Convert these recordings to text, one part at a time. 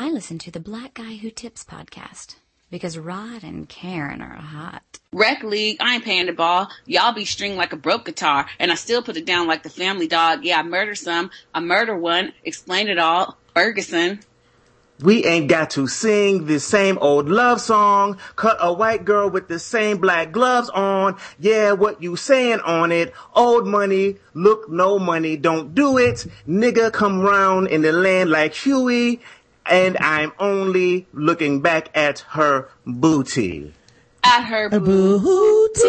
I listen to the Black Guy Who Tips podcast because Rod and Karen are hot. Rec League, I ain't paying the ball. Y'all be stringed like a broke guitar, and I still put it down like the family dog. Yeah, I murder some, I murder one. Explain it all. Ferguson. We ain't got to sing the same old love song. Cut a white girl with the same black gloves on. Yeah, what you saying on it? Old money, look no money, don't do it. Nigga come round in the land like Huey. And I'm only looking back at her booty. At her booty.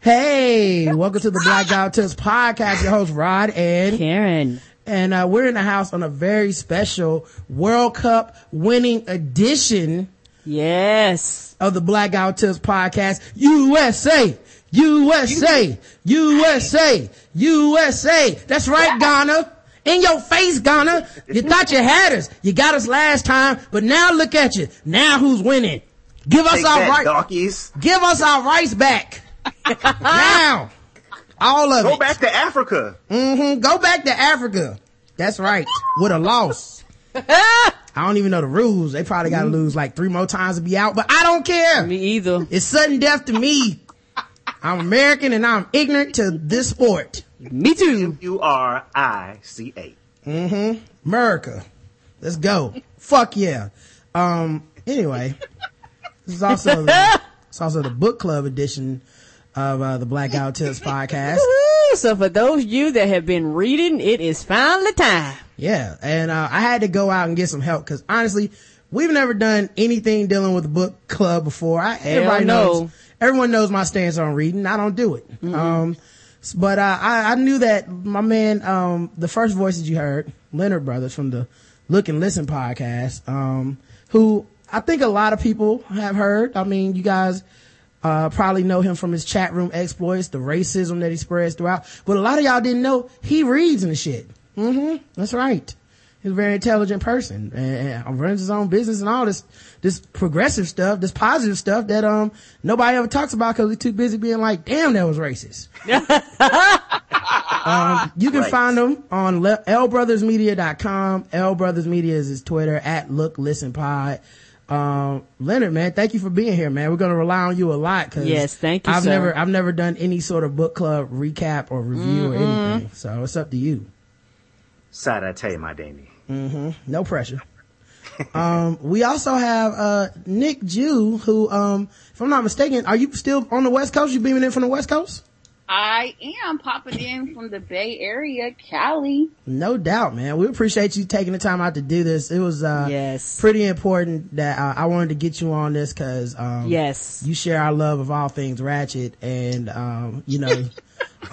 Hey, welcome to the Black Guy Who Tips podcast. Your host Rod and Karen and uh, we're in the house on a very special World Cup winning edition. Yes. Of the Black Guy Who Tips podcast. USA! USA! USA! USA! That's right, Ghana. In your face, Ghana. You thought you had us. You got us last time, but now look at you. Now who's winning? Give us Take our that, right. Donkeys. Give us our rights back. now. All of Go it. back to Africa. Mm-hmm. Go back to Africa. That's right. With a loss. I don't even know the rules. They probably got to lose like three more times to be out, but I don't care. Me either. It's sudden death to me. I'm American and I'm ignorant to this sport. Me too. U R I C A. Mm-hmm. America. Let's go. Fuck yeah. Um, anyway, this is also the, it's also the book club edition of uh, the Black Guy Who Tips podcast. So for those of you that have been reading, it is finally time. Yeah, and uh, I had to go out and get some help because honestly, we've never done anything dealing with the book club before. I, everybody no. knows, everyone knows my stance on reading. I don't do it. Um, s- but uh, I, I knew that my man, um, the first voices you heard, Leonard Brothers from the Look and Listen podcast, um, who I think a lot of people have heard. I mean, you guys uh, probably know him from his chat room exploits, the racism that he spreads throughout. But a lot of y'all didn't know he reads and the shit. Mm-hmm. That's right. He's a very intelligent person and, and runs his own business and all this, this progressive stuff, this positive stuff that, um, nobody ever talks about because we're too busy being like, damn, that was racist. um, you can Right. find them on le- lbrothersmedia.com. L Brothers Media is his Twitter at look listen pod. Um, Leonard, man, thank you for being here, man. We're going to rely on you a lot because Yes, thank you, I've sir. never, I've never done any sort of book club recap or review or anything. So it's up to you. Side I tell you, my Damie. Mm-hmm. No pressure. um, we also have, uh, Nick Jew, who, um, if I'm not mistaken, are you still on the West Coast? You beaming in from the West Coast? I am popping in from the Bay Area, Cali. No doubt, man. We appreciate you taking the time out to do this. It was, uh, Yes. pretty important that uh, I wanted to get you on this cause, um, Yes. you share our love of all things ratchet and, um, you know,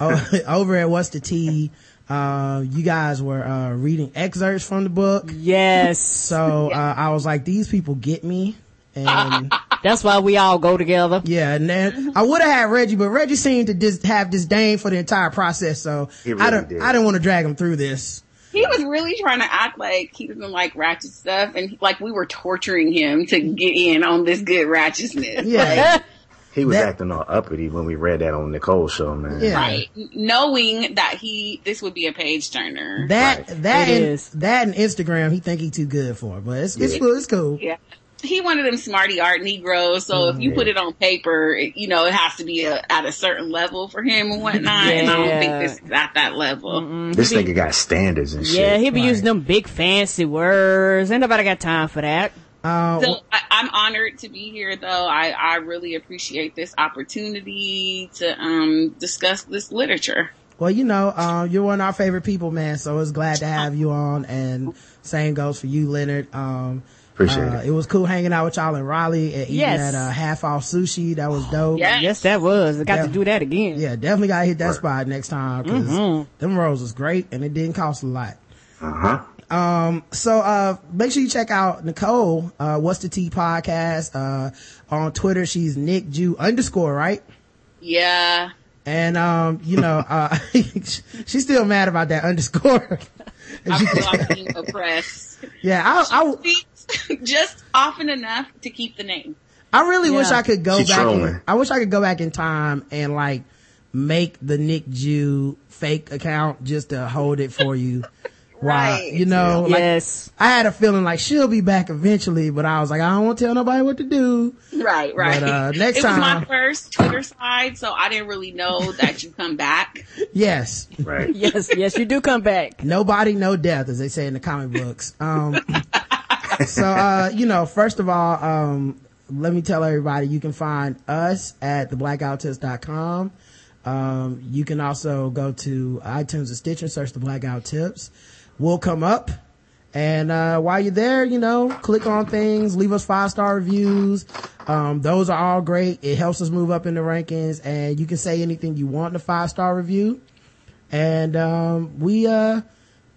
over at What's the Tea, uh, you guys were, uh, reading excerpts from the book. Yes. So, uh, I was like, these people get me. And That's why we all go together. yeah, and then I would have had Reggie, but Reggie seemed to dis- have disdain for the entire process. So He I don't, did. I didn't want to drag him through this. He was really trying to act like he was in like ratchet stuff and like we were torturing him to get in on this good ratchetness. Yeah. He was That- acting all uppity when we read that on Nicole's show, man. Yeah. Right. Knowing that he, this would be a page turner. That, Right. that, It and, is. that and Instagram, he think he too good for, but it's, it's Yeah. cool. It's cool. Yeah. He one of them smarty art Negroes, so if you mm-hmm. put it on paper, it, you know, it has to be a, at a certain level for him and whatnot, and I don't think this is at that level. This nigga got standards and shit. Yeah, he be Right. using them big fancy words. Ain't nobody got time for that. Uh, So I, I'm honored to be here, though. I, I really appreciate this opportunity to um, discuss this literature. well, you know, uh, you're one of our favorite people, man. So it's glad to have you on and same goes for you, Leonard. Um, Appreciate uh, it. it was cool hanging out with y'all in Raleigh and eating Yes. that, uh, half off sushi. That was dope. Yeah. Yes, that was. I got Yeah. to do that again. Yeah, definitely gotta hit that spot next time because Mhm. them rolls was great and it didn't cost a lot. Uh huh. Um, so, uh, make sure you check out Nicole, uh, What's the Tea podcast, uh, on Twitter. She's Nick Jew underscore, right? Yeah. And, um, you know, uh, she's still mad about that underscore. I she- feel I'm being oppressed. yeah, I, I, Tweets just often enough to keep the name. I really wish I could go She back. In. I wish I could go back in time and like make the Nick Jew fake account just to hold it for you. Why, Right. you know, like, yes. I had a feeling like she'll be back eventually, but I was like, I don't want to tell nobody what to do. Right, right. But, uh, next it was my time- first Twitter side, so I didn't really know that you come back. Yes. Right. Yes, yes, you do come back. Nobody, no death, as they say in the comic books. Um, so, uh, you know, first of all, um, let me tell everybody you can find us at theblackguywhotips.com. Um, you can also go to iTunes and Stitcher, search the Black Guy Who Tips. We'll come up. And, uh, while you're there, you know, click on things, leave us five star reviews. Um, those are all great. It helps us move up in the rankings and you can say anything you want in a five star review. And, um, we, uh,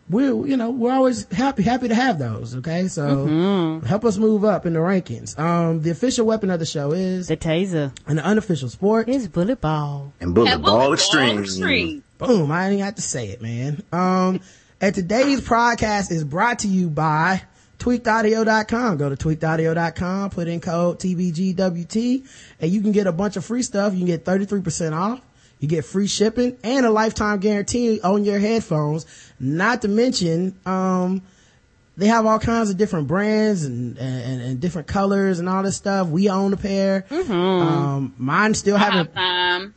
we're, you know, we're always happy, happy to have those. Okay. So help us move up in the rankings. Um, the official weapon of the show is The taser an unofficial sport. is bullet ball. And bullet And ball Bullet extreme. Extreme. Boom. I didn't have to say it, man. And today's podcast is brought to you by tweakedaudio.com. Go to tweakedaudio.com, put in code TBGWT, and you can get a bunch of free stuff. You can get 33% off. You get free shipping and a lifetime guarantee on your headphones. Not to mention, um, they have all kinds of different brands and, and, and different colors and all this stuff. We own a pair. Um, mine still I haven't, have.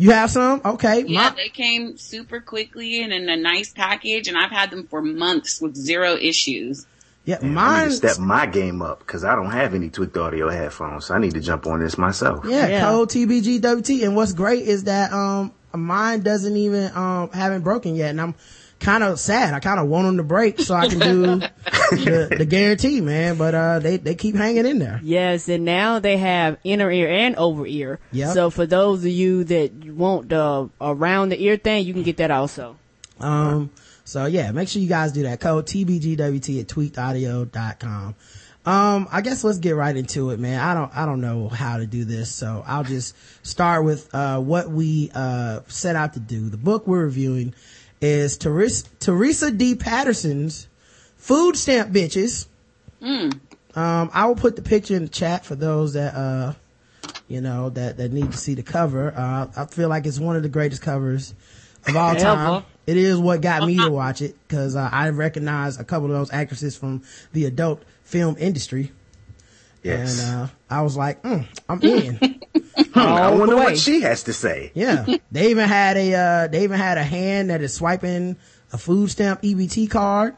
You have some? Okay. Yeah, My- they came super quickly and in a nice package, and I've had them for months with zero issues. yeah, I need mine. to step my game up because I don't have any tweaked audio headphones. So I need to jump on this myself. Yeah, Yeah. code TBGWT. And what's great is that, um, mine doesn't even, um, haven't broken yet. And I'm kind of sad. I kind of want them to break so I can do the, the guarantee, man. But, uh, they, they keep hanging in there. Yes, and now they have inner ear and over ear. Yep. So for those of you that want the around the ear thing, you can get that also. Um, so yeah, make sure you guys do that. Code TBGWT at tweakedaudio.com. Um, I guess let's get right into it, man. I don't, I don't know how to do this, so I'll just start with, uh, what we, uh, set out to do. The book we're reviewing is Teresa, Teresa D. Patterson's Food Stamp Bitches. Um, I will put the picture in the chat for those that, uh, you know, that, that need to see the cover. Uh, I feel like it's one of the greatest covers of all time. It is what got me to watch it because uh, I recognize a couple of those actresses from the adult film industry. Yes. And, uh, I was like, mm, I'm in. Hmm, I wonder what she has to say. yeah. They even had a, uh, they even had a hand that is swiping a food stamp EBT card.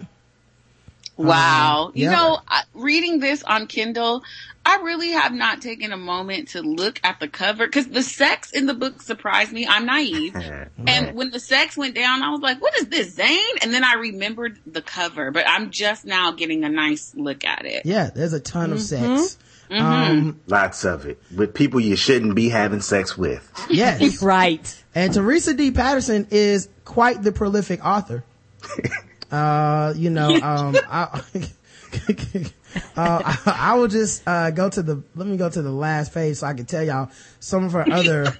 Wow. you yeah. know, reading this on Kindle, I really have not taken a moment to look at the cover because the sex in the book surprised me. I'm naive. and when the sex went down, I was like, what is this, Zane? And then I remembered the cover, but I'm just now getting a nice look at it. Yeah. There's a ton Mm-hmm. of sex. Um, Lots of it. With people you shouldn't be having sex with. yes. Right. And Teresa D. Patterson is quite the prolific author. Uh, you know, um, I, uh, I, I will just, uh, go to the, let me go to the last page so I can tell y'all some of her other,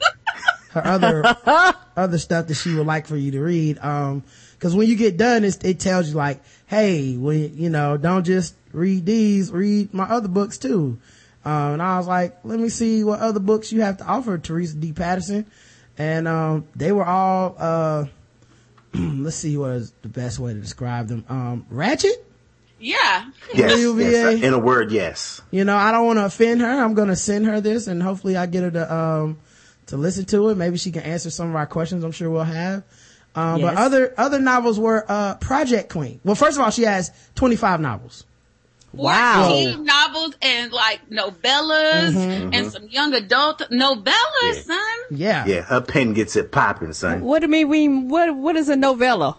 her other, other stuff that she would like for you to read. Um, cause when you get done, it tells you like, hey, when, you know, don't just read these, read my other books too. Um, and I was like, let me see what other books you have to offer, Teresa D. Patterson. And, um, they were all, uh, let's see what is the best way to describe them. Um, ratchet? Yeah. Yes. UVA. yes. In a word, yes. You know, I don't want to offend her. I'm going to send her this and hopefully I get her to, um, to listen to it. Maybe she can answer some of our questions I'm sure we'll have. Um, but other, other novels were, uh, Project Queen. Well, first of all, she has 25 novels. Wow. 14 novels and like novellas and some young adult novellas, Yeah. son. Yeah. Yeah, her pen gets it popping, son. What do you mean? What what is a novella?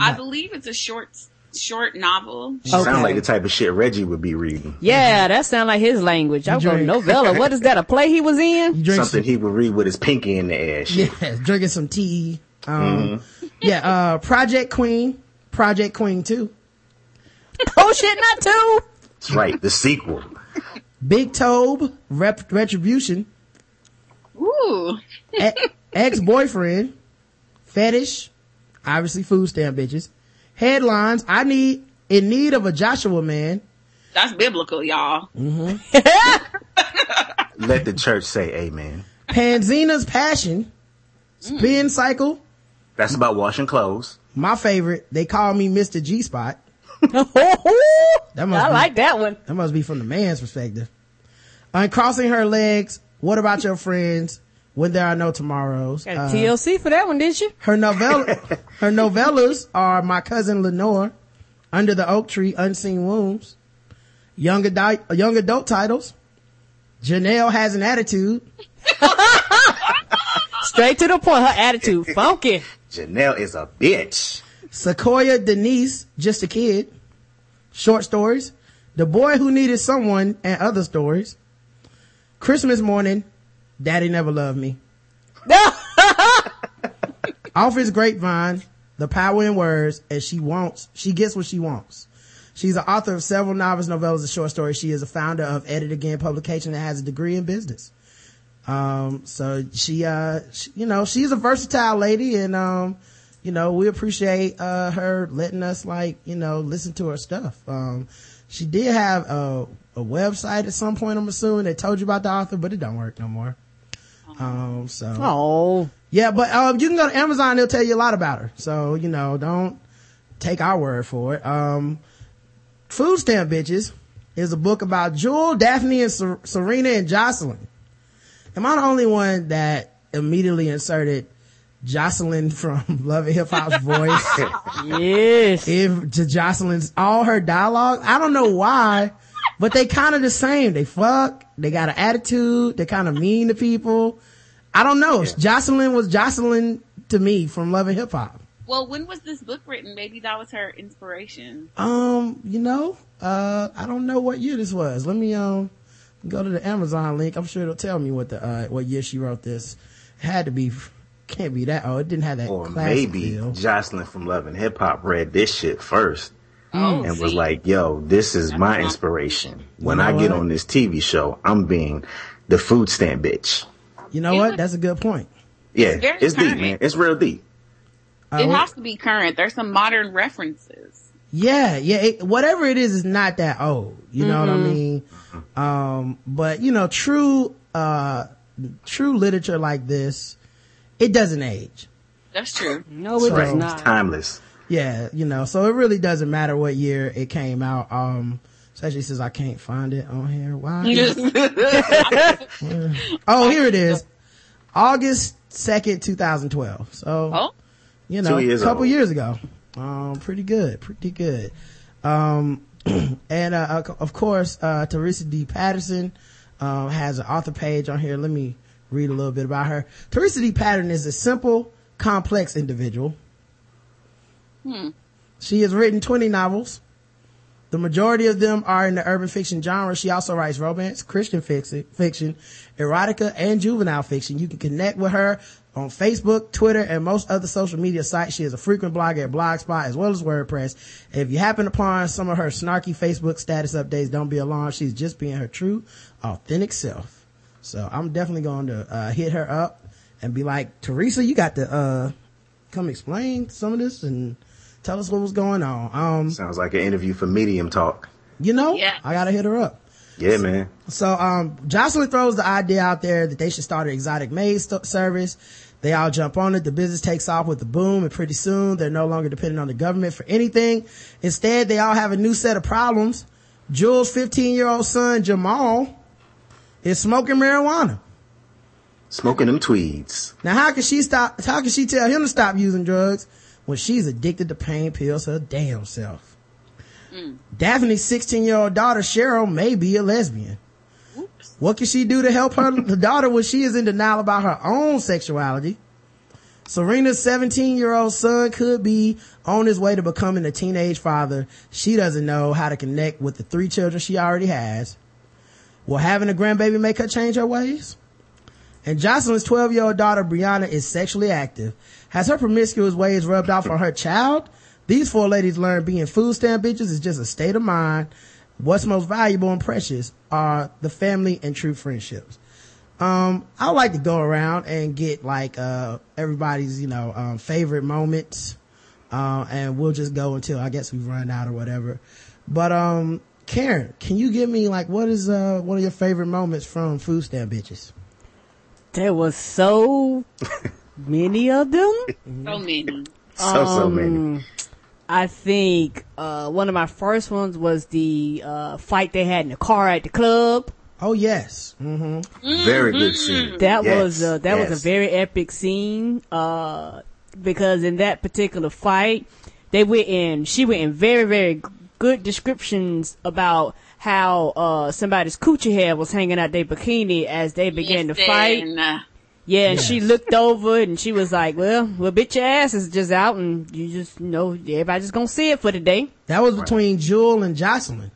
I believe it's a short, short novel. Sound Okay. like the type of shit Reggie would be reading. Yeah, that sounds like his language. I'm going drink. novella. What is that? A play he was in? You drink Something he would read with his pinky in the air. Shit. Yeah, drinking some tea. Um, yeah, uh, Project Queen, Project Queen 2, Oh shit, not two. That's right. The sequel. Big Tobe, Rep- Retribution, Ooh. e- Ex-Boyfriend, Fetish, obviously food stamp bitches, Headlines, I need, in need of a Joshua man, That's biblical, y'all. Mm-hmm. Let the church say amen. Panzina's Passion, Spin mm. Cycle, That's about washing clothes. my favorite, they call me Mr. G Spot. I must be- like that one. That must be from the man's perspective. Uncrossing her legs. What about your friends? When there are no tomorrows. Got a Uh, TLC for that one, didn't you? her novella, her novellas are My Cousin Lenore, Under the Oak Tree, Unseen Wounds, young adult, young adult titles. Janelle has an attitude. Straight to the point. Her attitude funky. Janelle is a bitch. Sequoia Denise, just a kid. Short stories. The boy who needed someone and other stories. Christmas morning. Daddy never loved me. Off his grapevine. The power in words and she wants, she gets what she wants. She's the author of several novels, novellas, and short stories. She is a founder of Edit Again publication that has a degree in business. Um, so she, uh, she, you know, she's a versatile lady and, um, you know, we appreciate, uh, her letting us like, you know, listen to her stuff. Um, she did have a, a website at some point, I'm assuming that told you about the author, but it don't work no more. Um, so. Oh. Yeah, but um, you can go to Amazon; they'll tell you a lot about her. So you know, don't take our word for it. Um, Food Stamp Bitches is a book about Jewel, Daphne, and Ser- Serena and Jocelyn. Am I the only one that immediately inserted Jocelyn from Love and Hip Hop's voice Yes. if to Jocelyn's all her dialogue? I don't know why, but they kind of the same. They fuck. They got an attitude. They're kind of mean to people. I don't know. Jocelyn was Jocelyn to me from Love and Hip Hop. Well, when was this book written? Maybe that was her inspiration. Um, you know, uh, I don't know what year this was. Let me, um, go to the Amazon link. I'm sure it'll tell me what the, uh, what year she wrote this. It had to be, can't be that. Oh, it didn't have that Or maybe feel. Jocelyn from Love and Hip Hop read this shit first Oh, and was like, yo, this is my inspiration. When You know I get what? on this TV show, I'm being the food stamp bitch. You know It what? was- That's a good point. Yeah, very it's deep, man. It's real deep. Uh, it what- has to be current. There's some modern references. Yeah, yeah. It, whatever it is, is not that old. You know what I mean? Um, but you know, true, uh, true literature like this, it doesn't age. That's true. No, it So- does It's not. timeless. Yeah, you know, so it really doesn't matter what year it came out. Um, especially since I can't find it on here. Why? oh, here it is. August 2nd, 2012. So, oh, you know, a couple old. years ago. Um, pretty good, pretty good. Um, and, uh, of course, uh, Teresa D. Patterson, um, has an author page on here. Let me read a little bit about her. Teresa D. Patterson is a simple, complex individual. She has written 20 novels. The majority of them are in the urban fiction genre. She also writes romance, Christian fiction, fiction, erotica, and juvenile fiction. You can connect with her on Facebook, Twitter, and most other social media sites. She is a frequent blogger at Blogspot as well as WordPress. If you happen upon some of her snarky Facebook status updates, don't be alarmed. She's just being her true, authentic self. So I'm definitely going to uh, hit her up and be like, Teresa, you got to uh, come explain some of this and tell us what was going on. Um, Sounds like an interview for Medium Talk. you know, Yeah. I gotta hit her up. Yeah, man. So, um, Jocelyn throws the idea out there that they should start an exotic maid st- service. They all jump on it. The business takes off with a boom and pretty soon they're no longer dependent on the government for anything. Instead, they all have a new set of problems. Jewel's 15 year old son, Jamal, is smoking marijuana. Smoking them tweeds. Now, how can she stop, how can she tell him to stop using drugs when she's addicted to pain pills her damn self? Mm. Daphne's 16 year old daughter, Cheryl, may be a lesbian. What can she do to help her the daughter when she is in denial about her own sexuality? Serena's 17 year old son could be on his way to becoming a teenage father. She doesn't know how to connect with the three children she already has. Will having a grandbaby make her change her ways? And Jocelyn's 12 year old daughter, Brianna, is sexually active. Has her promiscuous ways rubbed off on her child? These four ladies learned being food stamp bitches is just a state of mind. What's most valuable and precious are the family and true friendships. Um, I like to go around and get like, uh, everybody's, you know, um, favorite moments. Uh, and we'll just go until I guess we run out or whatever. But, um, Karen, can you give me like, what is, uh, one of your favorite moments from food stamp bitches? There was so many of them. so many. So so Um, many. I think uh, one of my first ones was the uh, fight they had in the car at the club. Oh yes. hmm Very good scene. That Yes, was uh, that was a very epic scene. Uh, because in that particular fight, they went in. She went in very very good descriptions about how uh, somebody's coochie hair was hanging out their bikini as they began to fight. Listen, uh, Yeah, and she looked over and she was like, "Well, well, bitch, your ass is just out, and you just you know everybody's just gonna see it for the day." That was between Jewel and Jocelyn.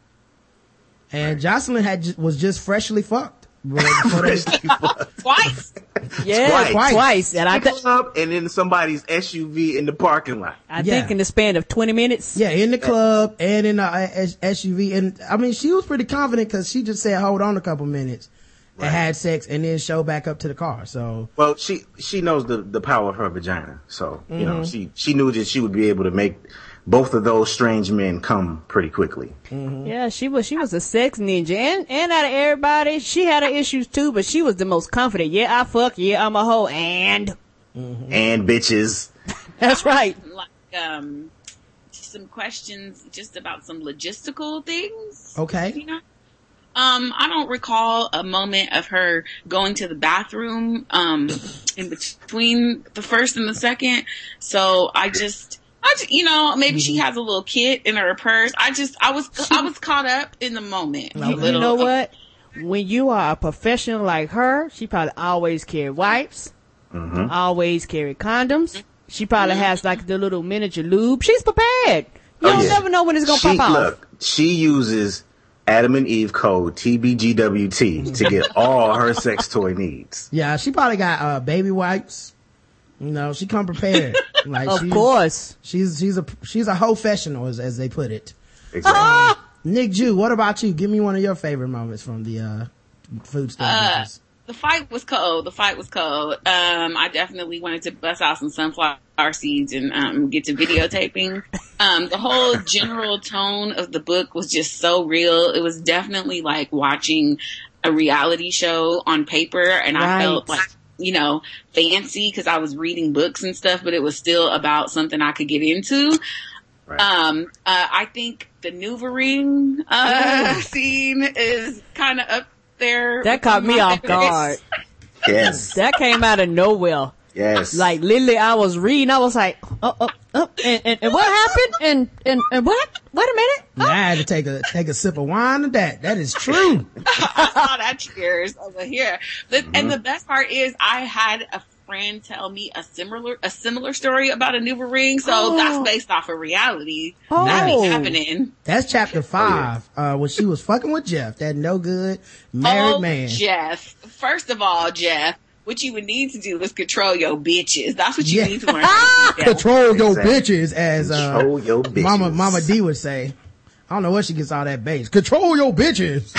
And Jocelyn had was just freshly fucked. Before they- twice. Yeah, Twice. twice, and I, th- Club and then somebody's SUV in the parking lot. I Yeah. think in the span of twenty minutes. yeah, in the club and in the uh, SUV. And I mean, she was pretty confident because she just said, hold on a couple minutes and had sex and then show back up to the car. So Well, she she knows the the power of her vagina, so you Mm-hmm. know she she knew that she would be able to make both of those strange men come pretty quickly. Yeah, she was she was a sex ninja, and and out of everybody, she had her issues too, but she was the most confident. Yeah, I fuck. Yeah, I'm a hoe, and And bitches, that's right. Like um, some questions just about some logistical things. okay, You know. Um, I don't recall a moment of her going to the bathroom um, in between the first and the second. So I just, I just, you know, maybe she has a little kit in her purse. I just, I was, I was caught up in the moment. a You, little. know what? When you are a professional like her, she probably always carry wipes, always carry condoms. She probably has like the little miniature lube. She's prepared. You Oh, don't yeah. never know when it's gonna she pop off. look she uses Adam and Eve code TBGWT to get all her sex toy needs. yeah, she probably got uh, baby wipes. You know, she come prepared. Like Of she's, course. she's she's a she's a professional as, as they put it. Exactly. Nick Jew, what about you? Give me one of your favorite moments from the uh, food stuff. The fight was cold. The fight was cold. Um, I definitely wanted to bust out some sunflower seeds and um, get to videotaping. Um, the whole general tone of the book was just so real. It was definitely like watching a reality show on paper, and I felt like you know fancy because I was reading books and stuff, but it was still about something I could get into. Right. Um, uh, I think the NuvaRing uh, scene is kind of up there. That caught me of my off guard. yes. That came out of nowhere. Yes. Like literally, I was reading. I was like, "Oh, oh, oh," and, and, and what happened? And and and what? Wait a minute. Now I had to take a take a sip of wine of that. That is true. I saw that cheers over here. The, Mm-hmm. And the best part is, I had a friend tell me a similar a similar story about a new ring. So Oh. that's based off of reality. Oh. That be happening. That's chapter five, uh, when she was fucking with Jeff, that no good married oh, man. Jeff. First of all, Jeff, what you would need to do is control your bitches. That's what you Yeah. need to learn. to. Control your Exactly. bitches, as uh, Control your bitches. Mama Mama D would say. I don't know where she gets all that bass. Control your bitches.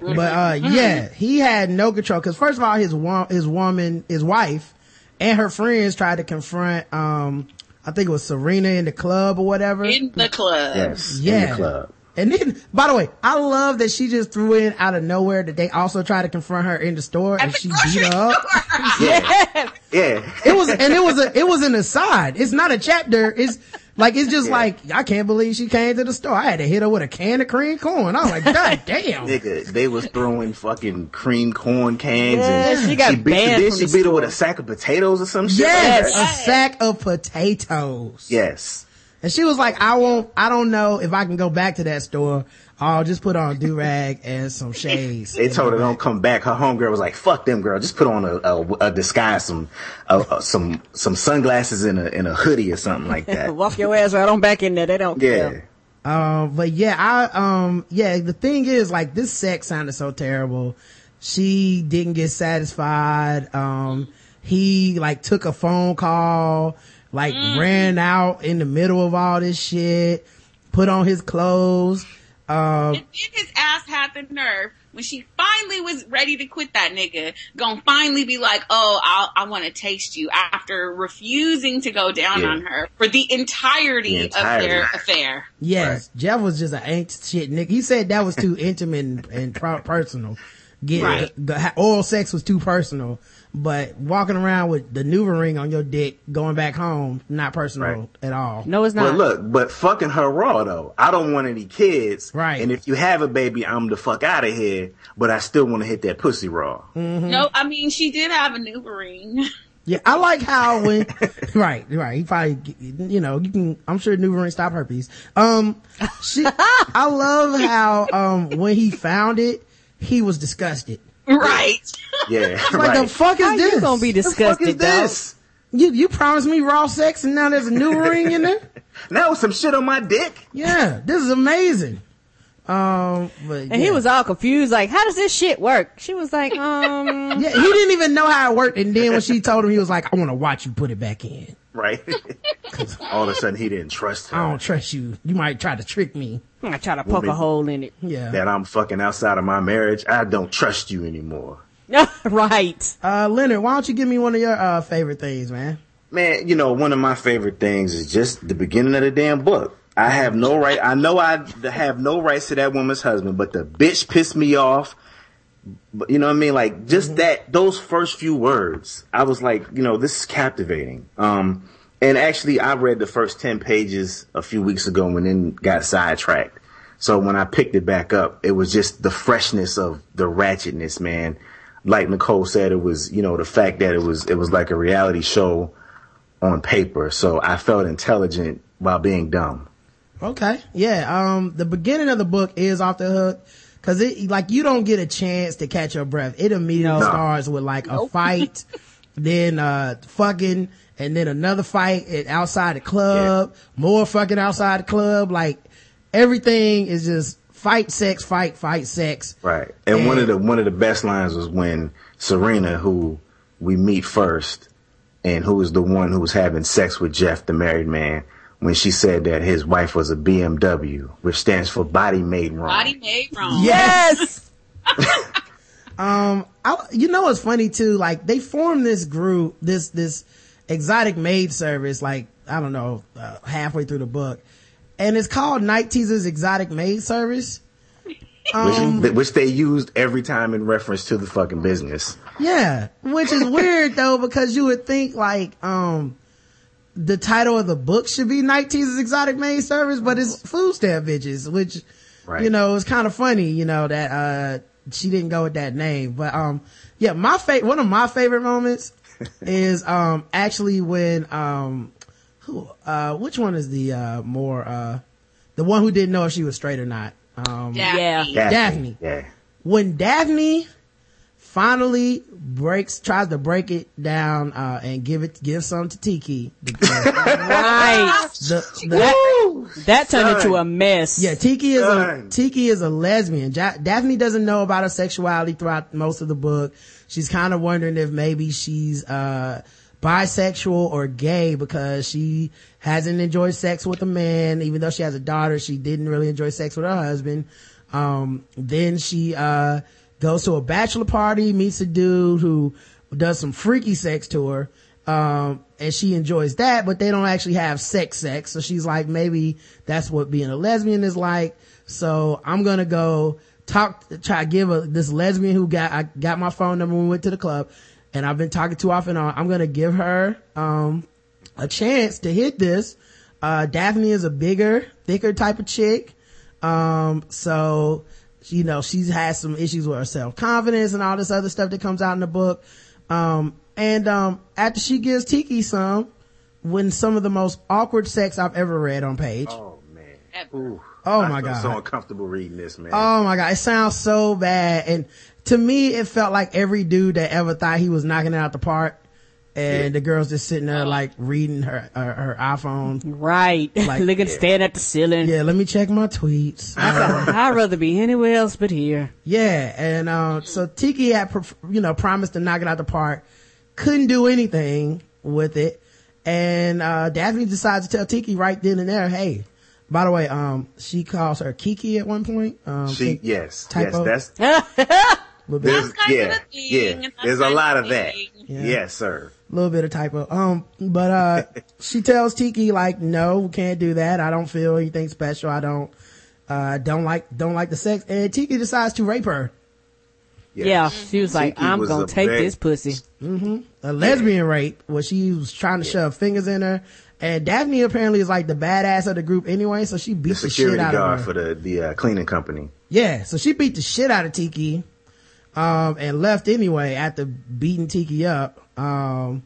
but uh, yeah, he had no control because first of all, his wo- his woman, his wife, and her friends tried to confront. Um, I think it was Serena in the club or whatever. In the club. yes. Yeah. In Yeah. the club. And then, by the way, I love that she just threw in out of nowhere that they also tried to confront her in the store and the she beat her up. Yeah. yeah. It was, and it was a, it was an aside. It's not a chapter. It's like, it's just like, I can't believe she came to the store. I had to hit her with a can of cream corn. I was like, God damn. Nigga, they was throwing fucking cream corn cans Yeah, and she got beat, banned then from she the beat her with a sack of potatoes or some shit. Yes, like a sack of potatoes. Yes. And she was like, I won't, I don't know if I can go back to that store. I'll just put on a do-rag and some shades. They told her don't come back. Her homegirl was like, "Fuck them, girl. Just put on a, a, a disguise, some uh, uh, some some sunglasses in a and a hoodie or something like that." Walk your ass right on back in there. They don't yeah. care. Um, but yeah, I, um, yeah, the thing is like this sex sounded so terrible. She didn't get satisfied. Um, he like took a phone call, like ran out in the middle of all this shit, put on his clothes. Um, And then his ass had the nerve when she finally was ready to quit that nigga, gonna finally be like, oh, I'll, I want to taste you after refusing to go down Yeah. on her for the entirety, The of their entirety. affair. yes, Jeff was just an ain't shit nigga. He said that was too intimate and, and personal. Get Right. the, the oral sex was too personal. But walking around with the Nuva ring on your dick, going back home, not personal Right. at all. No, it's not. But look, but fucking her raw though. I don't want any kids. Right. And if you have a baby, I'm the fuck out of here. But I still want to hit that pussy raw. No, I mean she did have a NuvaRing. Yeah, I like how when right, right. He probably, you know, you can. I'm sure Nuva ring stop herpes. Um, she, I love how um when he found it, he was disgusted. right. Yeah. Like right. the fuck is How this? you gonna be disgusted? the fuck is disgusted, dog? this? You you promised me raw sex and now there's a new ring in there. Now some shit on my dick. Yeah, this is amazing. Um, but And he was all confused, like, how does this shit work? She was like, um, yeah, he didn't even know how it worked. And then when she told him, he was like, "I want to watch you put it back in. Right. All of a sudden he didn't trust her. I don't trust you. You might try to trick me." I try to poke a hole in it. Yeah. That I'm fucking outside of my marriage. I don't trust you anymore. right. Uh, Leonard, why don't you give me one of your uh favorite things, man? Man, you know, one of my favorite things is just the beginning of the damn book. I have no right. I know I have no rights to that woman's husband, but the bitch pissed me off. But you know what I mean? Like just that, those first few words, I was like, you know, this is captivating. Um, and actually I read the first 10 pages a few weeks ago and then got sidetracked. So when I picked it back up, it was just the freshness of the ratchetness, man. Like Nicole said, it was, you know, the fact that it was, it was like a reality show on paper. So I felt intelligent while being dumb. Okay. Yeah. Um, the beginning of the book is off the hook. Cause it, like, you don't get a chance to catch your breath. It immediately No. starts with like a fight, then, uh, fucking, and then another fight at, outside the club, more fucking outside the club. Like, everything is just fight, sex, fight, fight, sex. Right. And one of the one of the best lines was when Serena, who we meet first, and who is the one who was having sex with Jeff, the married man, when she said that his wife was a BMW, which stands for body made wrong. Body made wrong. Yes. um, I, you know what's funny too? Like they formed this group, this this exotic maid service, like I don't know, uh, halfway through the book, and it's called Night Teasers Exotic Maid Service. which, which they used every time in reference to the fucking business. Yeah, which is weird though because you would think like um the title of the book should be Night Teasers Exotic Maid Service, but it's food stamp bitches, which Right. you know is kind of funny. You know that uh she didn't go with that name, but um yeah, my favorite one of my favorite moments is um actually when um who uh which one is the uh more uh the one who didn't know if she was straight or not um Yeah. Yeah. Daphne. Yeah. when Daphne finally breaks, tries to break it down, uh, and give it, give some to Tiki. Right. the, the- That, that turned Son. into a mess. yeah, Tiki is a, Tiki is a lesbian. Ja- Daphne doesn't know about her sexuality throughout most of the book. She's kind of wondering if maybe she's, uh, bisexual or gay because she hasn't enjoyed sex with a man. Even though she has a daughter, she didn't really enjoy sex with her husband. Um, then she, uh, goes to a bachelor party, meets a dude who does some freaky sex to her. Um, and she enjoys that, but they don't actually have sex sex. So she's like, maybe that's what being a lesbian is like. So I'm gonna go talk, try to give a, this lesbian who got, I got my phone number when we went to the club and I've been talking to off and on. I'm gonna give her, um, a chance to hit this. Uh, Daphne is a bigger, thicker type of chick. Um, so, you know, she's had some issues with her self-confidence and all this other stuff that comes out in the book. Um, and, um, after she gives Tiki some, when some of the most awkward sex I've ever read on page. Oh man. Ever. Ooh. Oh, I my God. So uncomfortable reading this, man. Oh my God. It sounds so bad. And to me, it felt like every dude that ever thought he was knocking it out the park. And Yeah. the girl's just sitting there like reading her, her, her iPhone. Right. Like- Looking, staring at the ceiling. Yeah, let me check my tweets. Uh, I'd rather be anywhere else but here. Yeah, and uh, so Tiki had, you know, promised to knock it out the park. Couldn't do anything with it, and uh, Daphne decides to tell Tiki right then and there, "Hey, by the way, um, she calls her Kiki at one point. Um, she, think- yes, typo. yes, that's, little bit, there's, kind of yeah, a thing, yeah, there's a lot of of that. Yeah. Yes, sir. Little bit of typo. Um, but uh, she tells Tiki like, "No, can't do that. I don't feel anything special. I don't, uh, don't like, don't like the sex." And Tiki decides to rape her. Yeah, she was like, Tiki I'm was gonna take very- this pussy. Mm-hmm. a lesbian rape where she was trying to shove fingers in her. And Daphne apparently is like the badass of the group anyway, so she beat The the, shit security guard for the the uh, cleaning company. Yeah, so she beat the shit out of Tiki, um, and left anyway after beating Tiki up. Um,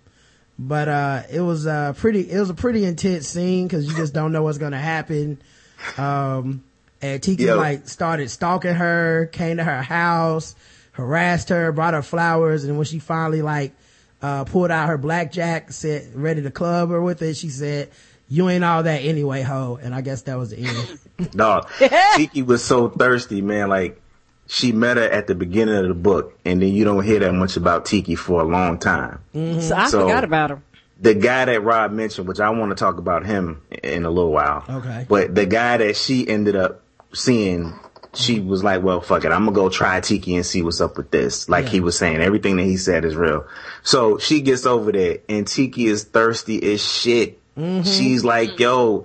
but, uh, it was, uh, pretty, it was a pretty intense scene because you just don't know what's gonna happen. Um, and Tiki Yo. like started stalking her, came to her house, harassed her, brought her flowers, and when she finally like, uh, pulled out her blackjack, said, ready to club her with it, she said, you ain't all that anyway, ho. And I guess that was the end. Dog, Tiki was so thirsty, man. Like she met her at the beginning of the book, and then you don't hear that much about Tiki for a long time. Mm-hmm. So I So- forgot about her. The guy that Rob mentioned, which I want to talk about him in a little while. Okay. But the guy that she ended up seeing, she was like, "Well, fuck it, I'm gonna go try Tiki and see what's up with this." Like he was saying, everything that he said is real. So she gets over there, and Tiki is thirsty as shit. Mm-hmm. She's like, "Yo."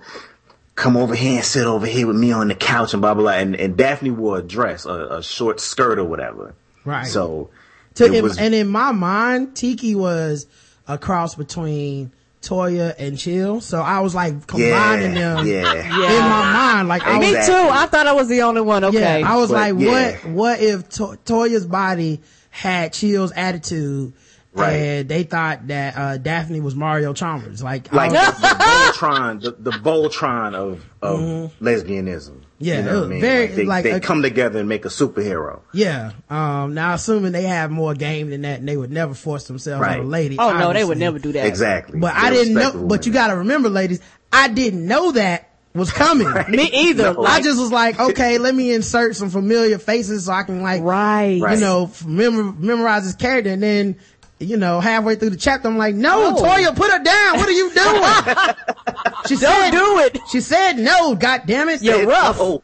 Come over here and sit over here with me on the couch and blah blah blah. And, and Daphne wore a dress, a, a short skirt or whatever. Right. So To, it in- was and in my mind, Tiki was a cross between Toya and Chill. So I was like combining yeah, them yeah. in my mind. Like I was, Me too. I thought I was the only one. Okay. yeah, I was But, like, yeah. what, what if to- Toya's body had Chill's attitude? Right. And they thought that, uh, Daphne was Mario Chalmers. Like, Like the, was- the Voltron, the, the Voltron of of lesbianism. Mm-hmm. Yeah, you know what I mean? very- like they, like they a- come together and make a superhero. yeah. Um, now assuming they have more game than that and they would never force themselves Right. on a lady. oh no, they would never do that. Exactly. But They're I didn't know, respectable but you gotta remember, ladies, I didn't know that was coming. Me either. No. I just was like, okay, let me insert some familiar faces so I can like, right. Right. you know, memor- memorize his character. And then, you know, halfway through the chapter, I'm like, no, No. Toya, put her down. What are you doing? she Don't said, do it. she said no, god damn it. You're rough. Oh,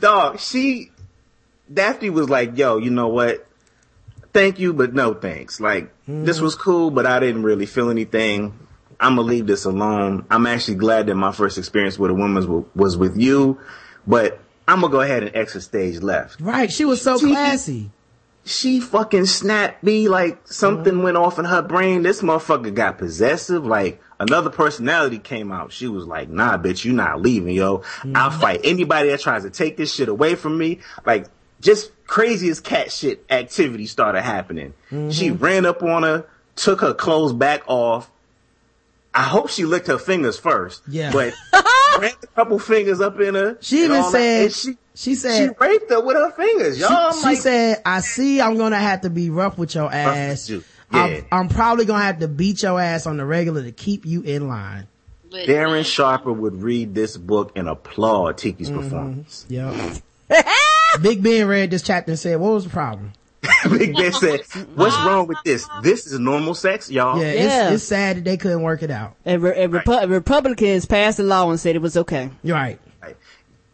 dog, she, Daphne was like, yo, you know what? Thank you, but no thanks. Like, this was cool, but I didn't really feel anything. I'm gonna leave this alone. I'm actually glad that my first experience with a woman was, was with you, but I'm gonna go ahead and exit stage left. Right. She was so classy. She fucking snapped me like something went off in her brain. This motherfucker got possessive. Like another personality came out. She was like, nah, bitch, you not leaving, yo. I'll mm-hmm. fight anybody that tries to take this shit away from me. Like just craziest cat shit activity started happening. She mm-hmm. ran up on her, took her clothes back off. I hope she licked her fingers first. Yeah. But ran a couple fingers up in her. She even all that, said, and she, she she raped her with her fingers, y'all. she, I'm she like, said, I see I'm gonna have to be rough with your ass. you. I'm, I'm probably gonna have to beat your ass on the regular to keep you in line. Darren Sharper would read this book and applaud Tiki's Mm-hmm. performance. Yep. Big Ben read this chapter and said, what was the problem? Big Ben said, "What's wrong with this? This is normal sex, y'all." Yeah, Yeah. It's, it's sad that they couldn't work it out. And, re- and Repu- Republicans passed a law and said it was okay. You're right.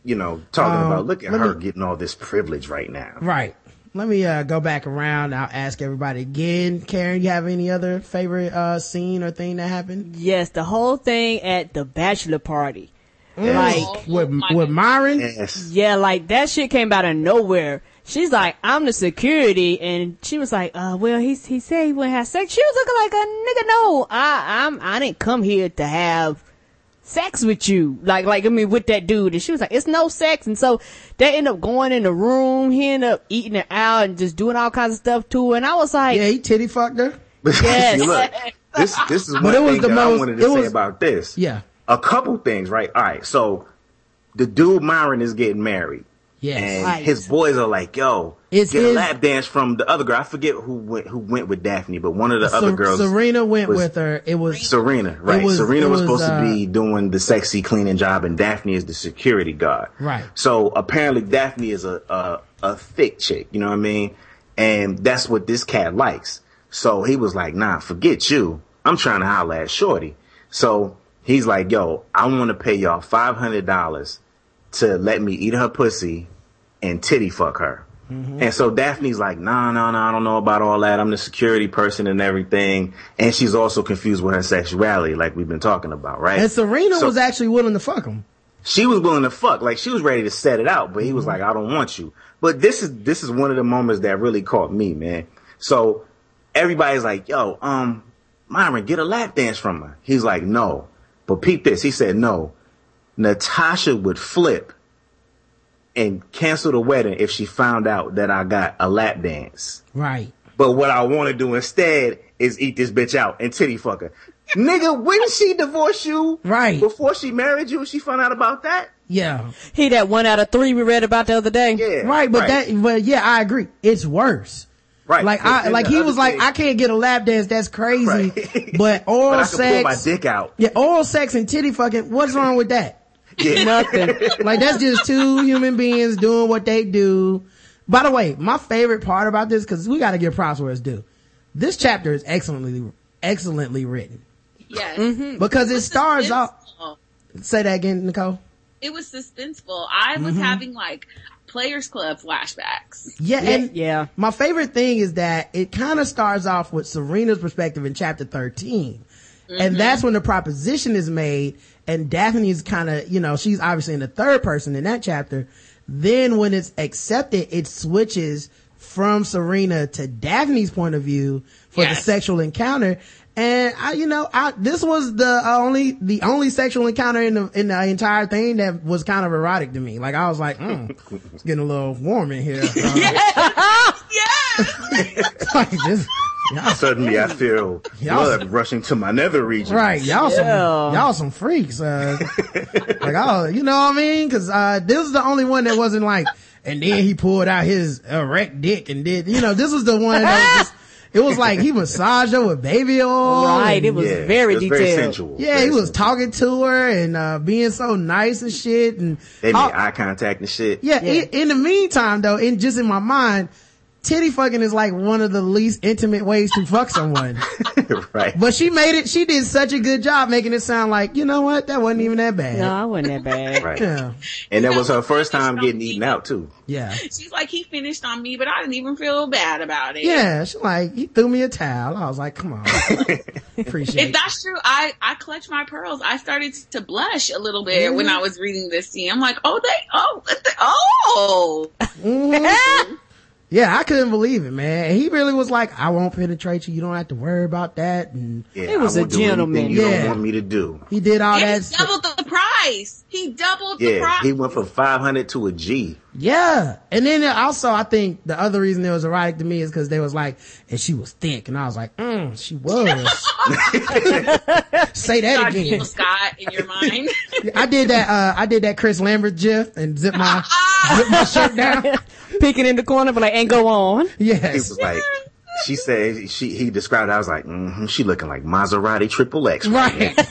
You know, talking Um, about look at her me- getting all this privilege right now. Right. Let me uh, go back around. I'll ask everybody again. Karen, you have any other favorite uh, scene or thing that happened? Yes, the whole thing at the bachelor party. Like, With with Myron? Yes. yeah, like that shit came out of nowhere. She's like, I'm the security, and she was like, uh, well, he he said he wouldn't have sex. She was looking like a nigga. No, I I'm I didn't come here to have sex with you. Like like I mean with that dude, and she was like, it's no sex, and so they end up going in the room. He ended up eating it out and just doing all kinds of stuff to her, and I was like, Yeah, he titty fucked her. Yes. See, look, this this is But one it was thing the that most- I wanted to it say was- about this. Yeah. a couple things, right? All right, so the dude Myron is getting married. Yes. And Right. his boys are like, yo, It's get his- a lap dance from the other girl. I forget who went who went with Daphne, but one of the other girls Serena went with her. It was Serena, right? was- Serena was, was, supposed uh, to be doing the sexy cleaning job, and Daphne is the security guard. Right. So apparently, Daphne is a a, a thick chick. You know what I mean? And that's what this cat likes. So he was like, "Nah, forget you. I'm trying to holler at Shorty." So he's like, "Yo, I want to pay y'all five hundred dollars to let me eat her pussy and titty fuck her." And so Daphne's like, nah, nah, nah, I don't know about all that. I'm the security person and everything. And she's also confused with her sexuality, like we've been talking about, right? and Serena So- was actually willing to fuck him. she was willing to fuck. Like she was ready to set it out, but he Mm-hmm. was like, I don't want you. But this is this is one of the moments that really caught me, man. So everybody's like, yo, um, Myron, get a lap dance from her. He's like, no. But peep this. He said, no. Natasha would flip and cancel the wedding if she found out that I got a lap dance. Right. But what I want to do instead is eat this bitch out and titty fuck her. Nigga, when she divorced you? Right. Before she married you, she found out about that? Yeah. He that one out of three we read about the other day. Yeah. Right, but that, but yeah, I agree. It's worse. Right. Like I, And like he was like, thing- I can't get a lap dance. That's crazy. Right. But oral but I can pull my sex, dick out. yeah, oral sex and titty fucking. What's wrong with that? Yeah. Nothing. Like that's just two human beings doing what they do. By the way, my favorite part about this, cause we gotta give props where it's due. This chapter is excellently, excellently written. Yes. Because it starts off, say that again, Nicole. It was suspenseful. I was Mm-hmm. having like Players Club flashbacks. Yeah, Yeah, and yeah. my favorite thing is that it kind of starts off with Serena's perspective in chapter 13. And that's when the proposition is made and Daphne's kind of, you know, she's obviously in the third person in that chapter. Then when it's accepted, it switches from Serena to Daphne's point of view for the sexual encounter. And I, you know, I, this was the only, the only sexual encounter in the, in the entire thing that was kind of erotic to me. Like I was like, mm, it's getting a little warm in here. Uh, Yeah. like this, y'all, Suddenly I feel Y'all- blood rushing to my nether region. right, y'all some, y'all some freaks, uh, like, oh, you know what I mean? Cause, uh, this is the only one that wasn't like, and then he pulled out his erect dick and did, you know, this was the one that was just, it was like he massaged her with baby oil. Right, it was Yeah, very it was detailed. Very sensual. yeah, Very he was sensual. talking to her and, uh, being so nice and shit and, They made all- eye contact and shit. yeah, Yeah. In, in the meantime though, in just in my mind, titty fucking is like one of the least intimate ways to fuck someone. right. But she made it, she did such a good job making it sound like, you know what, that wasn't even that bad. No, I wasn't that bad. Right. Yeah. And that was her first time getting eaten out too. Yeah. She's like, he finished on me, but I didn't even feel bad about it. Yeah. She like, he threw me a towel. I was like, come on. Appreciate it. If that's true, I, I clutched my pearls. I started to blush a little bit when I was reading this scene. I'm like, oh, they, oh, they, oh. Mhm. Yeah, I couldn't believe it, man. And he really was like, I won't penetrate you. You don't have to worry about that. And Yeah, He was I a won't do anything gentleman. You Yeah. don't want me to do. he did all And that. he doubled the price. He doubled the Yeah, price. he went from 500 to a G. Yeah. And then also, I think the other reason it was erotic to me is because they was like, and she was thick. And I was like, mm, she was. Say that God, again. Jill Scott in your mind. I did that, uh, I did that Chris Lambert gif and zip my, zip my shirt down. Peeking in the corner, but like, and go on. He Yes. was like, she said, she, he described it. I was like, mm-hmm, she looking like Maserati Triple X. Right. so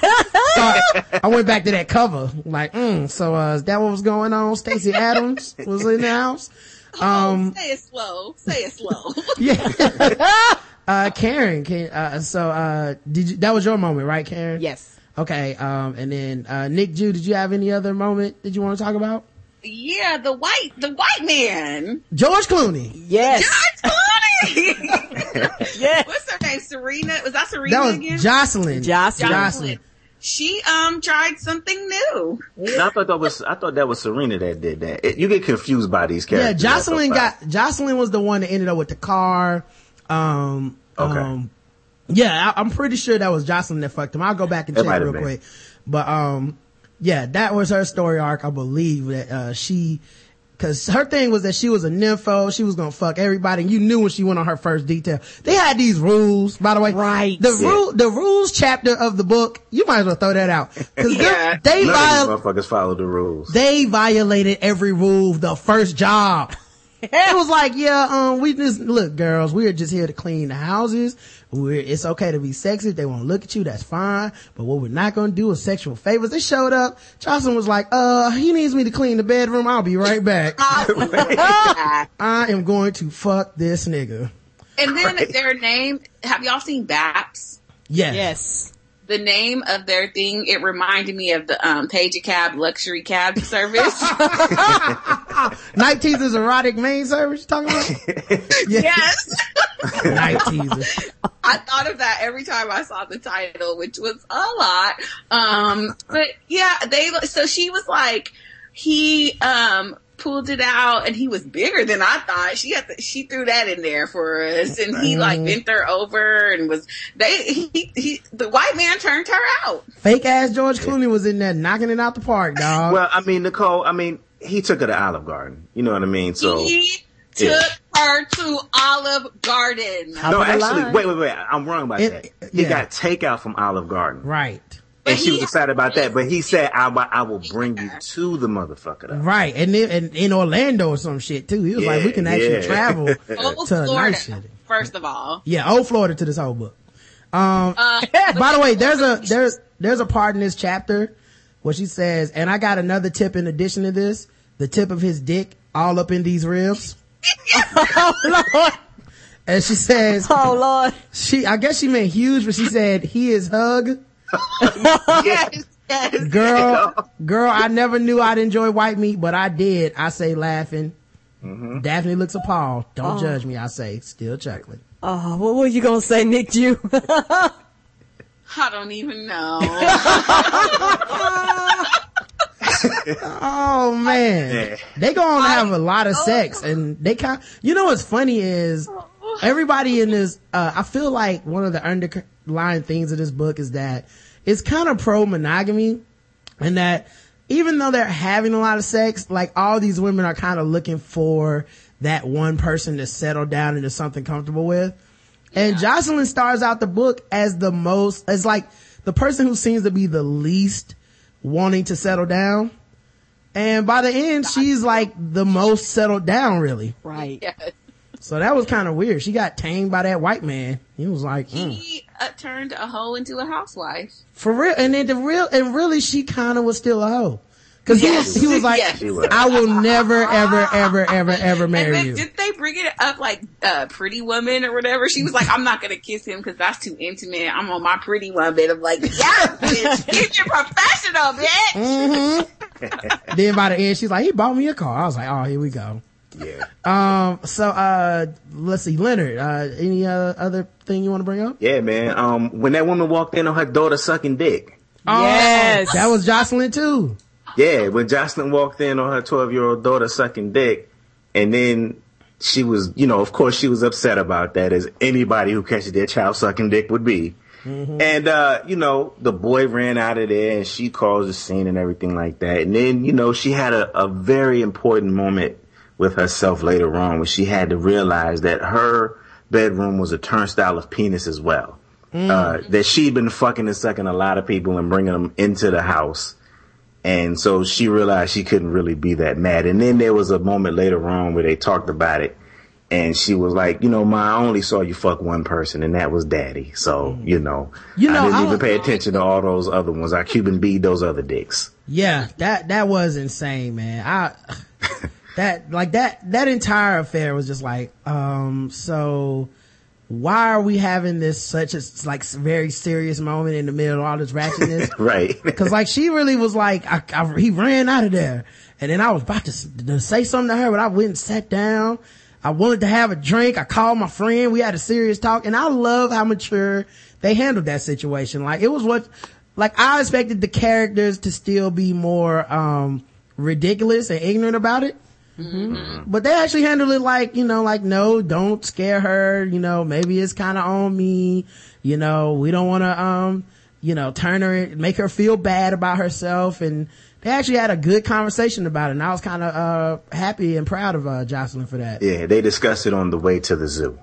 I, I went back to that cover. Like, mm, so, uh, is that what was going on? Stacy Adams was in the house. Um, say it slow. Say it slow. yeah. uh, Karen, can, uh, so, uh, did you, that was your moment, right, Karen? Yes. Okay. Um, and then, uh, Nic Ju, did you have any other moment that you want to talk about? Yeah, the white, the white man. George Clooney. Yes. George Clooney. Yes. What's her name? Serena. Was that Serena That was again? Jocelyn. Jocelyn. Jocelyn. She um tried something new. I thought that was, I thought that was Serena that did that. It- you get confused by these characters. Yeah. Jocelyn got, Jocelyn was the one that ended up with the car. Um, Okay. um, yeah, I, I'm pretty sure that was Jocelyn that fucked him. I'll go back and It check real been. quick. But, um, yeah, that was her story arc. I believe that, uh, she, cause her thing was that she was a nympho. She was gonna fuck everybody. And you knew when she went on her first detail. They had these rules, by the way. Right. The rule, the rules chapter of the book, you might as well throw that out. Cause Yeah. they, they, None these motherfuckers follow the rules. they violated every rule the first job. it was like, yeah, um, we just, look, girls, we are just here to clean the houses. We're, it's okay to be sexy. If they want to look at you, that's fine. But what we're not going to do is sexual favors. They showed up. Johnson was like, uh, he needs me to clean the bedroom. I'll be right back. I am going to fuck this nigga. and then their name. Have y'all seen Baps? Yes. Yes. The name of their thing. It reminded me of the um Page a Cab luxury cab service. Night Teaser's erotic main service you talking about? yeah. yes. Night teaser. I thought of that every time I saw the title, which was a lot. Um, but yeah, they, so she was like, he, um, pulled it out and he was bigger than I thought. She had to, she threw that in there for us and he like bent her over and was, they, he, he, the white man turned her out. Fake ass George Clooney was in there knocking it out the park, dog. Well, I mean, Nicole, I mean, he took her to Olive Garden. You know what I mean? So. he took yeah. her to Olive Garden. No, actually, wait, wait, wait. I'm wrong about It- that. He yeah. got takeout from Olive Garden. right. And But she was excited about that, but he said, I, will- I will bring you to the motherfucker though. Right. And then and in Orlando or some shit too. He was like, we can actually yeah. travel to a Florida, nice city. first of all. Yeah, old Florida to this whole book. Um, Uh, by the way, there's a there's there's a part in this chapter where she says, and I got another tip in addition to this, the tip of his dick all up in these ribs. oh Lord. And she says, Oh Lord. she I guess she meant huge, but she said he is hug. yes, yes. Girl, girl, I never knew I'd enjoy white meat, but I did. I say laughing. Daphne looks appalled. Don't judge me, I say, still chuckling. Oh, what were you gonna say, Nic Ju? I don't even know. Oh man, they go on to have a lot of sex, and they kind. You know what's funny is everybody in this. Uh, I feel like one of the underlying themes of this book is that it's kind of pro monogamy, and that even though they're having a lot of sex, like all these women are kind of looking for that one person to settle down into something comfortable with. And Jocelyn stars out the book as the most, as like the person who seems to be the least wanting to settle down. And by the end, she's like the most settled down, really. right. yes. So that was kind of weird. She got tamed by that white man. He was like, mm. He uh, turned a hoe into a housewife. for real. And then the real, and really, she kind of was still a hoe. Cause he was, he was like, Yes. I will never, ever, ever, ever, ever And marry then, you. did they bring it up like uh, Pretty Woman or whatever? She was like, I'm not gonna kiss him because that's too intimate. I'm on my Pretty Woman. I'm like, yeah, bitch, get your professional, bitch. Mm-hmm. then by the end, she's like, he bought me a car. I was like, oh, here we go. Yeah. Um, so, uh, let's see, Leonard, uh, any, uh, other thing you want to bring up? Yeah, man. Um, when that woman walked in on her daughter sucking dick. Yes. Oh, That was Jocelyn too. Yeah, when Jocelyn walked in on her 12 year old daughter sucking dick, and then she was, you know, of course she was upset about that as anybody who catches their child sucking dick would be. And, uh, you know, the boy ran out of there and she caused a scene and everything like that. And then, you know, she had a, a very important moment with herself later on when she had to realize that her bedroom was a turnstile of penis as well. Uh, that she'd been fucking and sucking a lot of people and bringing them into the house. And so she realized she couldn't really be that mad. And then there was a moment later on where they talked about it. And she was like, you know, Ma, I only saw you fuck one person, and that was daddy. So, you know, You know, I didn't I even was- pay attention to all those other ones. I Cuban beat those other dicks. Yeah, that, that was insane, man. I, that, like that, that entire affair was just like, um, so why are we having this such a, like, very serious moment in the middle of all this ratchetness? Right. Cause like she really was like, I, I, he ran out of there. And then I was about to, to say something to her, but I went and sat down. I wanted to have a drink. I called my friend. We had a serious talk and I love how mature they handled that situation. Like it was what, like I expected the characters to still be more, um, ridiculous and ignorant about it. But they actually handled it like, you know, like, no, don't scare her. You know, maybe it's kind of on me. You know, we don't want to, um, you know, turn her, make her feel bad about herself. And they actually had a good conversation about it. And I was kind of, uh, happy and proud of, uh, Jocelyn for that. yeah, they discussed it on the way to the zoo.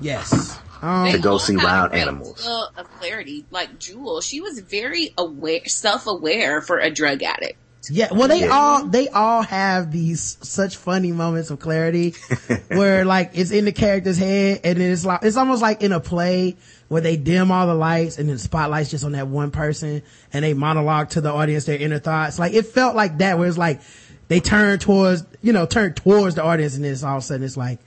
Yes. Um, To go see wild animals. deal Of clarity, like Jewel, she was very aware, self-aware for a drug addict. Yeah, well, they Yeah. all they all have these such funny moments of clarity, where like it's in the character's head, and then it's like it's almost like in a play where they dim all the lights and then the spotlight's just on that one person, and they monologue to the audience their inner thoughts. Like it felt like that, where it's like they turn towards you know turn towards the audience, and then it's all of a sudden it's like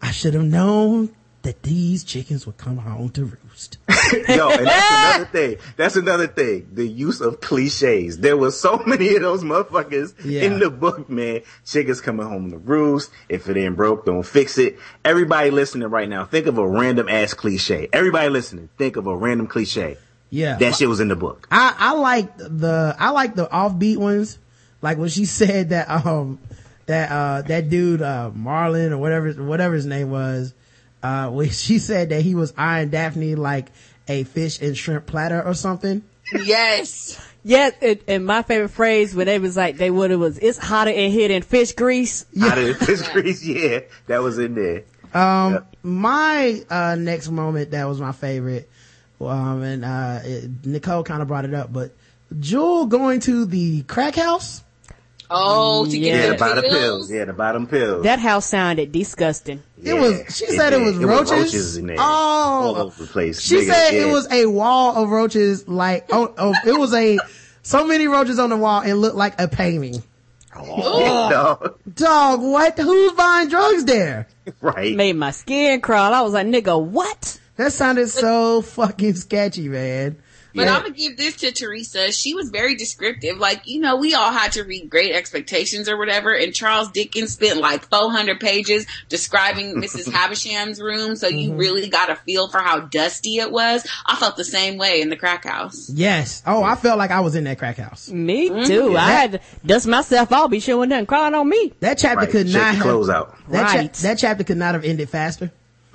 I should have known that these chickens would come home to roost. Yo, and that's another thing. That's another thing. The use of cliches. There was so many of those motherfuckers Yeah. in the book, man. Chickens coming home to roost. If it ain't broke, don't fix it. Everybody listening right now, think of a random ass cliche. Everybody listening, think of a random cliche. Yeah. That shit was in the book. I, I like the, I like the offbeat ones. Like when she said that, um, that, uh, that dude, uh, Marlon or whatever, whatever his name was, uh, when she said that he was eyeing Daphne like a fish and shrimp platter or something. Yes. yes. and, and my favorite phrase when they was like, they would have was, it's hotter in here than fish grease. Out of this grease, yeah, that was in there. Um, Yep. my, uh, next moment that was my favorite, um, and, uh, it, Nicole kind of brought it up, but Jewel going to the crack house. Oh, to Yeah, get Yeah, the the bottom pills. pills. Yeah, the bottom pills. That house sounded disgusting. It was, she said it, did. was roaches. in there. Oh, all over the place. She Nigga, said yeah. it was a wall of roaches, like, oh, oh, it was a, so many roaches on the wall, it looked like a painting. Oh. Dog. Dog, what? Who's buying drugs there? right. Made my skin crawl. I was like, nigga, what? That sounded so fucking sketchy, man. But Yeah. I'm gonna give this to Teresa. She was very descriptive. Like, you know, we all had to read Great Expectations or whatever, and Charles Dickens spent like 400 pages describing Mrs. Havisham's room, so you Mm-hmm. really got a feel for how dusty it was. I felt the same way in the crack house. Yes. Oh, I felt like I was in that crack house. Me too. I had to dust myself off. Be sure one nothing crying on me. That chapter Right. could Shake not your have, clothes out. that, cha- Right. that chapter could not have ended faster.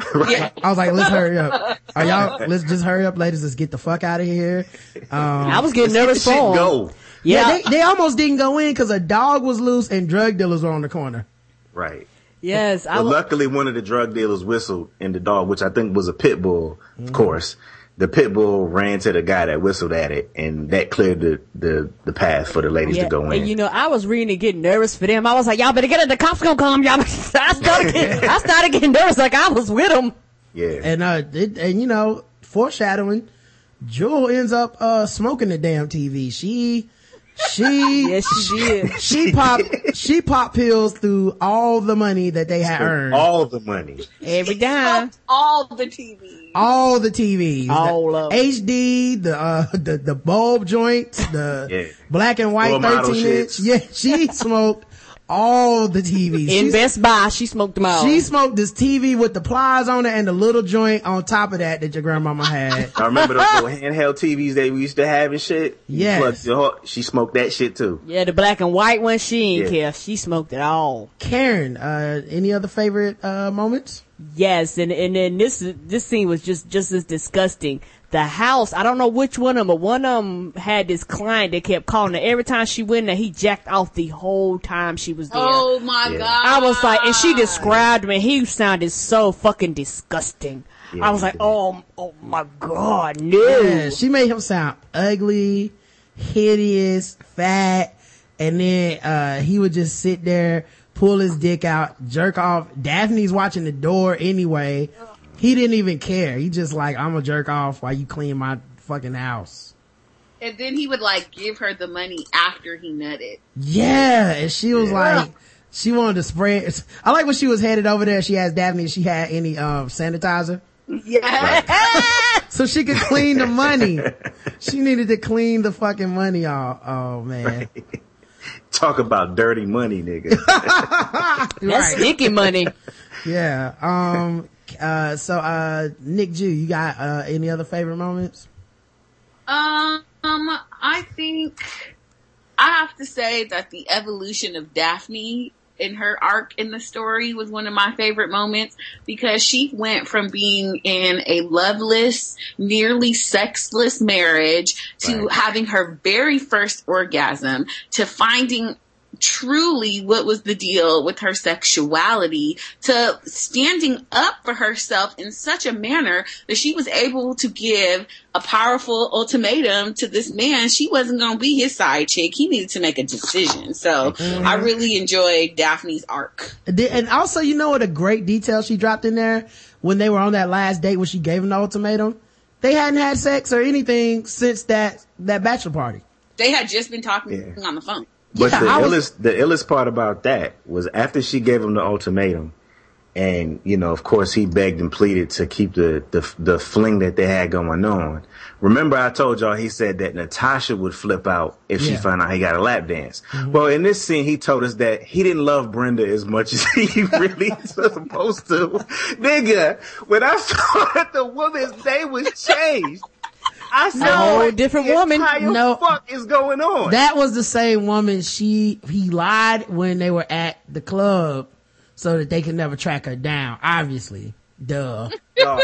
Yeah. I was like, let's hurry up. Are y'all, let's just hurry up, ladies. Let's get the fuck out of here. Um, I was getting nervous get for go. yeah, Yeah. they, they almost didn't go in because a dog was loose and drug dealers were on the corner. Right. yes. I But was, luckily, one of the drug dealers whistled, and the dog, which I think was a pit bull, Mm. of course, the pit bull ran to the guy that whistled at it, and that cleared the the, the path for the ladies yeah, to go in. and you know, I was reading and getting nervous for them. I was like, y'all better get it. The cops gonna come. Y'all. I started, getting, I started getting nervous like I was with them. yeah, And, uh, it, and you know, foreshadowing, Jewel ends up, uh, smoking the damn TV. She, she, Yes, she did. she popped, she popped pills through all the money that they had earned. all the money. Every time. Smoked all the TV. All the TVs, All the of 'em. HD, the uh, the the bulb joints, the Yeah. black and white Little thirteen inch. Yeah, she smoked all the TVs. In She- Best Buy, she smoked them all. she smoked this TV with the pliers on it and the little joint on top of that that your grandmama had. I remember those little handheld TVs that we used to have and shit. You Yes. plug she smoked that shit too. yeah, the black and white one, she ain't Yeah. care. She smoked it all. Karen, uh, any other favorite uh, moments? Yes, and and then this this scene was just just as disgusting. The house, I don't know which one of them, but one of them had this client that kept calling her every time she went there. He jacked off the whole time she was there. Oh my Yeah. god. I was like, and she described me. He sounded so fucking disgusting. Yeah, I was like, oh, oh my god, no. Yeah, she made him sound ugly, hideous, fat, and then uh he would just sit there, pull his dick out, jerk off. Daphne's watching the door anyway. He didn't even care. He just like, I'm gonna jerk off while you clean my fucking house. And then he would like give her the money after he nutted. Yeah, and she was Yeah. like, she wanted to spray. it. I like when she was headed over there. She asked Daphne if she had any um sanitizer. Yeah. so she could clean the money. She needed to clean the fucking money off. Oh man. Talk about dirty money, nigga. That's Right. sticky money. Yeah. Um, uh, so, uh, Nic Ju, you got, uh, any other favorite moments? Um, I think I have to say that the evolution of Daphne in her arc in the story was one of my favorite moments because she went from being in a loveless, nearly sexless marriage to Right. having her very first orgasm to finding truly what was the deal with her sexuality to standing up for herself in such a manner that she was able to give a powerful ultimatum to this man. She wasn't going to be his side chick. He needed to make a decision. So mm-hmm. I really enjoyed Daphne's arc. And also, you know what a great detail she dropped in there when they were on that last date when she gave him the ultimatum? They hadn't had sex or anything since that, that bachelor party. They had just been talking Yeah. on the phone. But Yeah, the I was- illest, the illest part about that was after she gave him the ultimatum, And, you know, of course he begged and pleaded to keep the, the, the fling that they had going on. Remember I told y'all he said that Natasha would flip out if she found out he got a lap dance. Mm-hmm. Well, in this scene, he told us that he didn't love Brenda as much as he really was supposed to. Nigga, when I saw that the woman's name was changed, I said, A whole different woman." No. fuck is going on? That was the same woman she, he lied when they were at the club so that they could never track her down. Obviously. Duh.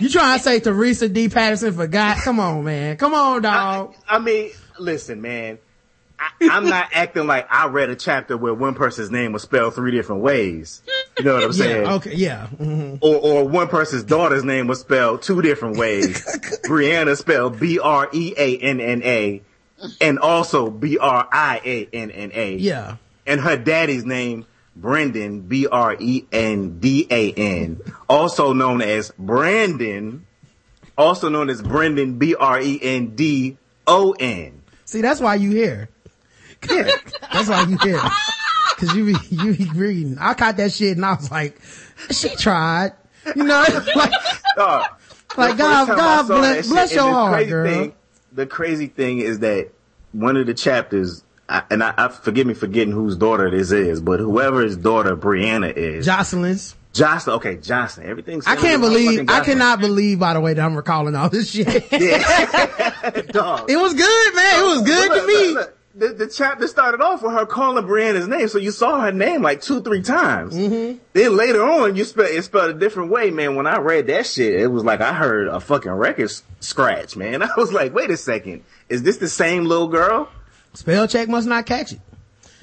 You trying to say Teresa D. Patterson forgot? Come on, man. Come on, dog. I mean, listen, man. I, I'm not acting like I read a chapter where one person's name was spelled three different ways. You know what I'm saying? Yeah, okay, yeah. mhm. Or, or one person's daughter's name was spelled two different ways. Brianna spelled B R E A N N A, and also B R I A N N A. Yeah. And her daddy's name Brendan B R E N D A N, also known as Brandon, also known as Brendan B R E N D O N. See, that's why you here. Yeah. That's why you here. Cause you be, you be reading. I caught that shit and I was like, she tried. You know, like, Dog, Like, God- first time I God bless- bless your the heart, crazy girl. Thing, the crazy thing is that one of the chapters, I, and I, I forgive me for getting whose daughter this is, but whoever his daughter Brianna is, Jocelyn's. Jocelyn. Okay, Jocelyn. Everything's. I can't believe, I cannot believe, by the way, that I'm recalling all this shit. Dog. It was good, man. It was good Look, to me. look, look. The, the chapter started off with her calling Brianna's name, so you saw her name like two, three times. Mm-hmm. Then later on, you spell it spelled a different way, man. When I read that shit, it was like I heard a fucking record scratch, man. I was like, wait a second, is this the same little girl? Spell check must not catch it.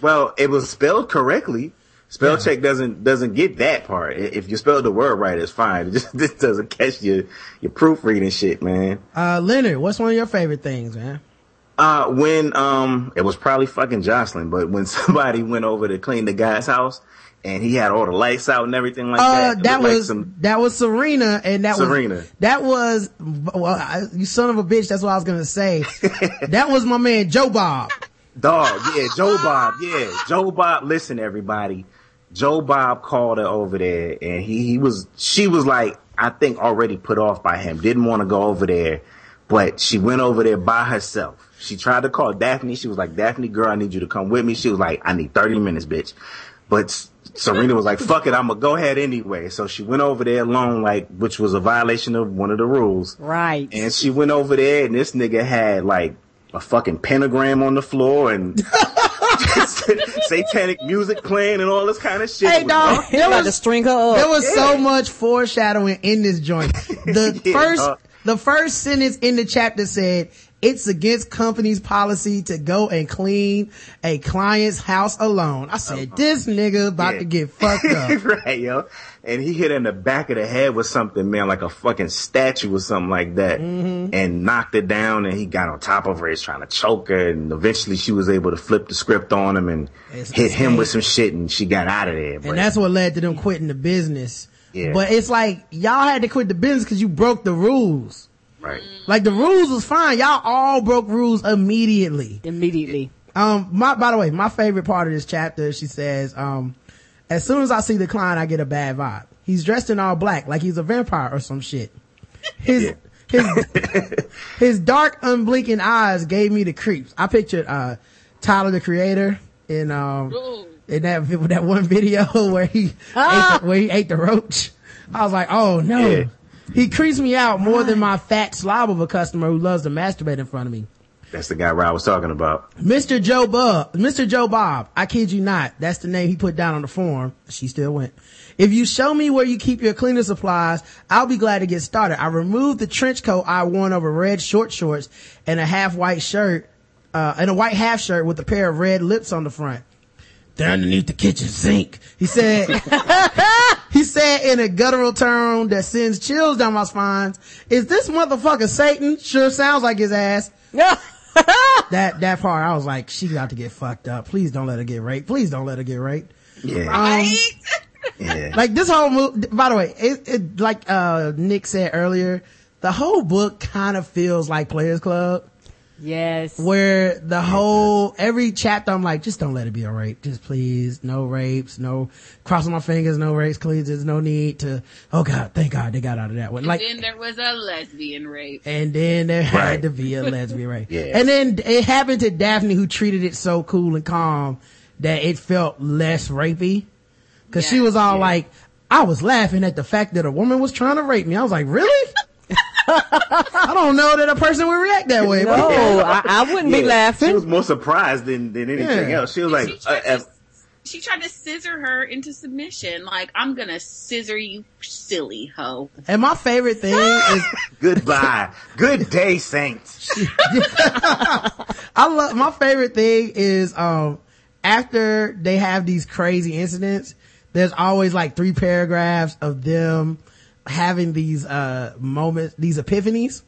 Well, it was spelled correctly. Spell Yeah. check doesn't doesn't get that part. If you spell the word right, it's fine. It just this doesn't catch your your proofreading shit, man. Uh, Leonard, what's one of your favorite things, man? Uh, when, um, it was probably fucking Jocelyn, but when somebody went over to clean the guy's house and he had all the lights out and everything like Uh, that. that looked like was, some, that was Serena and that Serena. was, that was, well, I, you son of a bitch, that's what I was gonna say. that was my man Joe Bob. dog. Yeah, Joe Bob. Yeah, Joe Bob. Listen, everybody. Joe Bob called her over there and he, he was, she was like, I think already put off by him. Didn't want to go over there, but she went over there by herself. She tried to call Daphne. She was like, Daphne, girl, I need you to come with me. She was like, I need 30 minutes, bitch. But Serena was like, fuck it, I'm gonna go ahead anyway. So she went over there alone, like, which was a violation of one of the rules. Right. And she went over there and this nigga had like a fucking pentagram on the floor and satanic music playing and all this kind of shit. Hey, dog. rough. He about to string her There up. was so much foreshadowing in this joint. The Yeah, first, dog. The first sentence in the chapter said, it's against company's policy to go and clean a client's house alone. I said, this nigga about Yeah. to get fucked up. right, yo. And he hit in the back of the head with something, man, like a fucking statue or something like that. Mm-hmm. And knocked her down and he got on top of her. He's trying to choke her. And eventually she was able to flip the script on him and It's hit him with some shit and she got out of there. But And that's what led to them quitting the business. Yeah. But it's like, y'all had to quit the business cause you broke the rules. right. Like the rules was fine. Y'all all broke rules immediately. Immediately. Um, my, by the way, my favorite part of this chapter, she says, um, as soon as I see the client, I get a bad vibe. He's dressed in all black, like he's a vampire or some shit. His, his, his dark, unblinking eyes gave me the creeps. I pictured, uh, Tyler, the creator in, um, Ooh. In that, vi- that one video where he, ate the, where he ate the roach. I was like, oh no. Yeah. He creeps me out more than my fat slob of a customer who loves to masturbate in front of me. That's the guy Rod was talking about. Mr. Joe Bob, Mr. Joe Bob, I kid you not. That's the name he put down on the form. She still went. If you show me where you keep your cleaning supplies, I'll be glad to get started. I removed the trench coat I worn over red short shorts and a half white shirt, uh, and a white half shirt with a pair of red lips on the front. They're underneath the kitchen sink. He said, he said in a guttural tone that sends chills down my spine. Is this motherfucker Satan? Sure sounds like his ass that that part I was like, she got to get fucked up. Please don't let her get raped. Please don't let her get raped. Yeah. Um, yeah. like this whole movie. By the way, it, it like uh Nick said earlier, the whole book kind of feels like Players Club. Yes. where the whole every chapter I'm like, just don't let it be a rape. Just please, no rapes, no crossing my fingers, no rapes, please. There's no need to. Oh God, thank God they got out of that one. And Like, then there was a lesbian rape. and then there had to be a lesbian rape. Yeah. And then it happened to Daphne, who treated it so cool and calm that it felt less rapey. Cause she was all like, I was laughing at the fact that a woman was trying to rape me. I was like, really? I don't know that a person would react that way. but- No, I, I wouldn't be laughing. She was more surprised than, than anything Yeah. else. She was like, she, tried uh, uh, to, she tried to scissor her into submission. Like, I'm gonna scissor you, silly hoe. And my favorite thing is goodbye. Good day, Saints. I love my favorite thing is um after they have these crazy incidents, there's always like three paragraphs of them having these uh moments, these epiphanies.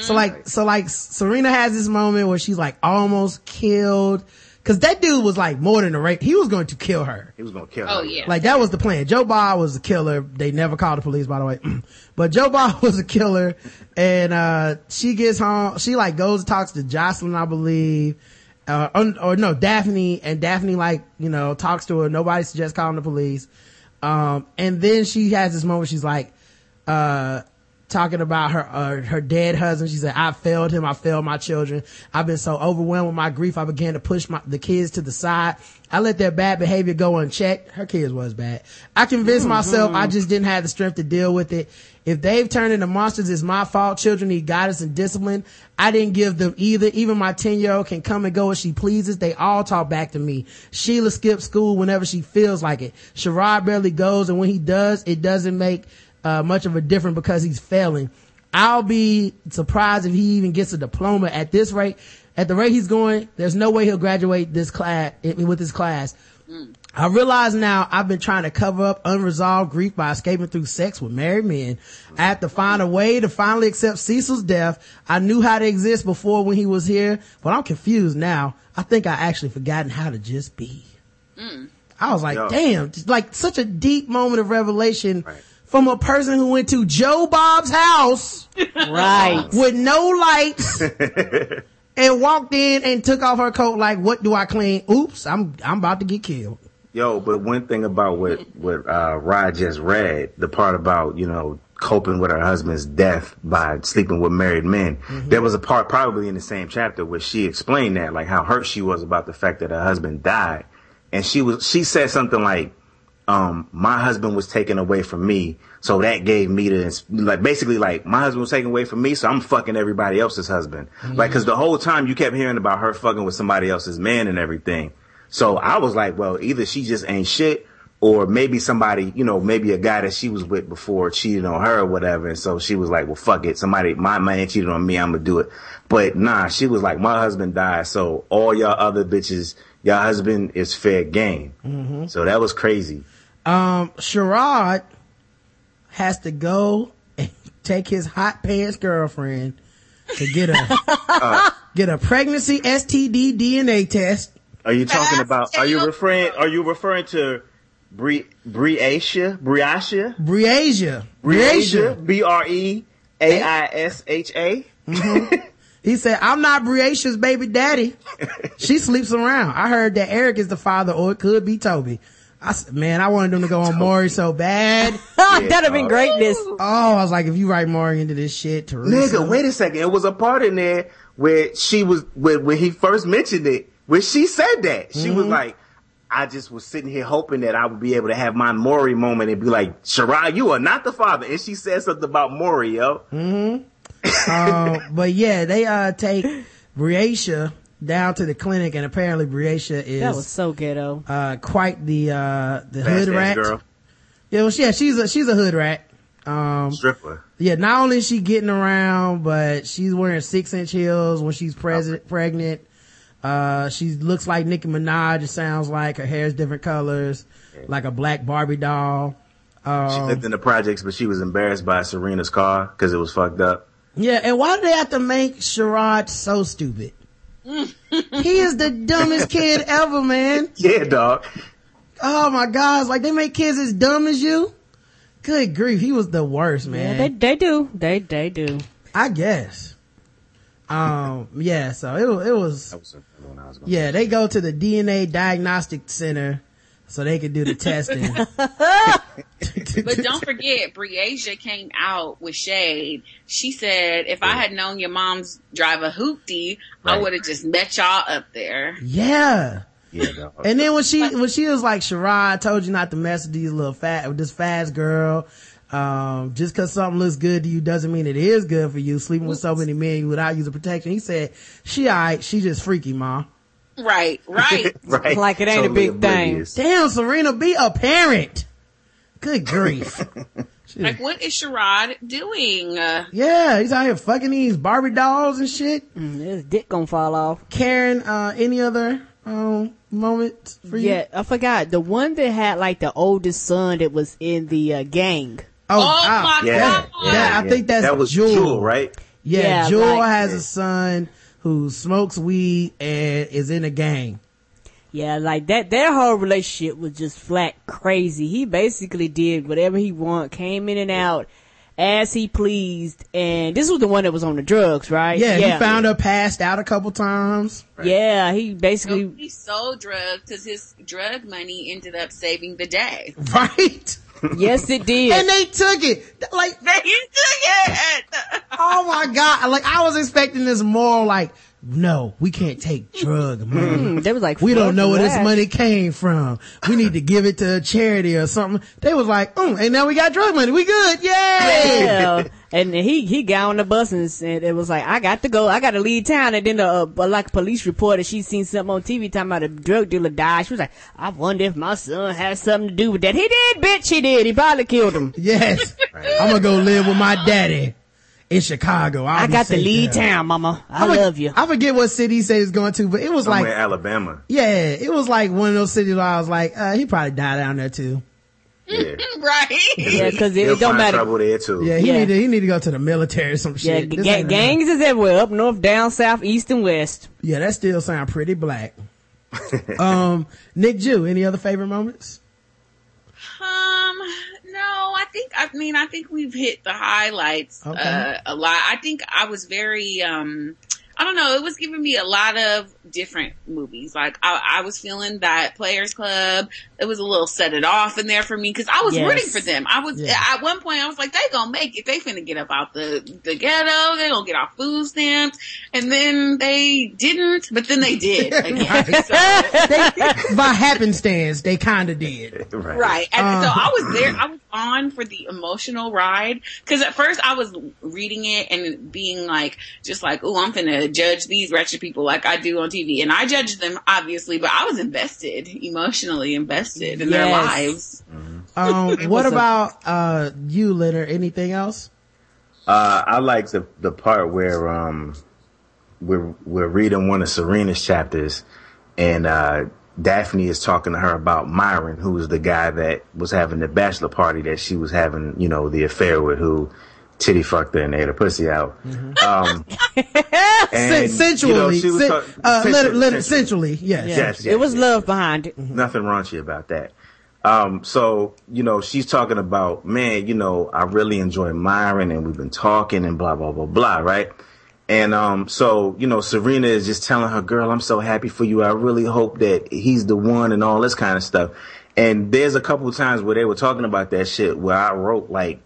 So like, so like Serena has this moment where she's like almost killed. Cause that dude was like more than a rape. He was going to kill her. He was gonna kill Oh her. yeah. Like that was the plan. Joe Bob was a killer. They never called the police, by the way. but Joe Bob was a killer, and uh she gets home. She like goes and talks to Jocelyn, I believe, uh, un- or no, Daphne, and Daphne like you know talks to her. Nobody suggests calling the police. Um, and then she has this moment. Where she's like, uh, talking about her uh, her dead husband. She said, "I failed him. I failed my children. I've been so overwhelmed with my grief. I began to push my the kids to the side. I let their bad behavior go unchecked. Her kids was bad. I convinced myself I just didn't have the strength to deal with it. If they've turned into monsters, it's my fault. Children need guidance and discipline. I didn't give them either. Even my 10 year old can come and go as she pleases. They all talk back to me. Sheila skips school whenever she feels like it. Sherrod barely goes, and when he does, it doesn't make uh, much of a difference because he's failing. I'll be surprised if he even gets a diploma at this rate. At the rate he's going, there's no way he'll graduate this class eh, with his class. Hmm. I realize now I've been trying to cover up unresolved grief by escaping through sex with married men. I have to find a way to finally accept Cecil's death. I knew how to exist before when he was here, but I'm confused now. I think I actually forgotten how to just be. Hmm. I was like, Yo. damn, like such a deep moment of revelation Right. From a person who went to Joe Bob's house Right. with no lights and walked in and took off her coat like, what do I clean? Oops, I'm, I'm about to get killed. Yo, but one thing about what what uh, Rod just read, the part about you know coping with her husband's death by sleeping with married men. There was a part probably in the same chapter where she explained that, like how hurt she was about the fact that her husband died, and she was she said something like, um, "My husband was taken away from me, so that gave me the like basically like my husband was taken away from me, so I'm fucking everybody else's husband, like because the whole time you kept hearing about her fucking with somebody else's man and everything." So I was like, well, either she just ain't shit, or maybe somebody, you know, maybe a guy that she was with before cheated on her or whatever. And so she was like, well, fuck it. Somebody, my man cheated on me. I'm gonna do it. But nah, she was like, my husband died. So all y'all other bitches, your husband is fair game. So that was crazy. Um, Sherrod has to go and take his hot pants girlfriend to get a, get a pregnancy STD DNA test. Are you talking about, are you referring, are you referring to Bri, Briasia? Briasia? Briasia. Briasia? B-R-E-A-I-S-H-A? He said, I'm not Briacia's baby daddy. she sleeps around. I heard that Eric is the father or it could be Toby. I s man, I wanted them to go on Maury so bad. That'd have been greatness. Oh, I was like, if you write Maury into this shit, Teresa. Nigga, wait a second. It was a part in there where she was, where, when he first mentioned it, where she said that. She Mm-hmm. was like, I just was sitting here hoping that I would be able to have my Maury moment and be like, Shirai, you are not the father. And she said something about Maury, yo. Uh, but yeah, they uh take Briacia down to the clinic, and apparently Briacia is That was so ghetto. uh quite the uh the Fast hood rat. girl. Yeah, well, yeah, she's a she's a hood rat. Um, Stripper. yeah, not only is she getting around, but she's wearing six inch heels when she's pres- pregnant. Uh, she looks like Nicki Minaj. It sounds like her hair's different colors, like a black Barbie doll. She Um, lived in the projects, but she was embarrassed by Serena's car because it was fucked up. Yeah, and why do they have to make Sherrod so stupid? He is the dumbest kid ever, man. Yeah, dog. Oh my gosh, like they make kids as dumb as you? Good grief, he was the worst, man. Yeah, man. they they do. They they do. I guess. Um, yeah, so it, it was, That was the I was going yeah, they go to the DNA diagnostic center so they could do the testing. But don't forget, Briasia came out with shade. She said, if I had known your mom's drive a hoopty, I would have just met y'all up there. yeah. Yeah, no. And then when she when she was like, Sherrod, I told you not to mess with these little fat with this fast girl. Um, just cause something looks good to you doesn't mean it is good for you. Sleeping with so many men without using protection. He said, she alright, she just freaky, mom. Right, right. right. Like it ain't a big thing. oblivious. Damn, Serena, be a parent. Good grief. like, what is Sherrod doing? Uh, yeah, he's out here fucking these Barbie dolls and shit. Mm, His dick gonna fall off. Karen, uh, any other, um, moments for you? Yeah, I forgot the one that had like the oldest son that was in the uh, gang. Oh, Oh ah, my Yeah, God. yeah, That- I think that's that was Jewel. Jewel, right? Yeah, Yeah, Jewel like- has a son who smokes weed and is in a gang. Yeah, like that, their whole relationship was just flat crazy. He basically did whatever he want, came in and out as he pleased. And this was the one that was on the drugs, right? Yeah, yeah. he found her passed out a couple times. Yeah, he basically, He sold drugs because his drug money ended up saving the day. Right? Yes it did. and they took it. Like, They took it. oh my God. Like, I was expecting this more like, no, we can't take drug money. Mm, they was like, We don't know where this money came from. We need to give it to a charity or something. They was like, mm, and now we got drug money. We good. Yay! Yeah. And he he got on the bus and said it was like I got to go, I got to leave town. And then the uh, like police reported she seen something on TV talking about a drug dealer died. She was like, I wonder if my son has something to do with that. He did, bitch. He did. He probably killed him. Yes. I'm gonna go live with my daddy in Chicago. I'll I got to safe leave there. town, mama. I, for- love you. I forget what city he said he's going to, but it was Somewhere like, Alabama. yeah, it was like one of those cities where I was like, uh, he probably died down there too. Yeah. right. yeah, because it, it don't matter. trouble there too. Yeah, he Yeah. need to, he need to go to the military or some Yeah, shit. g- This ga- gangs is everywhere, up north, down south, east, and west. Yeah, that still sound pretty black. um, Nic Ju, any other favorite moments? Um, no, I think, I mean, I think we've hit the highlights, Okay. uh, a lot. I think I was very, um, I don't know, it was giving me a lot of different movies. Like, I, I was feeling that Players Club, it was a little set it off in there for me, cause I was Yes. rooting for them. I was, Yeah. at one point I was like, they gonna make it. They finna get up out the, the ghetto. They gonna get off food stamps. And then they didn't, but then they did. again. So- They, by happenstance, they kind of did. Right. Right. And so Uh-huh. I was there, I was on for the emotional ride. Cause at first I was reading it and being like, just like, oh, I'm gonna judge these wretched people like I do on TV. And I judged them, obviously, but I was invested, emotionally invested in their Yes. lives. Um, what was a- about, uh, you, Leonard? Anything else? Uh, I like the the part where um we're we're reading one of Serena's chapters, and uh, Daphne is talking to her about Myron, who was the guy that was having the bachelor party that she was having, you know, the affair with, who titty fucked her and ate her pussy out. Um, and, sensually, you know, she was sen- talk- uh, sensually, Leonard, Leonard, sensually. sensually, yes. Yes, yes, it was yes. love behind it. Nothing raunchy about that. Um, so, you know, she's talking about, man, you know, I really enjoy Myron and we've been talking and blah, blah, blah, blah, right? And, um, so, you know, Serena is just telling her, girl, I'm so happy for you. I really hope that he's the one and all this kind of stuff. And there's a couple of times where they were talking about that shit where I wrote like,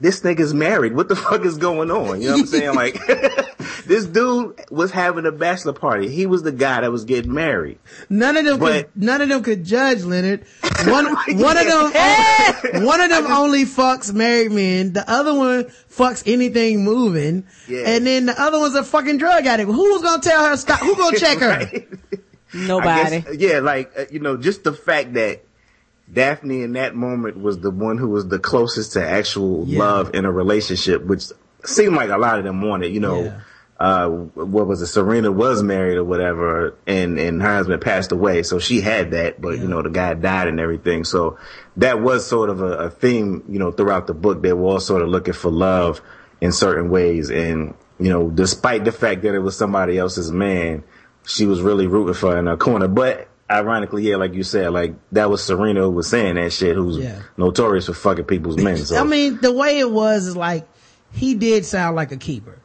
this nigga's married. What the fuck is going on? You know what I'm saying? Like, this dude was having a bachelor party. He was the guy that was getting married. None of them But- could, none of them could judge Leonard. One, one of them, one of them only fucks married men. The other one fucks anything moving. Yeah. And then the other one's a fucking drug addict. Who was gonna tell her stop? Who gonna check her? Right? Nobody. guess, yeah, like, uh, you know, just the fact that Daphne in that moment was the one who was the closest to actual Yeah. love in a relationship, which seemed like a lot of them wanted, you know, Yeah. uh, what was it? Serena was married or whatever and, and her husband passed away. So she had that, but you know, the guy died and everything. So that was sort of a, a theme, you know, throughout the book. They were all sort of looking for love in certain ways. And, you know, despite the fact that it was somebody else's man, she was really rooting for her in her corner. But ironically, yeah, like you said, like that was Serena who was saying that shit, who's Yeah. notorious for fucking people's men. So I mean, the way it was is like, he did sound like a keeper.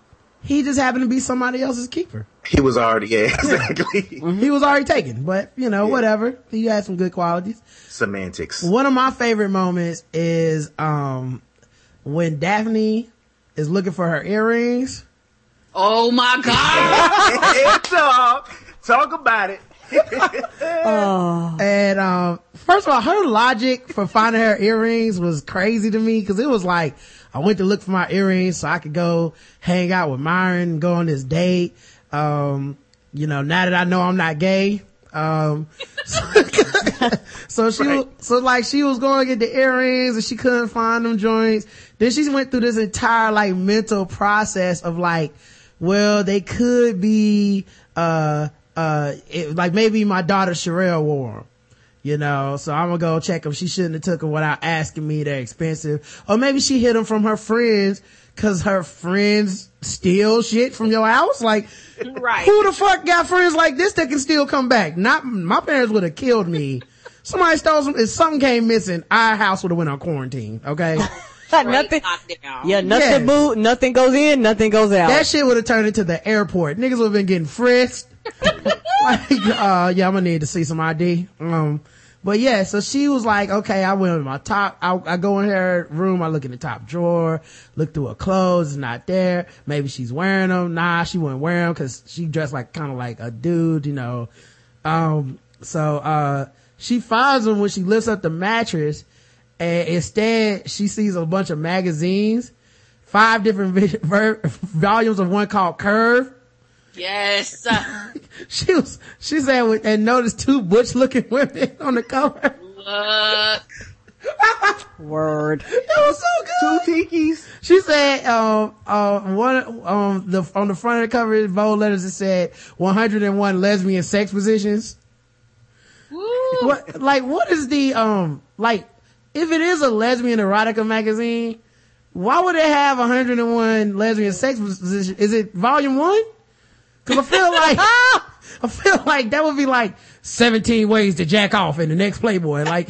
he just happened to be somebody else's keeper. He was already, yeah, exactly. He was already taken, but you know, whatever. He had some good qualities. Semantics. One of my favorite moments is, um, when Daphne is looking for her earrings. Oh my god! talk, talk about it. And, um, first of all, her logic for finding her earrings was crazy to me because it was like, I went to look for my earrings so I could go hang out with Myron and go on this date. Um, you know, now that I know I'm not gay, um, so she, Right. so like she was going to get the earrings and she couldn't find them joints. Then she went through this entire like mental process of like, well, they could be, uh, uh, it, like maybe my daughter Sherelle them, you know, so I'm gonna go check them. She shouldn't have took them without asking me. They're expensive. Or maybe she hid them from her friends cause her friends steal shit from your house. Like, right. who the fuck got friends like this that can still come back? Not, my parents would have killed me. Somebody stole some, if something came missing, our house would have went on quarantine, okay? nothing. Yeah, nothing Yes. move, nothing goes in, nothing goes out. that shit would have turned into the airport. Niggas would have been getting frisked. Like, uh, yeah, I'm gonna need to see some ID. Um, but yeah, so she was like, okay, I went in my top, I, I go in her room, I look in the top drawer, look through her clothes, not there. Maybe she's wearing them. Nah, she wouldn't wear them cause she dressed like, kind of like a dude, you know. Um, so, uh, she finds them when she lifts up the mattress and instead she sees a bunch of magazines, five different vi- ver- volumes of one called Curve. Yes. She was, she said, with- and noticed two butch looking women on the cover. Look. Word. It was so good. Two good. tikis. She said, um, uh, one, um, the, on the front of the cover, bold letters, it said 101 lesbian sex positions. Woo. What, like, what is the, um, like, if it is a lesbian erotica magazine, why would it have 101 lesbian sex positions? Is it volume one? Cause I feel like, I feel like that would be like 17 ways to jack off in the next Playboy. Like,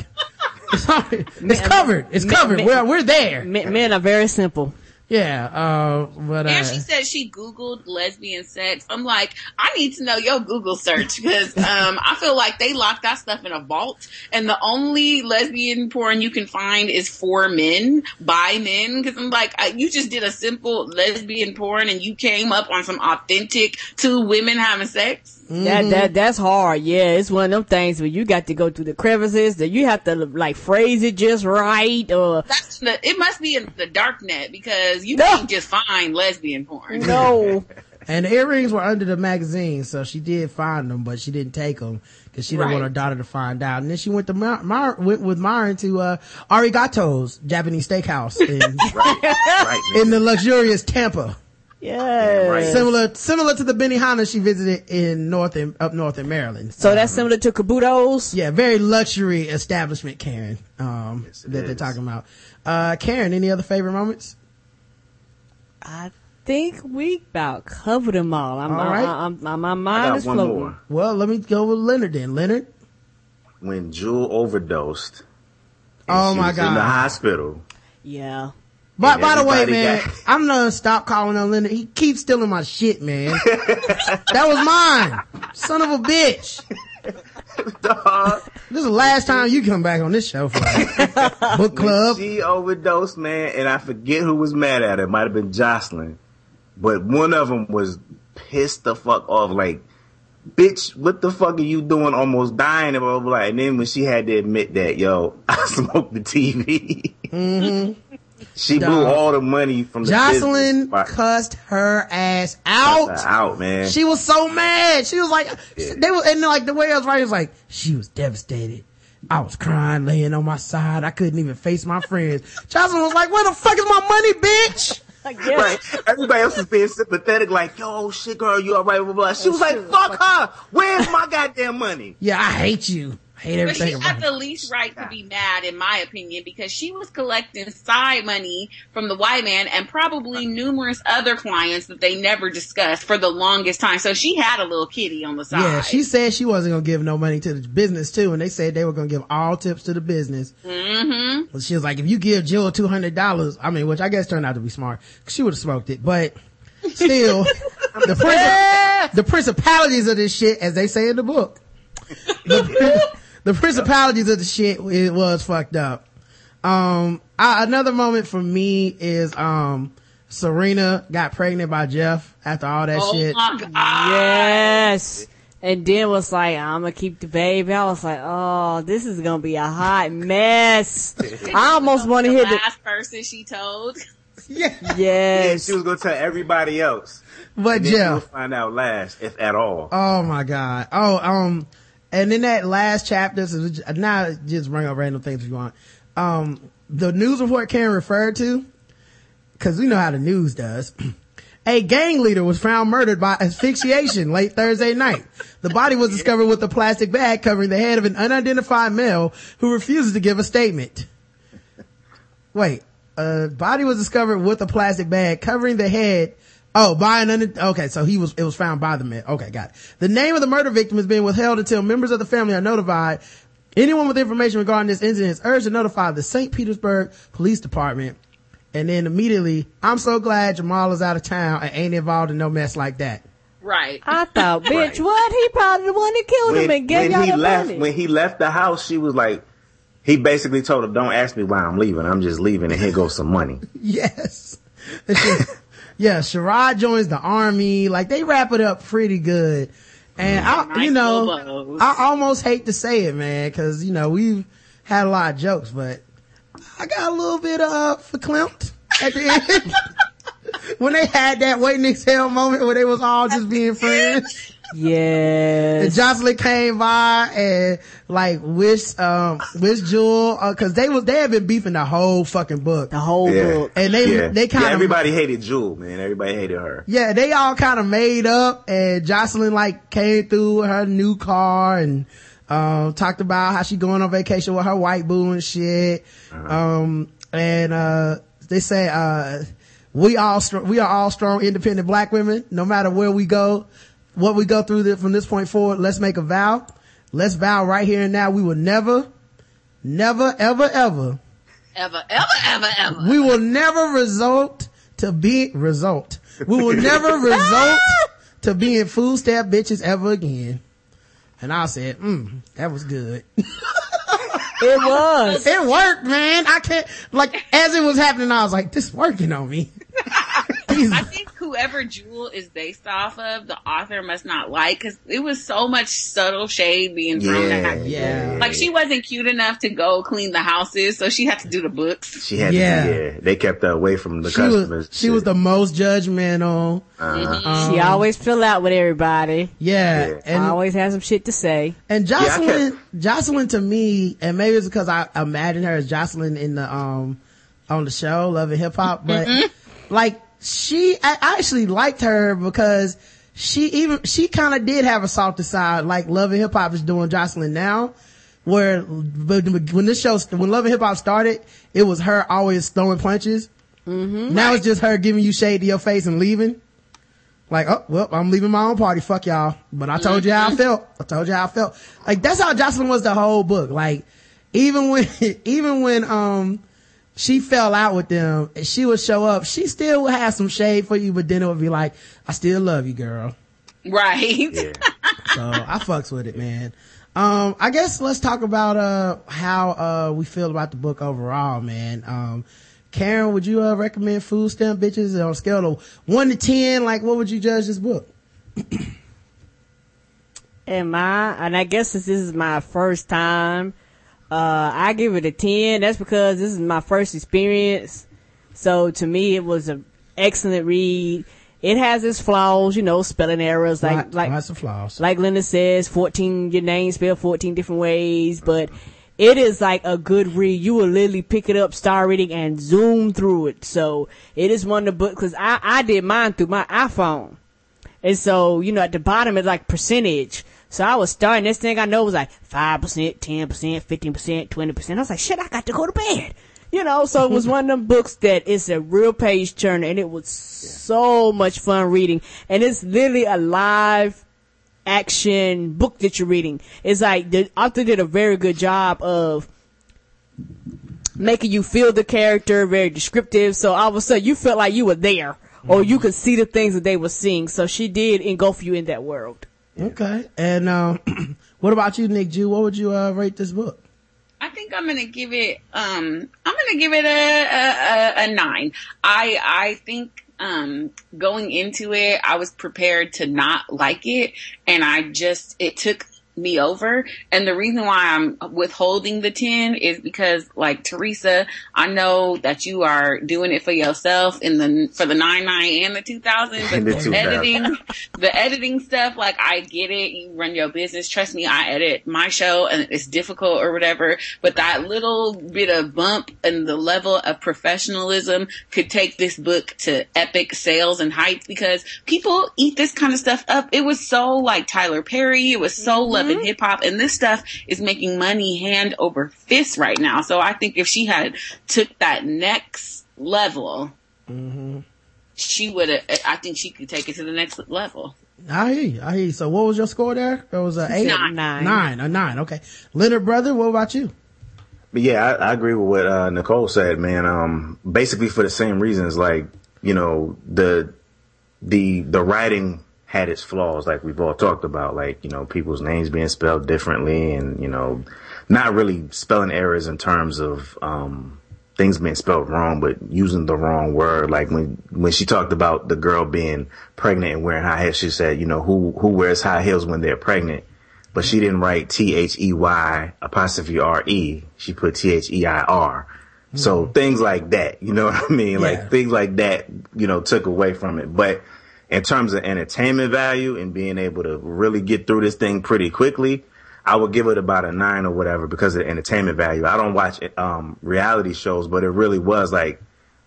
it's, already- it's covered. It's covered. man- We're, we're there. Men, men are very simple. Yeah. Uh, but, uh, And she said she Googled lesbian sex. I'm like, I need to know your Google search because um, I feel like they lock that stuff in a vault, and the only lesbian porn you can find is for men by men. Because I'm like, I, you just did a simple lesbian porn, and you came up on some authentic two women having sex. That that that's hard. Yeah, it's one of them things where you got to go through the crevices. That you have to like phrase it just right. Or That's the, it must be in the dark net because you No. can't just find lesbian porn. no, and the earrings were under the magazine, so she did find them, but she didn't take them because she didn't Right. want her daughter to find out. And then she went to Mar- Mar- went with Myron to, uh, Arigato's Japanese steakhouse in, Right, man. in the luxurious Tampa. Yeah. right. Similar, similar to the Benihana she visited in north in, up north in Maryland. So that's similar to Kabuto's. Yeah, very luxury establishment, Karen, um, Yes, it that they're talking about. Uh, Karen, any other favorite moments? I think we about covered them all. I'm, All right. I, I'm, my, my I mind got is one floating. more. Well, let me go with Leonard then. Leonard? When Jewel overdosed. Oh she my was In the hospital. Yeah. But by the way, man, got- I'm gonna stop calling on Leonard. He keeps stealing my shit, man. that was mine. Son of a bitch. Dog. This is the last time you come back on this show for book club. She overdosed, man, and I forget who was mad at her. It might have been Jocelyn, but one of them was pissed the fuck off. Like, bitch, what the fuck are you doing? Almost dying, and blah blah. blah. And then when she had to admit that, yo, I smoked the TV. Mm-hmm. She blew all the money from the Jocelyn cussed her ass out. her out, man. She was so mad. She was like, they were, and like the way I was writing was like, she was devastated. I was crying, laying on my side. I couldn't even face my friends. Jocelyn was like, where the fuck is my money, bitch? Yeah. Right. Everybody else was being sympathetic, like, yo, shit, girl, you alright, blah, blah. She was like, fuck her. Where's my goddamn money? Yeah, I hate you. Hate But she everything had the least right to be mad, in my opinion, because she was collecting side money from the white man and probably numerous other clients that they never discussed for the longest time. So she had a little kitty on the side. Yeah, she said she wasn't gonna give no money to the business too, and they said they were gonna give all tips to the business. Mm-hmm. Well, she was like, if you give Jill two hundred dollars, I mean, which I guess turned out to be smart. she would have smoked it. But still, the, the principalities of this shit, as they say in the book, the, the principalities of the shit, it was fucked up. Um, I, another moment for me is, um, Serena got pregnant by Jeff after all that Oh shit. my! Yes. And then was like, I'm gonna keep the baby. I was like, oh, this is gonna be a hot mess. I almost want to the hear the, last person she told. Yeah. Yeah, yes. she was gonna tell everybody else. But And then she Jeff. find out last, if at all. Oh my god. Oh, um, and in that last chapter, so now just bring up random things if you want. Um, the news report Karen referred to, cause we know how the news does. A gang leader was found murdered by asphyxiation late Thursday night. The body was discovered with a plastic bag covering the head of an unidentified male who refuses to give a statement. Wait, a body was discovered with a plastic bag covering the head. Oh, by an un- okay, so he was, it was found by the man. Okay, got it. The name of the murder victim is being withheld until members of the family are notified. Anyone with information regarding this incident is urged to notify the St. Petersburg Police Department. And then immediately, I'm so glad Jamal is out of town and ain't involved in no mess like that. Right. I thought, bitch, Right. what? He probably the one that killed him When, and gave when y'all he the left, money. when he left the house, she was like, he basically told her, don't ask me why I'm leaving. I'm just leaving and here goes some money. Yes. Yeah, Sherrod joins the army. Like they wrap it up pretty good. And I, mm-hmm. Nice you know, little bows. I almost hate to say it, man, cause you know, we've had a lot of jokes, but I got a little bit of verklempt at the end. when they had that wait and exhale moment where they was all just being friends. And. Jocelyn came by and like wish, um, wish Jewel, uh, cause they was, they had been beefing the whole fucking book. The whole Yeah. book. And they, yeah. they kind yeah, of, everybody hated Jewel, man. Everybody hated her. yeah, they all kind of made up and Jocelyn like came through with her new car and, um, talked about how she going on vacation with her white boo and shit. Um, and, uh, they say, uh, we all, str- we are all strong, independent black women, no matter where we go, what we go through th- from this point forward. Let's make a vow. Let's vow right here and now. We will never, never, ever, ever Ever, ever, ever, ever. we will never result to be result. We will never result to being food stamp bitches ever again. And I said, mm, that was good. It was. It worked, man. I can't, like, as it was happening, I was like, this working on me. I think whoever Jewel is based off of, the author must not like because it was so much subtle shade being thrown Yeah, at her. Yeah. Like she wasn't cute enough to go clean the houses, so she had to do the books. She had Yeah. to yeah. They kept her away from the she customers. was, she was the most judgmental. Uh-huh. she always fill out with everybody. Yeah. Yeah. And, always has some shit to say. And I Jocelyn, Jocelyn to me, and maybe it's because I imagine her as Joseline in the, um, on the show, Love and Hip Hop, but like she, I actually liked her because she even, she kind of did have a softer side, like Love and Hip Hop is doing Joseline now, where, when this show, when Love and Hip Hop started, it was her always throwing punches. Now it's just her giving you shade to your face and leaving. Like, oh, well, I'm leaving my own party. Fuck y'all. But I told you how I felt. I told you how I felt. Like, that's how Jocelyn was the whole book. Like, even when, even when, um, she fell out with them, and she would show up, she still would have some shade for you, but then it would be like, I still love you, girl. Right. Yeah. So I fucks with it, man. Um, I guess let's talk about, uh, how, uh, we feel about the book overall, man. Um, Karen, would you, uh, recommend Food Stamp Bitches on a scale of one to 10? Like, what would you judge this book? Am I? And I guess since this is my first time, uh, I give it a 10. That's because this is my first experience. So to me, it was an excellent read. It has its flaws, you know, spelling errors, like, Lot- like, lots of flaws. like Linda says, 14, your name spelled 14 different ways, but it is like a good read. You will literally pick it up, start reading, and zoom through it. So it is one of the books, cause I, I did mine through my iPhone. And so, you know, at the bottom it's like percentage. So I was starting, this thing I know was like 5%, 10%, 15%, 20%. I was like, shit, I got to go to bed. You know, so it was one of them books that is a real page turner and it was so much fun reading. And it's literally a live action book that you're reading. It's like the author did a very good job of making you feel the character, very descriptive. So all of a sudden you felt like you were there or you mm-hmm. could see the things that they were seeing. So she did engulf you in that world. Okay. And, um, what about you, Nic Ju? What would you, uh, rate this book? I think I'm gonna give it. Um, I'm gonna give it a a, a, nine. I I think um, going into it, I was prepared to not like it, and I just it took me over. And the reason why I'm withholding the 10 is because like Teresa, I know that you are doing it for yourself in the, for the 99 and the 2000, but the the, 2000. editing, the editing stuff, like I get it. You run your business. Trust me, I edit my show and it's difficult or whatever, but that little bit of bump and the level of professionalism could take this book to epic sales and heights because people eat this kind of stuff up. It was so like Tyler Perry. It was so mm-hmm. Love and hip hop and this stuff is making money hand over fist right now. So I think if she had took that next level, she would have, I think she could take it to the next level. I hear you. I hear you. So what was your score there? It was a eight? Nine. Nine. Nine. A nine. Okay. Leonard brother, what about you? But yeah, I, I agree with what uh, Nicole said, man. Um, basically for the same reasons, like you know, the the the writing had its flaws, like we've all talked about, like you know, people's names being spelled differently, and you know, not really spelling errors in terms of um, things being spelled wrong, but using the wrong word. Like when when she talked about the girl being pregnant and wearing high heels, she said, you know, who who wears high heels when they're pregnant? But she didn't write T H E Y apostrophe R E. She put T H E I R. So things like that, you know what I mean? Yeah. Like things like that, you know, took away from it. But in terms of entertainment value and being able to really get through this thing pretty quickly, I would give it about a nine or whatever because of the entertainment value. I don't watch um, reality shows, but it really was like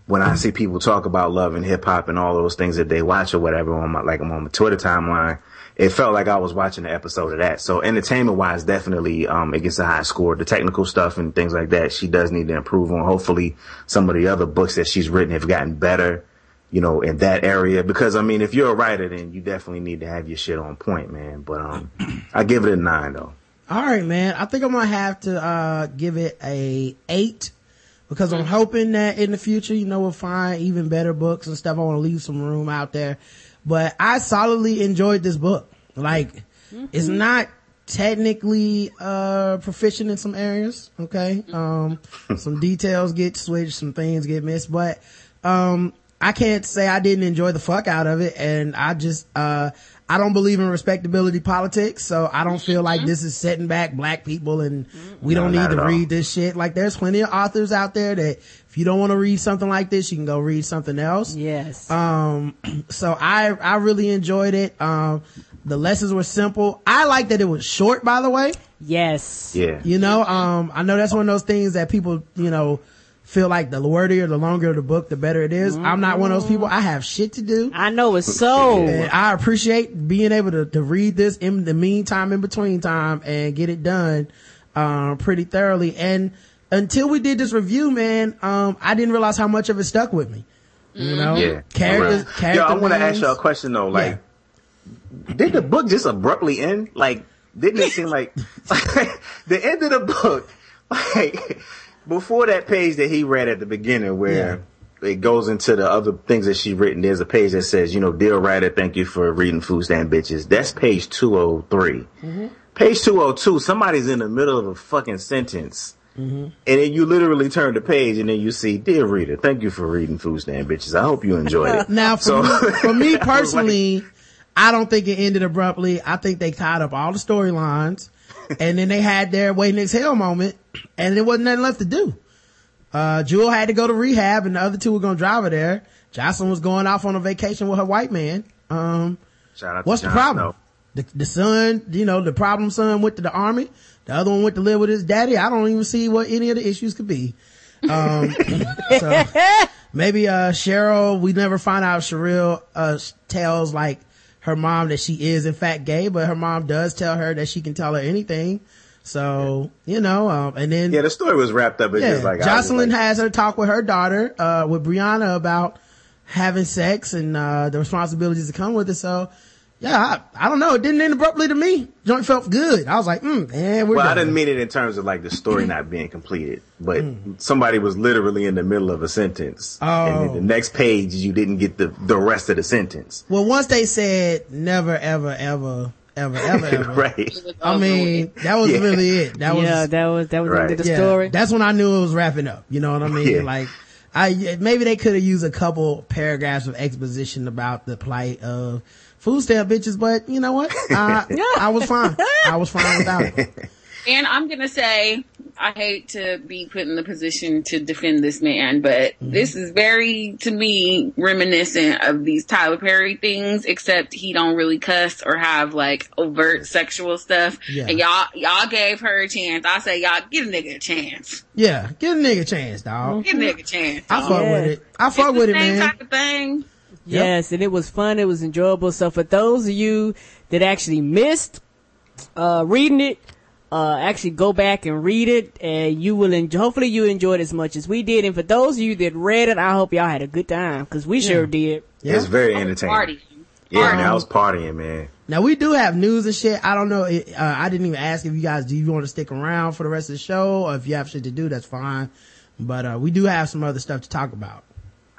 when I see people talk about love and hip hop and all those things that they watch or whatever on my like I'm on my Twitter timeline, it felt like I was watching an episode of that. So entertainment wise, definitely um, it gets a high score. The technical stuff and things like that, she does need to improve on. Hopefully, some of the other books that she's written have gotten better. You know, in that area, because I mean, if you're a writer, then you definitely need to have your shit on point, man. But um, I give it a nine though. All right, man. I think I'm gonna have to uh give it a eight because I'm hoping that in the future, you know, we'll find even better books and stuff. I want to leave some room out there, but I solidly enjoyed this book. Like, it's not technically uh proficient in some areas. Okay, um, some details get switched, some things get missed, but um, I can't say I didn't enjoy the fuck out of it, and I just uh. I don't believe in respectability politics, so I don't feel like this is setting back black people and we No, don't not need to at all. read this shit. Like there's plenty of authors out there that if you don't want to read something like this, you can go read something else. Yes. Um, so I, I really enjoyed it. Um, the lessons were simple. I like that it was short, by the way. yes. Yeah. You know, um, I know that's one of those things that people, you know, feel like the wordier, the longer the book, the better it is. I'm not one of those people. I have shit to do. I know it's so. And I appreciate being able to, to read this in the meantime, in between time and get it done, um, pretty thoroughly. And until we did this review, man, um, I didn't realize how much of it stuck with me. You know? Yeah. Characters, Right. character Yo, I want to ask y'all a question though. Like, did the book just abruptly end? Like, didn't it seem like the end of the book, like before that page that he read at the beginning where it goes into the other things that she written, there's a page that says, you know, dear writer, thank you for reading Food Stamp Bitches. That's page 203. Mm-hmm. Page 202, somebody's in the middle of a fucking sentence. Mm-hmm. And then you literally turn the page and then you see, dear reader, thank you for reading Food Stamp Bitches. I hope you enjoyed it. Now, for, So- me, for me personally, I don't think it ended abruptly. I think they tied up all the storylines and then they had their waiting exhale moment and there wasn't nothing left to do. Uh, Jewel had to go to rehab and the other two were going to drive her there. Jocelyn was going off on a vacation with her white man. Um, Shout out what's the Jon problem? The, the son, you know, the problem son went to the army. The other one went to live with his daddy. I don't even see what any of the issues could be. Um, so maybe, uh, Cheryl, we never find out Cheryl, uh, tells like her mom that she is in fact gay, but her mom does tell her that she can tell her anything. So, you know, um, and then, Yeah, the story was wrapped up. It's yeah, just like Jocelyn like, has her talk with her daughter, uh, with Brianna about having sex and, uh, the responsibilities that come with it. So, yeah, I, I don't know. It didn't end abruptly to me. Joint felt good. I was like, mm, man, we're Well, I done. didn't mean it in terms of like the story not being completed, but somebody was literally in the middle of a sentence, and Oh. then the next page you didn't get the the rest of the sentence. Well, once they said never, ever, ever, ever, ever, ever. right. I mean, that was Yeah. really it. That was, yeah, that was that was the the yeah, story. That's when I knew it was wrapping up. You know what I mean? Yeah. Like, I, maybe they could have used a couple paragraphs of exposition about the plight of food stamp bitches, but you know what? I, I was fine. I was fine without it. And I'm gonna say, I hate to be put in the position to defend this man, but Mm-hmm. this is very, to me, reminiscent of these Tyler Perry things, except he don't really cuss or have like overt sexual stuff. Yeah. And y'all, y'all gave her a chance. I say, y'all give a nigga a chance. Yeah. Give a nigga a chance, dog. Give a nigga a chance. I dog. fuck Yeah. with it. I fuck It's with the it, same man. type of thing. Yes, and it was fun. It was enjoyable. So for those of you that actually missed uh, reading it, uh, actually go back and read it, and you will enjoy. Hopefully, you enjoyed as much as we did. And for those of you that read it, I hope y'all had a good time because we sure did. Yeah. It's very entertaining. Party. Yeah, Party. man, I was partying, man. Now we do have news and shit. I don't know. Uh, I didn't even ask if you guys do you want to stick around for the rest of the show, or if you have shit to do, that's fine. But uh, we do have some other stuff to talk about.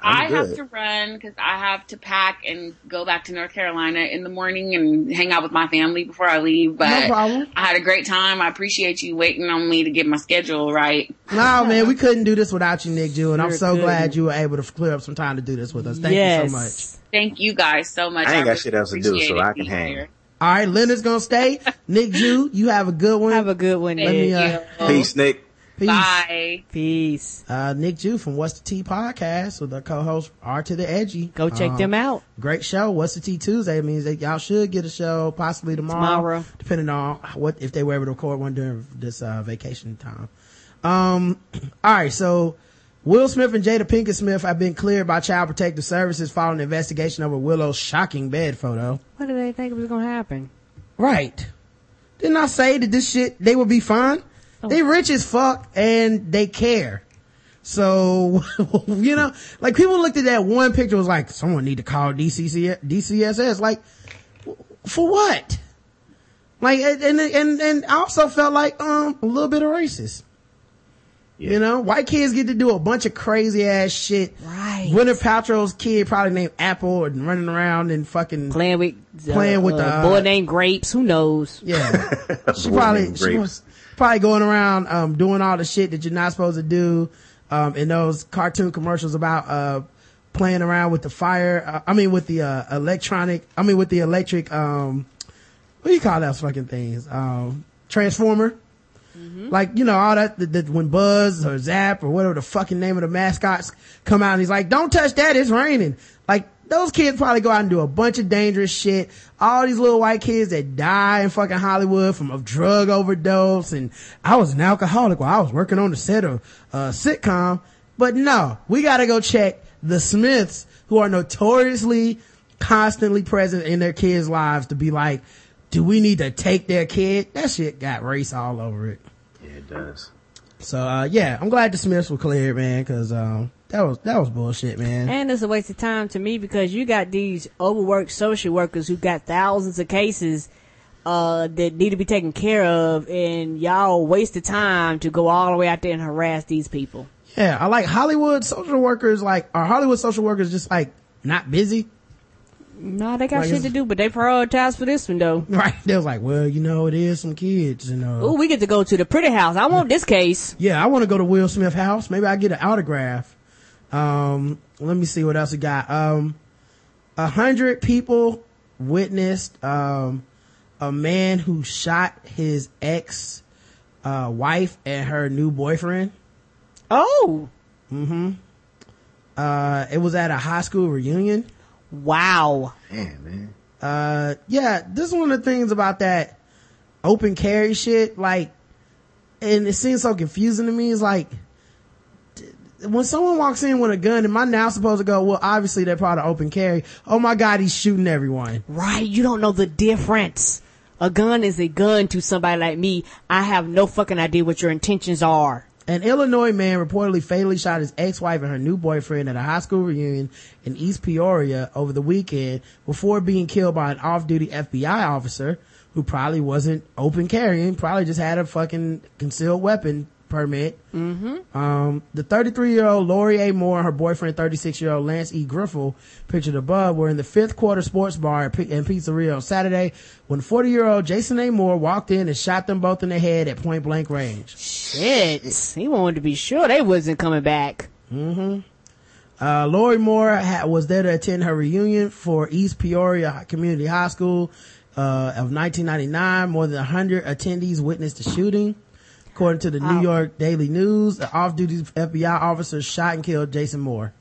I I'm have to run because I have to pack and go back to North Carolina in the morning and hang out with my family before I leave. But No. I had a great time. I appreciate you waiting on me to get my schedule right. No, man, we couldn't do this without you, Nic Ju, and I'm so couldn't. glad you were able to clear up some time to do this with us. Thank yes. you so much. Thank you guys so much. I ain't got shit else to do, so I can hang. here. All right, Leonard's gonna stay. Nic Ju, you have a good one. Have a good one. Thank me, uh, you. Peace, Nick. Peace. Bye. Peace. Uh, Nic Ju from What's the Tea podcast with our co-host R to the Edgy. Go check Um, them out. Great show. What's the Tea Tuesday It means that y'all should get a show possibly tomorrow, Tomorrow. depending on what if they were able to record one during this uh, vacation time. Um, all right, so Will Smith and Jada Pinkett Smith have been cleared by Child Protective Services following an investigation over Willow's shocking bed photo. What did they think was gonna happen? Right. Didn't I say that this shit they would be fine? They rich as fuck and they care. So, you know, like people looked at that one picture was like, someone need to call DCC, DCSS. Like, for what? Like, and, and, and, and I also felt like, um, a little bit of racist. You know, white kids get to do a bunch of crazy ass shit. Right. Gwyneth Paltrow's kid probably named Apple and running around and fucking Playing with uh, Playing with uh, the, uh, boy named Grapes. Who knows? Yeah. she Boy probably, she was probably going around, um, doing all the shit that you're not supposed to do, um, in those cartoon commercials about, uh, playing around with the fire, uh, I mean with the, uh, electronic, I mean with the electric, um, what do you call those fucking things? Um, transformer. Like, you know, all that, that, that when Buzz or Zap or whatever the fucking name of the mascots come out and he's like, don't touch that, it's raining. Those kids probably go out and do a bunch of dangerous shit. All these little white kids that die in fucking Hollywood from a drug overdose and I was an alcoholic while I was working on the set of a sitcom. But no, we gotta go check the Smiths who are notoriously constantly present in their kids' lives to be like, do we need to take their kid? That shit got race all over it. Yeah, it does. So, uh, yeah, I'm glad the Smiths were cleared, man, cause, um, that was, that was bullshit, man. And it's a waste of time to me because you got these overworked social workers who got thousands of cases uh, that need to be taken care of, and y'all waste the time to go all the way out there and harass these people. Yeah, I like Hollywood social workers, like, are Hollywood social workers just like not busy? No, they got Like shit to do, but they prioritize for this one though. Right? They was like, well, you know, it is some kids, you know. Ooh, we get to go to the pretty house. I want this case. Yeah, I want to go to Will Smith house. Maybe I get an autograph. Um, let me see what else we got. Um, a hundred people witnessed, um, a man who shot his ex, uh, wife and her new boyfriend. Oh, Mm-hmm. Uh, it was at a high school reunion. wow. Damn, man. Uh, yeah, this is one of the things about that open carry shit. Like, and it seems so confusing to me. It's like, d- when someone walks in with a gun, am I now supposed to go, well, obviously they're part of open carry. Oh my God, he's shooting everyone. Right, you don't know the difference. A gun is a gun to somebody like me. I have no fucking idea what your intentions are. An Illinois man reportedly fatally shot his ex-wife and her new boyfriend at a high school reunion in East Peoria over the weekend before being killed by an off-duty FBI officer who probably wasn't open carrying, probably just had a fucking concealed weapon permit. Mm-hmm. Um, the 33 year old Lori A. Moore and her boyfriend, 36 year old Lance E. Griffel, pictured above, were in the fifth quarter sports bar and pizzeria on Saturday when 40 year old Jason A. Moore walked in and shot them both in the head at point blank range. Shit. He wanted to be sure they wasn't coming back. Mm-hmm. Uh, Lori Moore ha- was there to attend her reunion for East Peoria Community High School uh, of 1999. More than 100 attendees witnessed the shooting. According to the New York Daily News, an off-duty FBI officer shot and killed Jason Moore.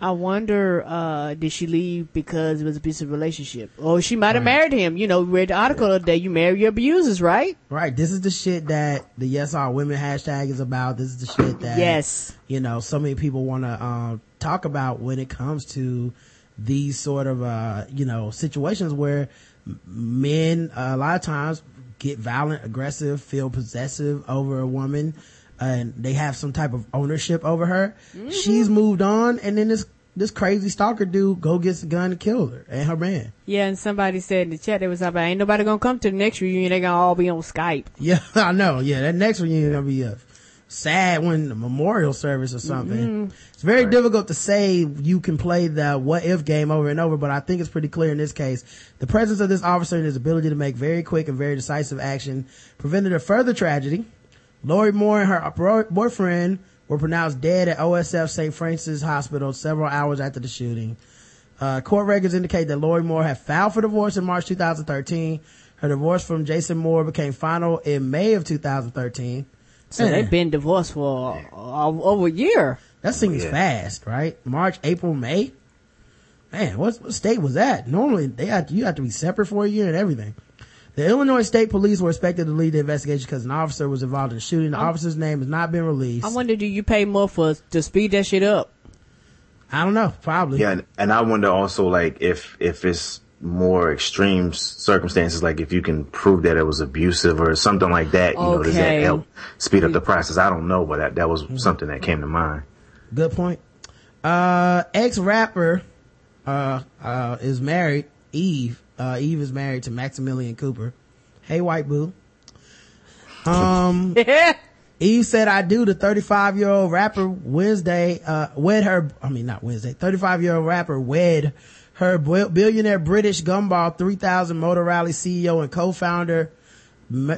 I wonder, uh, did she leave because it was a abusive relationship? Or she might have right. married him. You know, read the article yeah. that you marry your abusers, right? Right. This is the shit that the Yes All Women hashtag is about. This is the shit that, yes, you know, so many people want to, um, talk about when it comes to these sort of, uh, you know, situations where men, uh, a lot of times get violent, aggressive, feel possessive over a woman, and they have some type of ownership over her. Mm-hmm. She's moved on, and then this this crazy stalker dude go gets a gun and kill her and her man. Yeah, and somebody said in the chat they was like, "Ain't nobody gonna come to the next reunion. They gonna all be on Skype." Yeah, I know. Yeah, that next reunion gonna be a sad when the memorial service or something. Mm-hmm. It's very right. difficult to say you can play the what if game over and over, but I think it's pretty clear in this case. The presence of this officer and his ability to make very quick and very decisive action prevented a further tragedy. Lori Moore and her boyfriend were pronounced dead at OSF St. Francis Hospital several hours after the shooting. Uh, court records indicate that Lori Moore had filed for divorce in March 2013. Her divorce from Jason Moore became final in May of 2013. So Man. they've been divorced for uh, over a year. That seems yeah. fast, right? March, April, May. Man, what, what state was that? Normally, they had to, you have to be separate for a year and everything. The Illinois State Police were expected to lead the investigation because an officer was involved in the shooting. The I'm, officer's name has not been released. I wonder, do you pay more for to speed that shit up? I don't know. Probably. Yeah, and, and I wonder also, like, if if it's more extreme circumstances, like if you can prove that it was abusive or something like that, you okay. know, does that help speed up the process? I don't know, but that, that was mm-hmm. something that came to mind. Good point. Uh, ex rapper, uh, uh, is married. Eve, uh, Eve is married to Maximilian Cooper. Hey, white boo. Um, Eve said I do. The 35 year old rapper Wednesday, uh, wed her, I mean, not Wednesday, 35 year old rapper wed her billionaire British Gumball 3000 Motor Rally CEO and co-founder,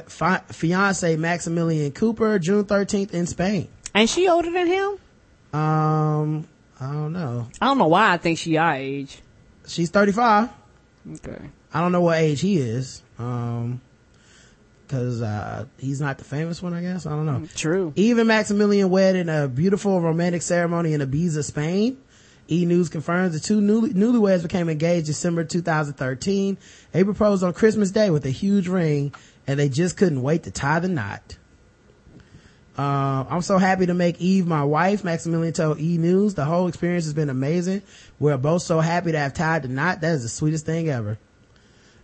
fi- fiance Maximilian Cooper, June 13th in Spain. And she older than him? Um, I don't know. I don't know why I think she our age. She's 35. Okay. I don't know what age he is. Um, cause, uh, he's not the famous one, I guess. I don't know. True. Even Maximilian wed in a beautiful romantic ceremony in Ibiza, Spain. E News confirms the two newly, newlyweds became engaged December 2013. They proposed on Christmas Day with a huge ring and they just couldn't wait to tie the knot. Uh, I'm so happy to make Eve my wife, Maximilian told E News. The whole experience has been amazing. We're both so happy to have tied the knot. That is the sweetest thing ever.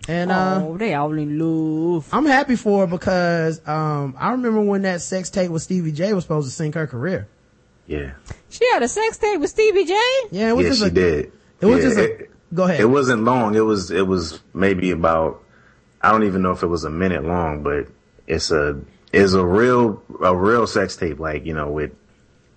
And, uh, oh, they all in love. I'm happy for her because, um, I remember when that sex tape with Stevie J was supposed to sink her career. Yeah. She had a sex tape with Stevie J. Yeah, it was yeah, just she a, did. It was yeah, just a. It, go ahead. It wasn't long. It was. It was maybe about. I don't even know if it was a minute long, but it's a is a real a real sex tape, like you know, with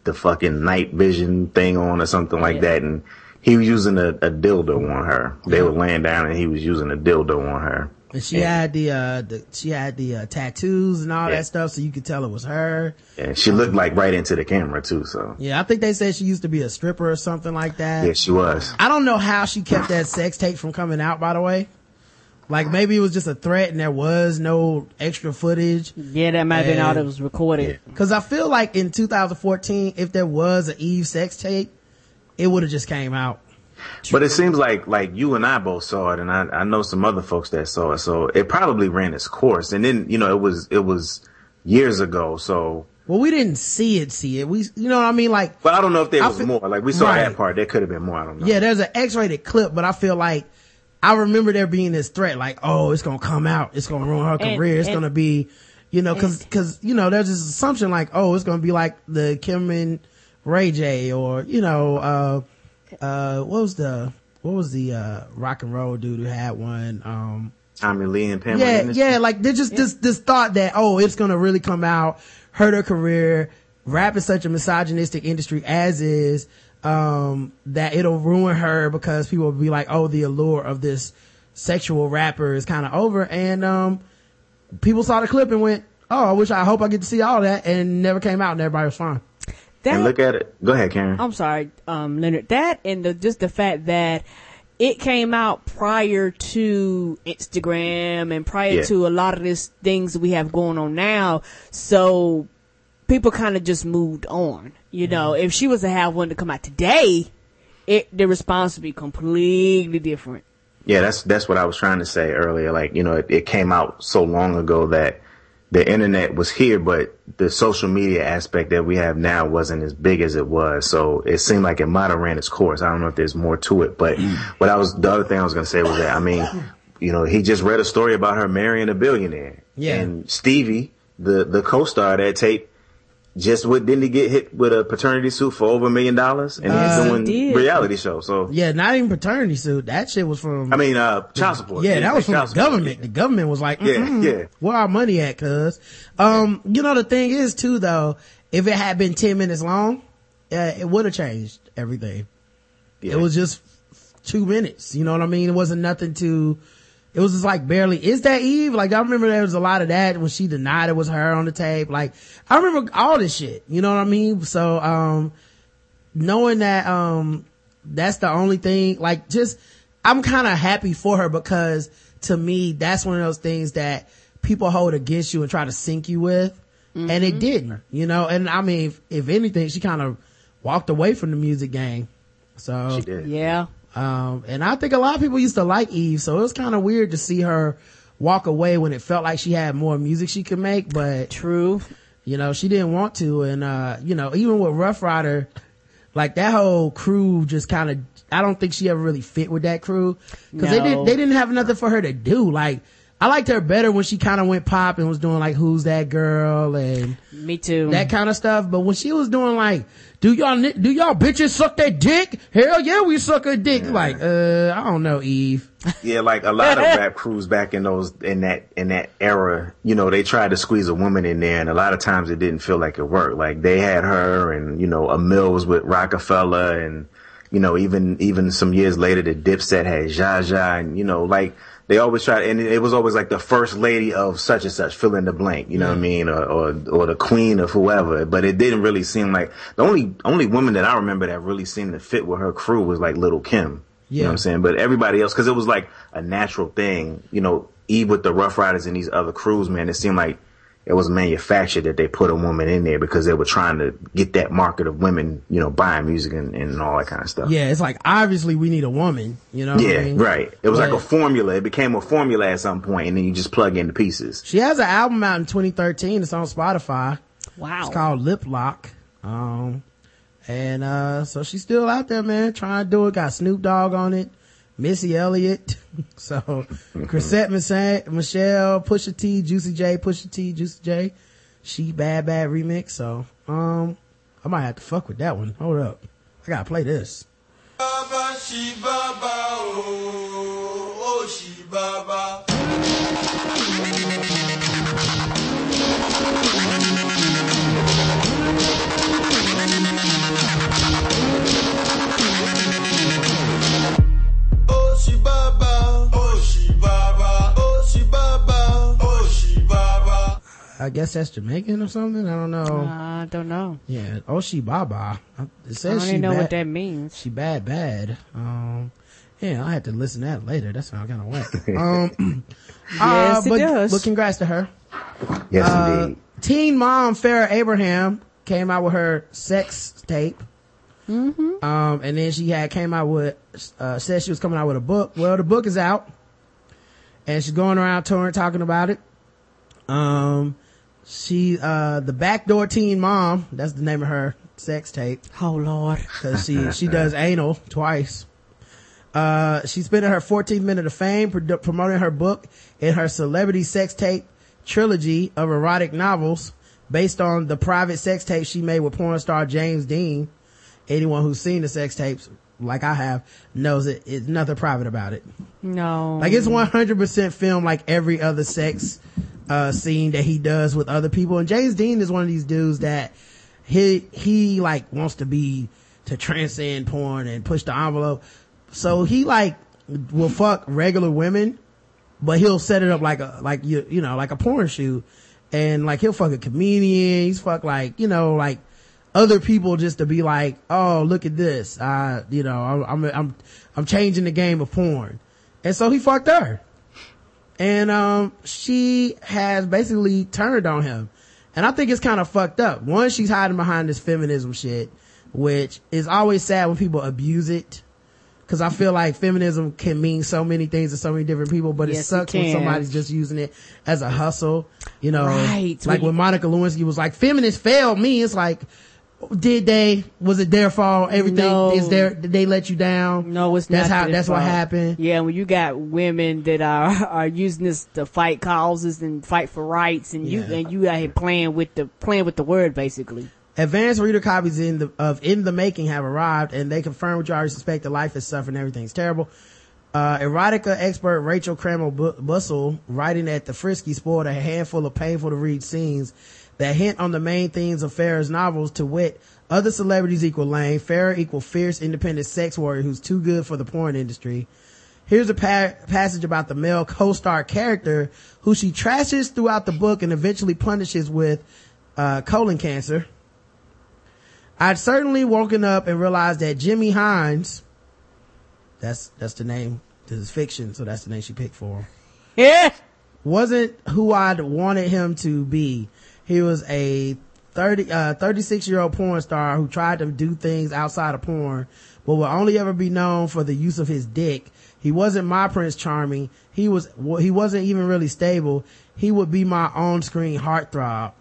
the fucking night vision thing on or something like yeah. that, and he was using a, a dildo on her. They were laying down, and he was using a dildo on her. And she yeah. had the, uh, the, she had the, uh, tattoos and all yeah. that stuff, so you could tell it was her. Yeah, she looked like right into the camera too, so. Yeah, I think they said she used to be a stripper or something like that. Yeah, she was. I don't know how she kept that sex tape from coming out, by the way. Like maybe it was just a threat and there was no extra footage. Yeah, that might have been all that was recorded. Cause I feel like in 2014, if there was an Eve sex tape, it would have just came out. But it seems like like you and I both saw it, and I, I know some other folks that saw it. So it probably ran its course, and then you know it was it was years ago. So well, we didn't see it, see it. We, you know what I mean? Like, but I don't know if there was feel, more. Like we saw right. that part. There could have been more. I don't know. Yeah, there's an X-rated clip, but I feel like I remember there being this threat, like, oh, it's gonna come out, it's gonna ruin her career, and, it's and, gonna be You know, cause, cause, you know, there's this assumption like, oh, it's gonna be like the Kim and Ray J or, you know, uh, uh, what was the, what was the, uh, rock and roll dude who had one? Um, Tommy Lee and Pamela yeah, Anderson. yeah, like there's just this, this thought that, oh, it's gonna really come out, hurt her career. Rap is such a misogynistic industry as is, um, that it'll ruin her because people will be like, oh, the allure of this sexual rapper is kind of over. And, um, people saw the clip and went, oh, I wish, I hope I get to see all that and never came out and everybody was fine. That, And look at it. Go ahead, Karen. I'm sorry, um, Leonard. That and the, just the fact that it came out prior to Instagram and prior Yeah. to a lot of these things we have going on now. So people kind of just moved on. You know, if she was to have one to come out today, it the response would be completely different. Yeah, that's that's what I was trying to say earlier. Like, you know, it, it came out so long ago that the internet was here, but the social media aspect that we have now wasn't as big as it was. So it seemed like it might have ran its course. I don't know if there's more to it, but mm. what I was, the other thing I was going to say was that, I mean, you know, he just read a story about her marrying a billionaire. Yeah. And Stevie, the, the co-star of that tape, just what didn't he get hit with a paternity suit for over a million dollars? And Yes, he's doing reality show. So, Yeah, not even paternity suit. That shit was from, I mean, uh, child support. yeah, that was from the child support. government. The government was like, Yeah, yeah. where our money at, cuz? Um, you know, the thing is too, though, if it had been 10 minutes long, uh, it would have changed everything. Yeah. It was just two minutes. You know what I mean? It wasn't nothing to, it was just like barely, is that Eve? Like, I remember there was a lot of that when she denied it was her on the tape. Like, I remember all this shit. You know what I mean? So, um, knowing that, um, that's the only thing, like, just, I'm kind of happy for her because to me, that's one of those things that people hold against you and try to sink you with. And it didn't, you know, and I mean, if, if anything, she kind of walked away from the music game. So, She did. Yeah. Um, and I think a lot of people used to like Eve, so it was kind of weird to see her walk away when it felt like she had more music she could make, but True. you know, she didn't want to. And, uh, you know, even with Ruff Ryder, like that whole crew just kind of, I don't think she ever really fit with that crew. Cause they didn't, they didn't have nothing for her to do. Like, I liked her better when she kind of went pop and was doing like, who's that girl? And Me too. that kind of stuff. But when she was doing like, do y'all, do y'all bitches suck that dick? Hell yeah, we suck a dick. Like, uh, I don't know, Eve. Yeah, like a lot of rap crews back in those in that in that era, you know, they tried to squeeze a woman in there, and a lot of times it didn't feel like it worked. Like they had her, and you know, a Mills with Roc-A-Fella, and you know, even even some years later, the Dipset had Jha Jha, and you know, like they always tried, and it was always like the first lady of such and such, fill in the blank, you know what I mean, or, or or the queen of whoever. But it didn't really seem like the only only woman that I remember that really seemed to fit with her crew was like Little Kim. You know what I'm saying? But everybody else, cause it was like a natural thing, you know, Eve with the Ruff Ryders and these other crews, man, it seemed like it was manufactured that they put a woman in there because they were trying to get that market of women, you know, buying music and, and all that kind of stuff. Yeah, it's like obviously we need a woman. You know? what I Yeah, mean? right. It was like a formula. It became a formula at some point and then you just plug in the pieces. She has an album out in 2013. It's on Spotify. wow. It's called Lip Lock. Um, and, uh, so she's still out there, man, trying to do it. Got Snoop Dogg on it, Missy Elliott. so, Chrisette Michelle, Michelle, Pusha T, Juicy J, Pusha T, Juicy J. She Bad Bad remix. So, um, I might have to fuck with that one. Hold up. I gotta play this. Baba, she baba, oh, oh, she baba. I guess that's Jamaican or something. I don't know. I don't know. yeah. Oshi Baba. It says I says don't she even know bad. what that means. She bad, bad. Um, yeah, I had to listen to that later. That sounds kind of whack. um, Yes, it but, does. But congrats to her. Yes, Uh, indeed. teen mom Farrah Abraham came out with her sex tape. Mm-hmm. Um, and then she had came out with, uh, said she was coming out with a book. Well, the book is out and she's going around touring talking about it. Um, she, uh, the backdoor teen mom, that's the name of her sex tape Oh Lord. cause she, she does anal twice. Uh, she spent her 14th minute of fame pro- promoting her book and her celebrity sex tape trilogy of erotic novels based on the private sex tape she made with porn star James Dean. Anyone who's seen the sex tapes, like I have, knows it. It's nothing private about it. No. Like it's 100% film like every other sex, uh, scene that he does with other people. And James Dean is one of these dudes that he, he like wants to be, to transcend porn and push the envelope. So he like will fuck regular women, but he'll set it up like a, like you, you know, like a porn shoot. And like he'll fuck a comedian. He's fuck like, you know, like other people just to be like, oh, look at this. I, you know, I'm, I'm, I'm, I'm changing the game of porn. And so he fucked her. And, um, she has basically turned on him. And I think it's kind of fucked up. One, she's hiding behind this feminism shit, which is always sad when people abuse it. Cause I feel like feminism can mean so many things to so many different people, but it Yes, it sucks when somebody's just using it as a hustle. You know, Right. like When when Monica Lewinsky was like, feminists failed me. It's like, did they? Was it their fault? Everything No. is there? Did they let you down? No, it's That's not how. their That's what happened. Yeah, when you got women that are are using this to fight causes and fight for rights, and you and you out here playing with the playing with the word basically. Advanced reader copies in the of In the Making have arrived, and they confirm what you already suspect: the life is suffering, everything's terrible. Uh, erotica expert Rachel Kramer Bu- Bussel, writing at the Frisky, spoiled a handful of painful to read scenes that hint on the main themes of Farrah's novels. To wit, other celebrities equal lame, Farrah equal fierce, independent sex warrior who's too good for the porn industry. Here's a pa- passage about the male co-star character who she trashes throughout the book and eventually punishes with uh, colon cancer. I'd certainly woken up and realized that Jimmy Hines, that's, that's the name, this is fiction, so that's the name she picked for him, Yeah. wasn't who I'd wanted him to be. He was a 30, uh, 36 year old porn star who tried to do things outside of porn, but will only ever be known for the use of his dick. He wasn't my Prince Charming. He was, he wasn't even really stable. He would be my on screen heartthrob.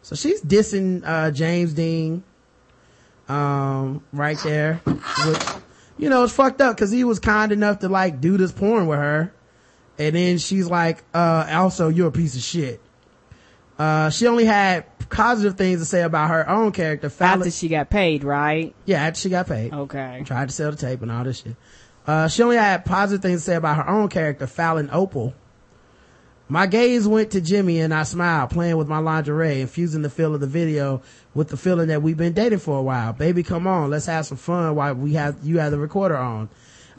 So she's dissing, uh, James Deen, um, right there, which, you know, it's fucked up because he was kind enough to like do this porn with her. And then she's like, uh, also you're a piece of shit. Uh, she only had positive things to say about her own character. Fallon, After she got paid, right? yeah, after she got paid. Okay. Tried to sell the tape and all this shit. Uh, she only had positive things to say about her own character, Fallon Opal. My gaze went to Jimmy and I smiled, playing with my lingerie, infusing the feel of the video with the feeling that we've been dating for a while. Baby, come on, let's have some fun while we have, you have the recorder on.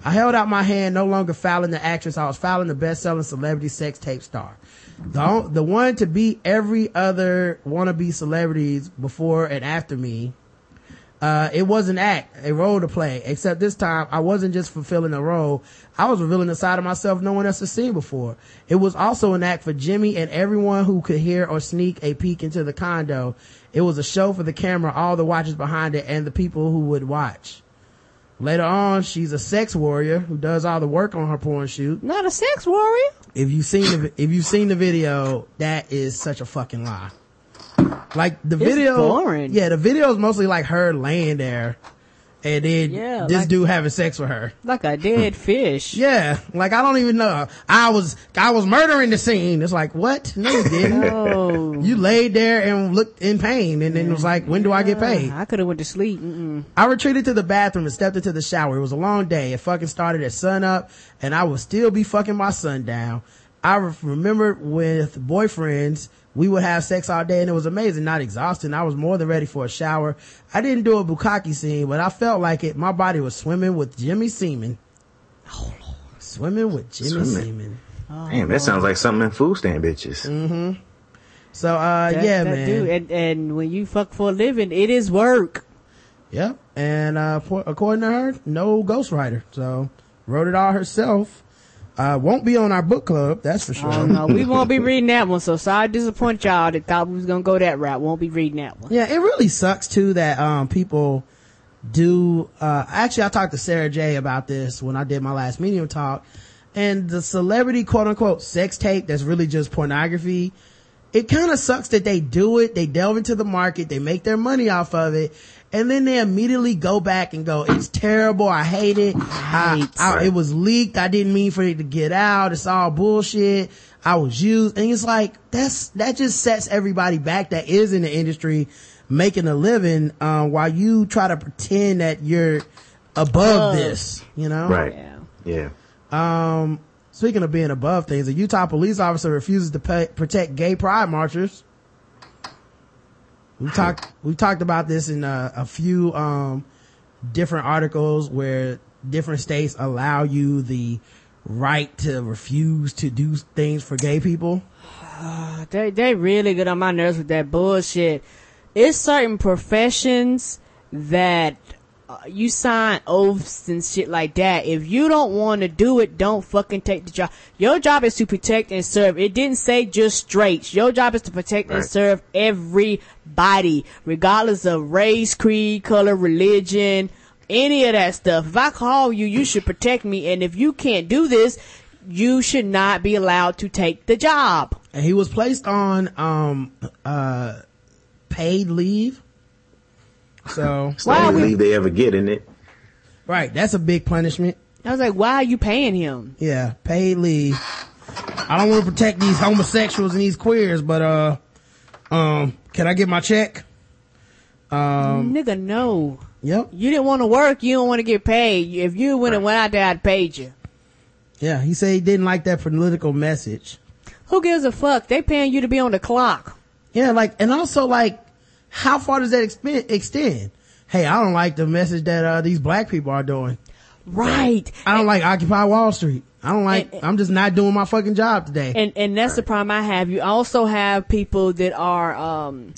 I held out my hand, no longer Fallon the actress, I was Fallon the best-selling celebrity sex tape star. The, the one to beat every other wannabe celebrities before and after me. Uh, it was an act, a role to play, except this time I wasn't just fulfilling a role. I was revealing a side of myself no one else has seen before. It was also an act for Jimmy and everyone who could hear or sneak a peek into the condo. It was a show for the camera, all the watchers behind it, and the people who would watch. Later on, she's a sex warrior who does all the work on her porn shoot. Not a sex warrior. If you've seen the, if you've seen the video, that is such a fucking lie. Like the It's video, boring. yeah, the video is mostly like her laying there, and then Yeah, this like- dude having sex with her. Like a dead hmm. fish. Yeah, like I don't even know. I was I was murdering the scene. It's like what? No, you didn't. Oh. You laid there and looked in pain, and then it was like, when do I get paid? I could have went to sleep. Mm-mm. I retreated to the bathroom and stepped into the shower. It was a long day. It fucking started at sun up and I would still be fucking my son down. I re- remembered with boyfriends, we would have sex all day and it was amazing, not exhausting. I was more than ready for a shower. I didn't do a bukkake scene, but I felt like it. My body was swimming with Jimmy Seaman. Oh Lord. Swimming with Jimmy Swimming. Seaman. Damn, that sounds like something in Food Stamp Bitches. So, uh, That- yeah, that man. dude. And, and when you fuck for a living, it is work. Yep. And, uh, for, according to her, no ghostwriter. So, wrote it all herself. Uh, won't be on our book club, that's for sure. Oh no, we won't be reading that one. So sorry to disappoint y'all that thought we was gonna go that route. Won't be reading that one. Yeah, it really sucks too that um people do uh actually I talked to Sarah J about this when I did my last medium talk and the celebrity quote unquote sex tape that's really just pornography it kind of sucks that they do it. They delve into the market. They make their money off of it. And then they immediately go back and go, it's terrible. I hate it. I, I- it was leaked. I didn't mean for it to get out. It's all bullshit. I was used. And it's like, that's, that just sets everybody back that is in the industry making a living, um, while you try to pretend that you're above Above. this, you know? Right. Yeah. Yeah. Um, speaking of being above things, a Utah police officer refuses to pay, protect gay pride marchers. We talked, we talked about this in uh, a few, um, different articles where different states allow you the right to refuse to do things for gay people. They they really get on my nerves with that bullshit. It's certain professions that uh, you sign oaths and shit like that. If you don't want to do it, don't fucking take the job. Your job is to protect and serve. It didn't say just straight. Your job is to protect and serve everybody, regardless of race, creed, color, religion, any of that stuff. If I call you, you should protect me. And if you can't do this, you should not be allowed to take the job. And he was placed on, um, uh, paid leave. So, It's the only leave they ever get in it. right, that's a big punishment. I was like, why are you paying him? Yeah, paid leave. I don't want to protect these homosexuals and these queers, but uh, um, can I get my check? Um, Nigga, no. yep. You didn't want to work. You don't want to get paid. If you went and went out there, I'd paid you. Yeah, he said he didn't like that political message. Who gives a fuck? They paying you to be on the clock. Yeah, like, and also like, how far does that extend? Hey, I don't like the message that uh these black people are doing. Right. I don't like Occupy Wall Street. I don't like. And- I'm just not doing my fucking job today. And and that's the problem I have. You also have people that are um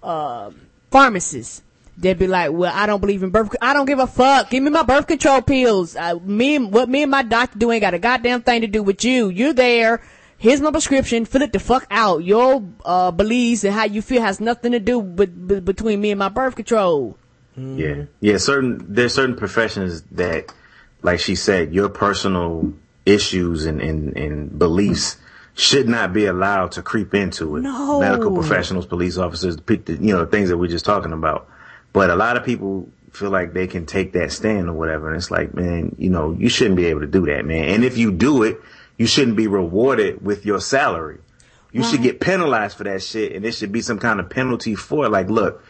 uh pharmacists. They'd be like, "Well, I don't believe in birth. I don't give a fuck. Give me my birth control pills. Uh, me and what me and my doctor do ain't got a goddamn thing to do with you. You're there. Here's my prescription. Fill it the fuck out. Your uh beliefs and how you feel has nothing to do with, with between me and my birth control. Yeah. Yeah. Certain, there's certain professions that, like she said, your personal issues and, and, and beliefs should not be allowed to creep into it. No. Medical professionals, police officers, you know, things that we're just talking about. But a lot of people feel like they can take that stand or whatever. And it's like, man, you know, you shouldn't be able to do that, man. And if you do it, you shouldn't be rewarded with your salary. You should get penalized for that shit, and there should be some kind of penalty for it. Like, look,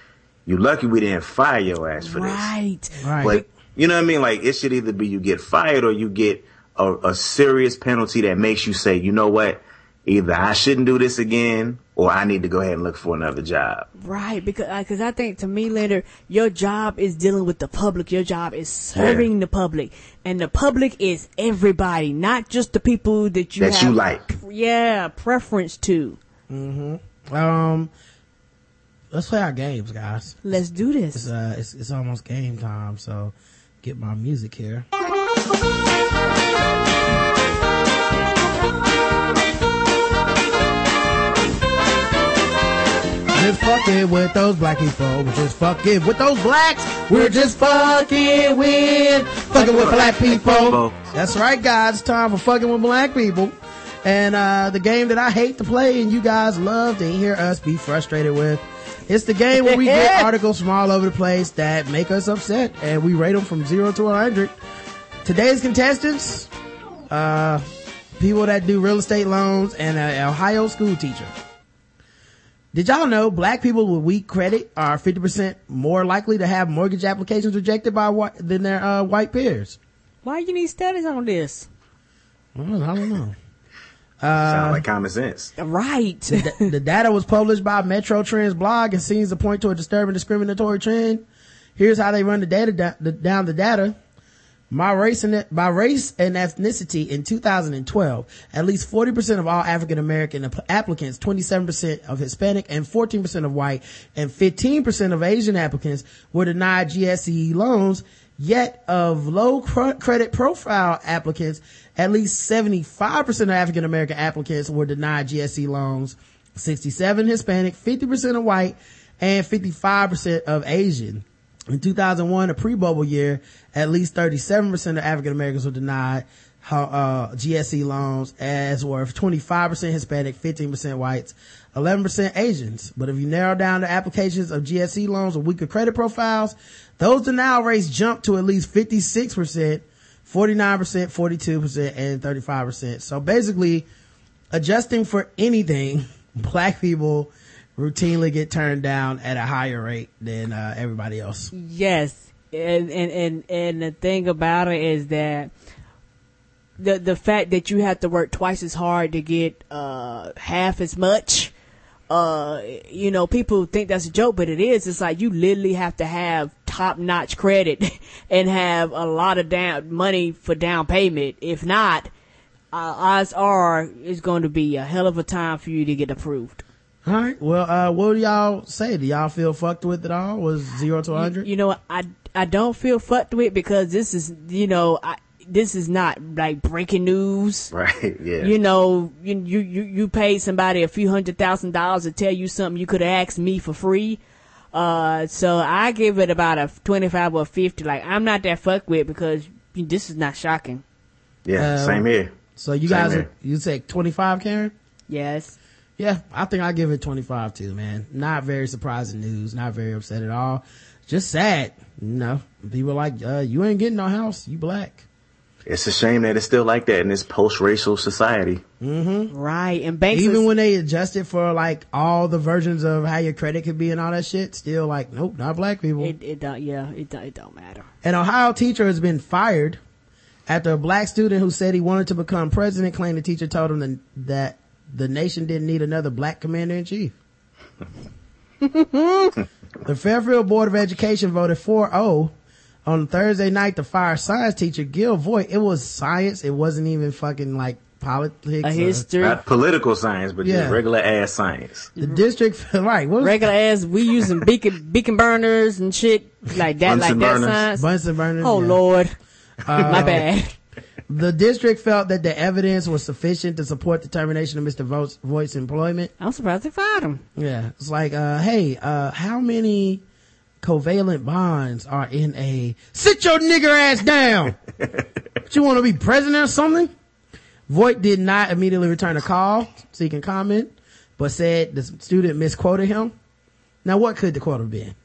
you lucky we didn't fire your ass for this. Right. right. But you know what I mean? Like, it should either be you get fired or you get a, a serious penalty that makes you say, you know what? Either I shouldn't do this again, or I need to go ahead and look for another job. Right, because because I think to me, later, your job is dealing with the public. Your job is serving the public, and the public is everybody, not just the people that you That you like. Yeah, preference to. Mm-hmm. Um, let's play our games, guys. Let's do It's this. uh, it's it's almost game time, so get my music here. Just fucking with those black people. We're just fucking with those blacks. We're just fucking with fucking with black people. That's right, guys. It's time for fucking with black people. And uh the game that I hate to play and you guys love to hear us be frustrated with. It's the game where we get articles from all over the place that make us upset and we rate them from zero to 100. Today's contestants, uh, people that do real estate loans and an Ohio school teacher. Did y'all know black people with weak credit are 50% more likely to have mortgage applications rejected by white than their uh, white peers? Why you need studies on this? Well, I don't know. Sound like common sense. Right. the, the data was published by Metro Trends blog and seems to point to a disturbing discriminatory trend. Here's how they run the data da- the, down the data. My race and by race and ethnicity in 2012, at least 40% of all African American applicants, 27% of Hispanic and 14% of white and 15% of Asian applicants were denied GSE loans. Yet of low cr- credit profile applicants, at least 75% of African American applicants were denied GSE loans, 67 Hispanic, 50% of white, and 55% of Asian. In 2001, a pre-bubble year, at least 37% of African Americans were denied uh, GSE loans as were 25% Hispanic, 15% whites, 11% Asians. But if you narrow down the applications of GSE loans with weaker credit profiles, those denial rates jump to at least 56%, 49%, 42%, and 35%. So basically, adjusting for anything, black people routinely get turned down at a higher rate than uh, everybody else. Yes, and and and and the thing about it is that the the fact that you have to work twice as hard to get uh half as much. Uh, you know, people think that's a joke, but it is. It's like you literally have to have top notch credit and have a lot of down money for down payment. If not, uh, odds are it's going to be a hell of a time for you to get approved. All right. Well, uh, what do y'all say? Do y'all feel fucked with it all? Was zero to You, 100? you know, I I don't feel fucked with because this is you know I this is not like breaking news. Right. Yeah. You know, you you you, you paid somebody a few hundred thousand dollars to tell you something you could have asked me for free. Uh, so I give it about a twenty-five or fifty. Like I'm not that fucked with because this is not shocking. yeah. Uh, same here. So you Same guys, are, you say 25, Karen? Yes. Yeah, I think I give it 25 too, man. Not very surprising news. Not very upset at all. Just sad. You know, people like, uh, you ain't getting no house. You black. It's a shame that it's still like that in this post-racial society. Mm-hmm. Right. And banks Even is- when they adjusted for like all the versions of how your credit could be and all that shit, still like, nope, not black people. it it don't yeah it don't, it don't matter. An Ohio teacher has been fired after a black student who said he wanted to become president claimed the teacher told him that, that the nation didn't need another black commander in chief. the Fairfield Board of Education voted 4-0 on Thursday night to fire science teacher Gil Voigt. It was science. It wasn't even fucking like politics. A or- history. Not political science, but Yeah. just regular ass science. the district, right. What was regular ass we using beacon beacon burners and shit like that like Bunsen that burners. science. Bunsen burners? oh Yeah. lord. Uh, My bad. The district felt that the evidence was sufficient to support the termination of Mr. Voigt's, Voigt's employment. I'm surprised they fired him. Yeah, it's like, uh, hey, uh, how many covalent bonds are in a sit your nigger ass down? But you want to be president or something? Voigt did not immediately return a call seeking comment, but said the student misquoted him. Now, what could the quote have been?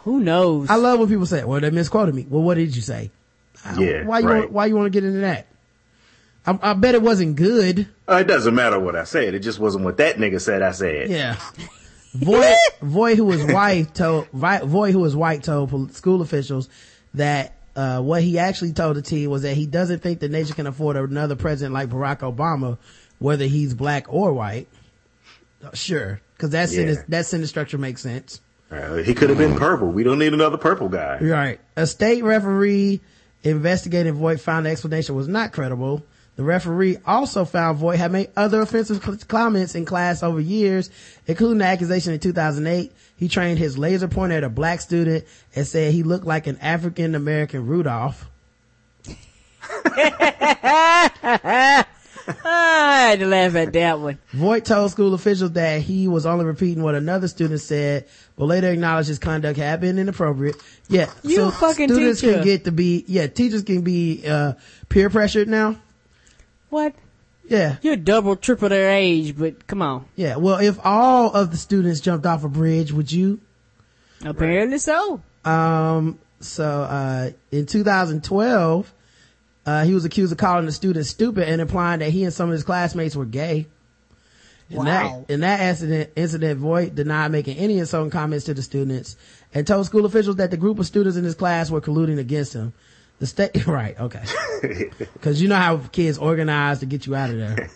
Who knows? I love when people say, "Well, they misquoted me." Well, what did you say? Yeah, why you right. want, why you want to get into that? I, I bet it wasn't good. Uh, it doesn't matter what I said. It just wasn't what that nigga said I said. Yeah. Voigt, Voigt, who was white, told Voigt, who was white, told school officials that uh, what he actually told the team was that he doesn't think the nation can afford another president like Barack Obama, whether he's black or white. Uh, Sure, because that Yeah. sentence that sentence structure makes sense. Uh, he could have been purple. We don't need another purple guy. Right. A state referee investigating Voigt found the explanation was not credible. The referee also found Voigt had made other offensive comments in class over years, including the accusation in 2008. He trained his laser pointer at a black student and said he looked like an African American Rudolph. Ah, I had to laugh at that one. Voigt told school officials that he was only repeating what another student said, but later acknowledged his conduct had been inappropriate. Yeah, You so a fucking students teacher. can get to be, yeah, teachers can be, uh, peer pressured now. What? Yeah. You're double, triple their age, but come on. Yeah, well, if all of the students jumped off a bridge, would you? Apparently so. Um, so, uh, in 2012, uh, he was accused of calling the students stupid and implying that he and some of his classmates were gay. In Wow. that, in that incident, incident, Voigt denied making any insulting comments to the students and told school officials that the group of students in his class were colluding against him. The state, right, okay. Cause you know how kids organize to get you out of there.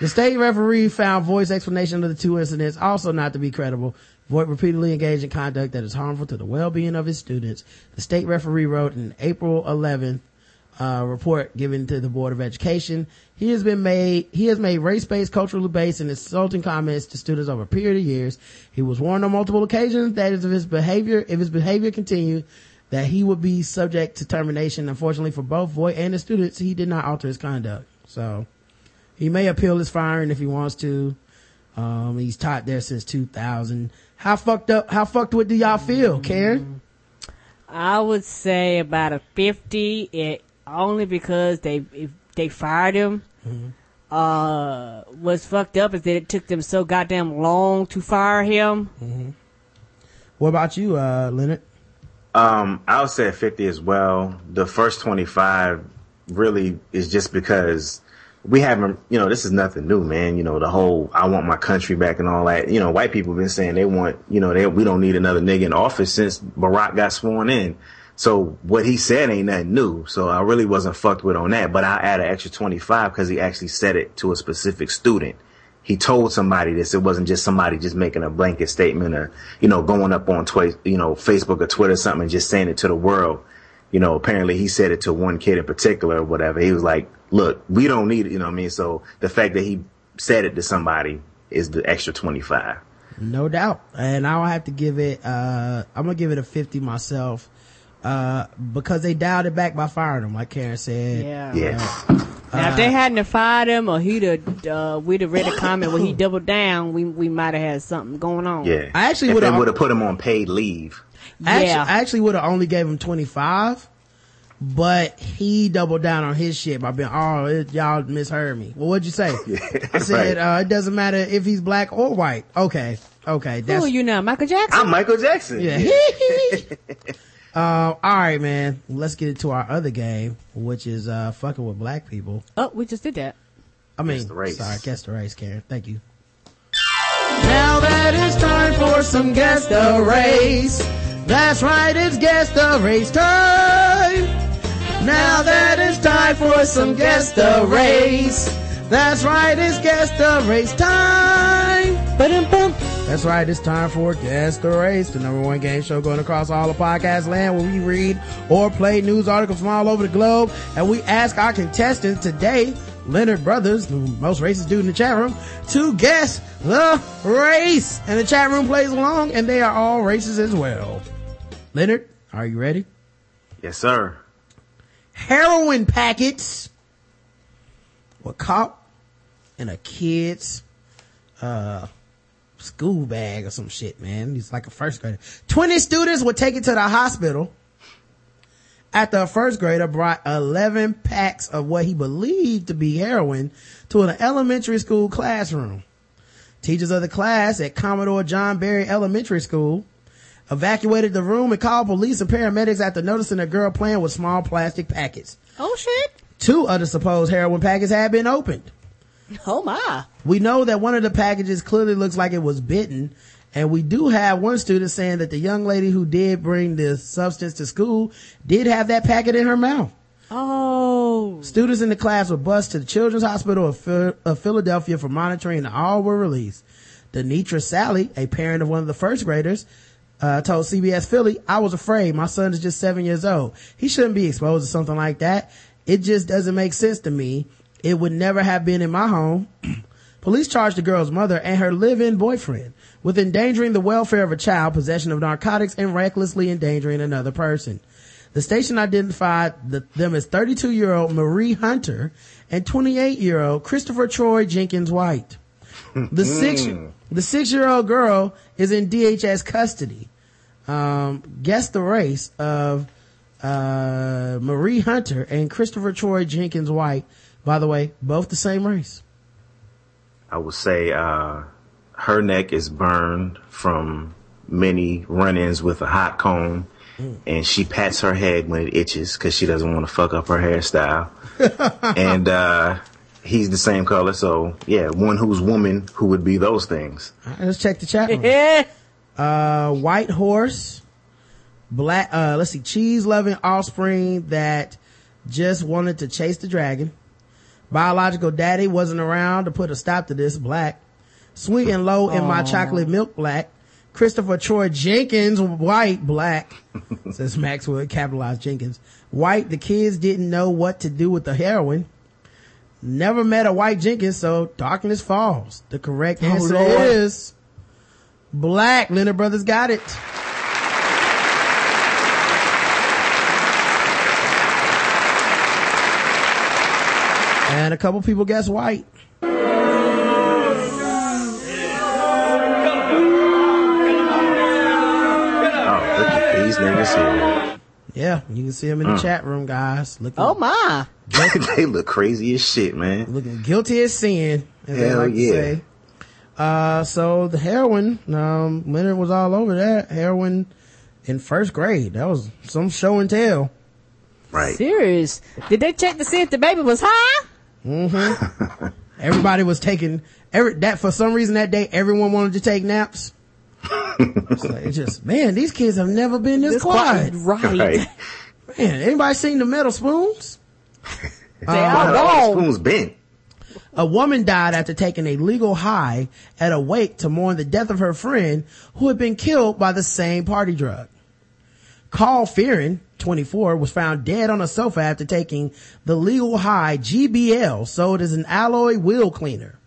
The state referee found Voigt's explanation of the two incidents also not to be credible. Voigt repeatedly engaged in conduct that is harmful to the well-being of his students. The state referee wrote in April 11th, uh, report given to the Board of Education. He has been made, he has made race-based, culturally based and insulting comments to students over a period of years. He was warned on multiple occasions that if his behavior, if his behavior continued, that he would be subject to termination. Unfortunately for both Voigt and the students, he did not alter his conduct. So, he may appeal his firing if he wants to. Um, he's taught there since 2000. How fucked up, how fucked with do y'all feel, Karen? I would say about a 50, it, only because they, if they fired him. Uh, what's fucked up is that it took them so goddamn long to fire him. What about you, uh, Leonard? Um, I would say 50 as well. The first 25 really is just because we haven't, you know, this is nothing new, man. You know, the whole I want my country back and all that. You know, white people have been saying they want, you know, they, we don't need another nigga in office since Barack got sworn in. So what he said ain't nothing new. So I really wasn't fucked with on that, but I add an extra 25 because he actually said it to a specific student. He told somebody this. It wasn't just somebody just making a blanket statement or, you know, going up on Twi- you know, Facebook or Twitter or something and just saying it to the world. You know, apparently he said it to one kid in particular or whatever. He was like, look, we don't need it. You know what I mean? So the fact that he said it to somebody is the extra 25. No doubt. And I'll have to give it, uh, I'm gonna give it a 50 myself, uh, because they dialed it back by firing him, like Karen said. Yeah. Yeah. Now, if they hadn't have fired him or he'd have, uh, we'd have read a comment where he doubled down, we we might have had something going on. Yeah. I actually would've- would have put him on paid leave. I Yeah. actually, I actually would have only gave him 25, but he doubled down on his shit by being, oh, it, y'all misheard me. Well, what'd you say? I said, right. uh, it doesn't matter if he's black or white. Okay. Okay. Who are you now, Michael Jackson? I'm Michael Jackson. yeah. uh, all right, man. Let's get into our other game, which is, uh, fucking with black people. oh, we just did that. I mean, the race. sorry, guess the race, Karen. Thank you. Now that it's time for some guess the race. That's right, it's guess the race time. Now that it's time for some guess the race. That's right, it's guess the race time. Ba-dum-bum. That's right, it's time for Guess the Race, the number one game show going across all of podcast land where we read or play news articles from all over the globe and we ask our contestants today, Leonard Brothers, the most racist dude in the chat room, to guess the race. And the chat room plays along and they are all racist as well. Leonard, are you ready? Yes, sir. Heroin packets were caught in a kid's uh school bag or some shit, man. He's like a first grader. 20 students were taken to the hospital after a first grader brought 11 packs of what he believed to be heroin to an elementary school classroom. Teachers of the class at Commodore John Barry Elementary School evacuated the room and called police and paramedics after noticing a girl playing with small plastic packets. Oh shit. Two other supposed heroin packets had been opened. Oh my. We know that one of the packages clearly looks like it was bitten. And we do have one student saying that the young lady who did bring the substance to school did have that packet in her mouth. Oh. Students in the class were bused to the Children's Hospital of, Phil- of Philadelphia for monitoring and all were released. Denitra Sally, a parent of one of the first graders, uh, told CBS Philly, I was afraid. My son is just seven years old. He shouldn't be exposed to something like that. It just doesn't make sense to me. It would never have been in my home. Police charged the girl's mother and her live-in boyfriend with endangering the welfare of a child, possession of narcotics, and recklessly endangering another person. The station identified the, them as 32-year-old Marie Hunter and 28-year-old Christopher Troy Jenkins White. The six, the six-year-old girl is in DHS custody. Um, guess the race of, uh, Marie Hunter and Christopher Troy Jenkins White. By the way, both the same race. I would say uh, her neck is burned from many run-ins with a hot comb, and she pats her head when it itches because she doesn't want to fuck up her hairstyle. and uh, he's the same color, so yeah, one who's woman who would be those things. All right, let's check the chat uh, white horse, black, uh, let's see, cheese loving offspring that just wanted to chase the dragon. Biological daddy wasn't around to put a stop to this black. Sweet and low in my chocolate milk black. Christopher Troy Jenkins white black. says Maxwell capitalized Jenkins. White, the kids didn't know what to do with the heroin. Never met a white Jenkins, so darkness falls. The correct oh, answer Lord. is black. Leonard Brothers got it. And a couple people guess white. Oh, look at these niggas here. Yeah, you can see him in the chat room, guys. Looking, Oh my. they look crazy as shit, man. looking guilty as sin, as Hell like yeah. say. Uh, so the heroin, um, Leonard was all over that heroin in first grade. That was some show and tell. Right. Serious. Did they check to see if the baby was high? Mm-hmm. Everybody was taking every that for some reason that day. Everyone wanted to take naps. it's, like, it's just man, these kids have never been this, This quiet. Right. Right. Man, anybody seen the metal spoons? They Wow, are all spoons bent. A woman died after taking a legal high at a wake to mourn the death of her friend who had been killed by the same party drug. Carl Fearon, 24, was found dead on a sofa after taking the legal high GBL sold as an alloy wheel cleaner.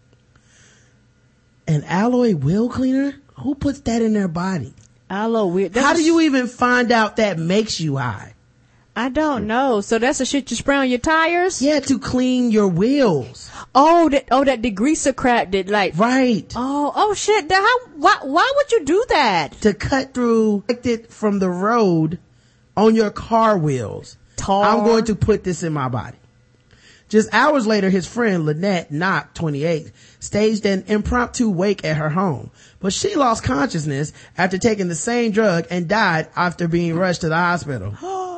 An alloy wheel cleaner? Who puts that in their body? Aloe weird. How do you even find out that makes you high? I don't know. So that's the shit you spray on your tires? Yeah, to clean your wheels. Oh, that oh that degreaser crap did like. Right. Oh oh shit. That how why why would you do that? to cut through it from the road on your car wheels. Tar. I'm going to put this in my body. Just hours later, his friend Lynette Knock, 28, staged an impromptu wake at her home, but she lost consciousness after taking the same drug and died after being rushed to the hospital. Oh,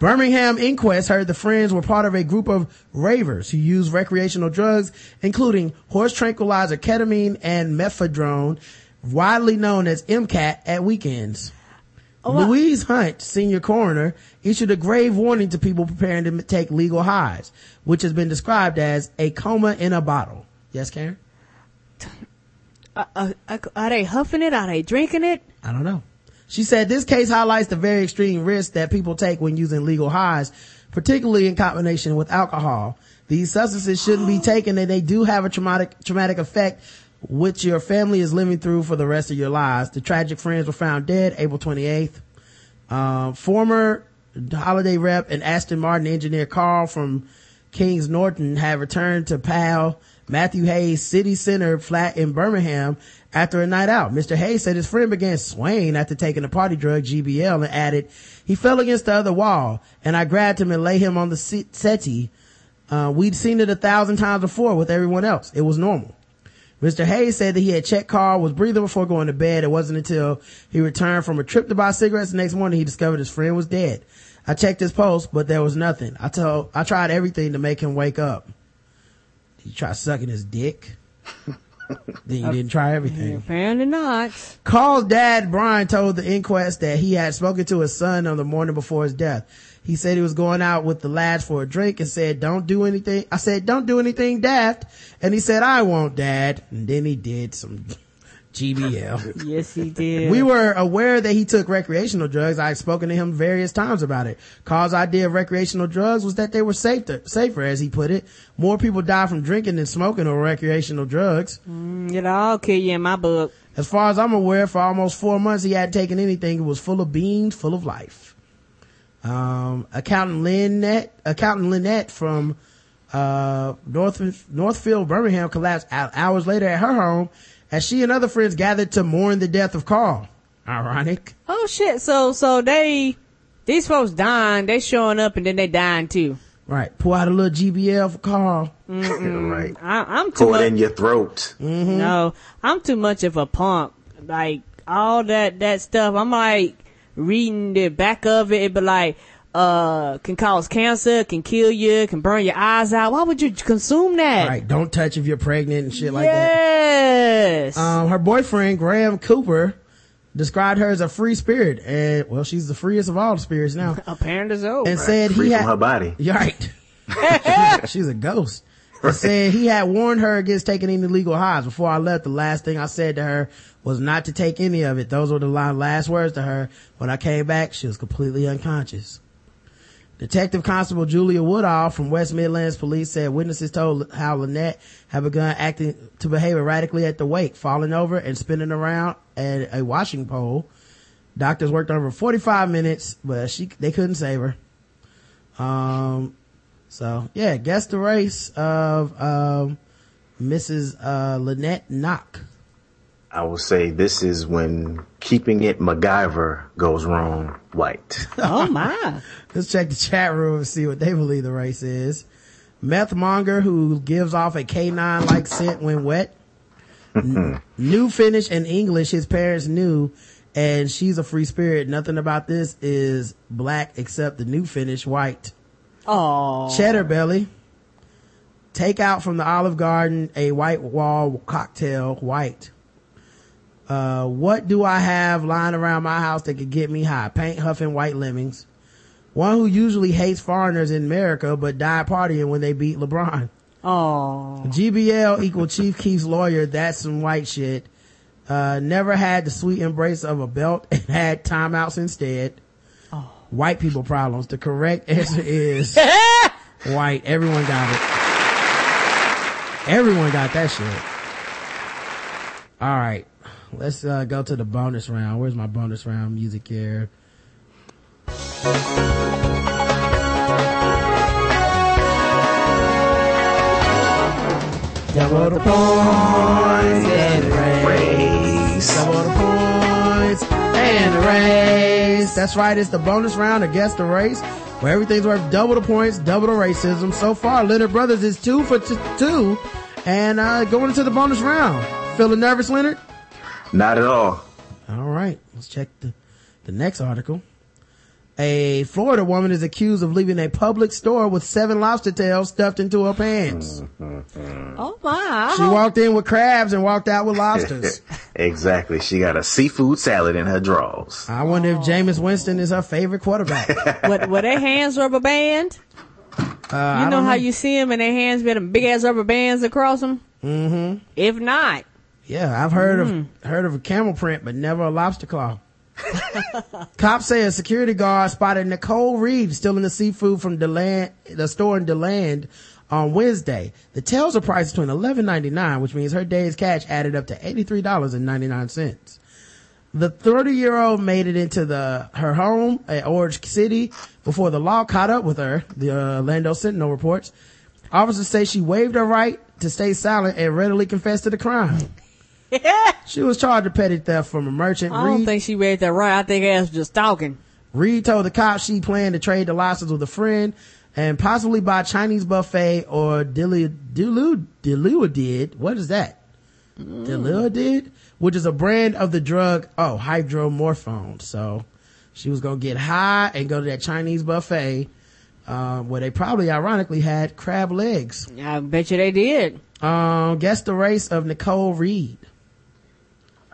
Birmingham inquest heard the friends were part of a group of ravers who used recreational drugs, including horse tranquilizer ketamine and mephedrone, widely known as MCAT at weekends. Louise Hunt, senior coroner, issued a grave warning to people preparing to take legal highs, which has been described as a coma in a bottle. Yes, Karen? Uh, uh, uh, are they huffing it? Are they drinking it? I don't know. She said this case highlights the very extreme risk that people take when using legal highs, particularly in combination with alcohol. These substances shouldn't be taken and they do have a traumatic, traumatic effect which your family is living through for the rest of your lives. The tragic friends were found dead April 28th. Uh, former holiday rep and Aston Martin engineer Carl from Kings Norton had returned to pal Matthew Hayes city center flat in Birmingham after a night out. Mr. Hayes said his friend began swaying after taking the party drug GBL and added, he fell against the other wall and I grabbed him and lay him on the settee. Uh, we'd seen it a thousand times before with everyone else. It was normal. Mr. Hayes said that he had checked Carl was breathing before going to bed. It wasn't until he returned from a trip to buy cigarettes the next morning he discovered his friend was dead. I checked his pulse, but there was nothing. I told, I tried everything to make him wake up. He tried sucking his dick? then you didn't try everything. Apparently not. Carl's dad, Brian, told the inquest that he had spoken to his son on the morning before his death. He said he was going out with the lads for a drink and said, don't do anything. I said, don't do anything daft. And he said, I won't, dad. And then he did some GBL. Yes, he did. We were aware that he took recreational drugs. I had spoken to him various times about it. Carl's idea of recreational drugs was that they were safer, safer, as he put it. More people die from drinking than smoking or recreational drugs. It'll all kill you in my book. As far as I'm aware, for almost four months, he hadn't taken anything. It was full of beans, full of life. Um, accountant Lynette, accountant Lynette from, uh, North, Northfield, Birmingham collapsed hours later at her home as she and other friends gathered to mourn the death of Carl. Ironic. Oh shit. So so they these folks dying, they showing up and then they dying too. Right. Pour out a little GBL for Carl. right. I, I'm too Pour it much. in your throat. Mm-hmm. No, I'm too much of a punk. Like all that that stuff. I'm like reading the back of it. It be like, uh, can cause cancer, can kill you, can burn your eyes out. Why would you consume that? Right. Don't touch if you're pregnant and shit like that. yes. Um, her boyfriend, Graham Cooper, described her as a free spirit. And, well, she's the freest of all the spirits now. Apparently so. And said Free he from had, her body. You're right. she's a ghost. And said he had warned her against taking any legal highs. Before I left, the last thing I said to her was not to take any of it. Those were the last words to her. When I came back, she was completely unconscious. Detective Constable Julia Woodall from West Midlands Police said witnesses told how Lynette had begun acting to behave erratically at the wake, falling over and spinning around at a washing pole. Doctors worked over 45 minutes, but she, they couldn't save her. Um, so yeah, guess the race of, um, Mrs. Uh, Lynette Knock. I will say this is when keeping it MacGyver goes wrong. White. Oh my. Let's check the chat room and see what they believe the race is. Meth monger who gives off a K9 like scent when wet. N- new Finnish and English his parents knew and she's a free spirit. Nothing about this is black except the new Finnish white. Oh. Cheddar belly. Take out from the Olive Garden a white wall cocktail white. Uh, what do I have lying around my house that could get me high? Paint huffing white lemmings. One who usually hates foreigners in America but died partying when they beat LeBron. Oh. GBL equal Chief Keef's lawyer. That's some white shit. Uh, never had the sweet embrace of a belt and had timeouts instead. Oh. White people problems. The correct answer is white. Everyone got it. Everyone got that shit. All right. Let's uh, go to the bonus round. Where's my bonus round music here? Double the points and race. Double the points and race. That's right. It's the bonus round against the race where everything's worth double the points, double the racism. So far, Leonard Brothers is two for t- two and uh, going into the bonus round. Feeling nervous, Leonard? Not at all. All right, let's check the, the next article. A Florida woman is accused of leaving a public store with seven lobster tails stuffed into her pants. Oh my. She walked in with crabs and walked out with lobsters. exactly. She got a seafood salad in her drawers. I wonder if Jameis Winston is her favorite quarterback. What, were their hands rubber band? Uh, You know don't how you see them and their hands with them big ass rubber bands across them? Mm-hmm. If not, Yeah, I've heard of heard of a camel print, but never a lobster claw. Cops say a security guard spotted Nicole Reed stealing the seafood from Deland, the store in Deland on Wednesday. The tails are priced between eleven ninety nine, which means her day's cash added up to eighty three dollars and ninety nine cents. The 30 year old made it into the, her home at Orange City before the law caught up with her, the uh, Orlando Sentinel reports. Officers say she waived her right to stay silent and readily confessed to the crime. she was charged with petty theft from a merchant. I don't Reed, think she read that right. I think ass was just talking. Reed told the cops she planned to trade the license with a friend and possibly buy Chinese buffet or dilu, dilu, did. What is that? Diluidid? Which is a brand of the drug, oh, hydromorphone. So she was going to get high and go to that Chinese buffet, um, where they probably ironically had crab legs. I bet you they did. Um, guess the race of Nicole Reed.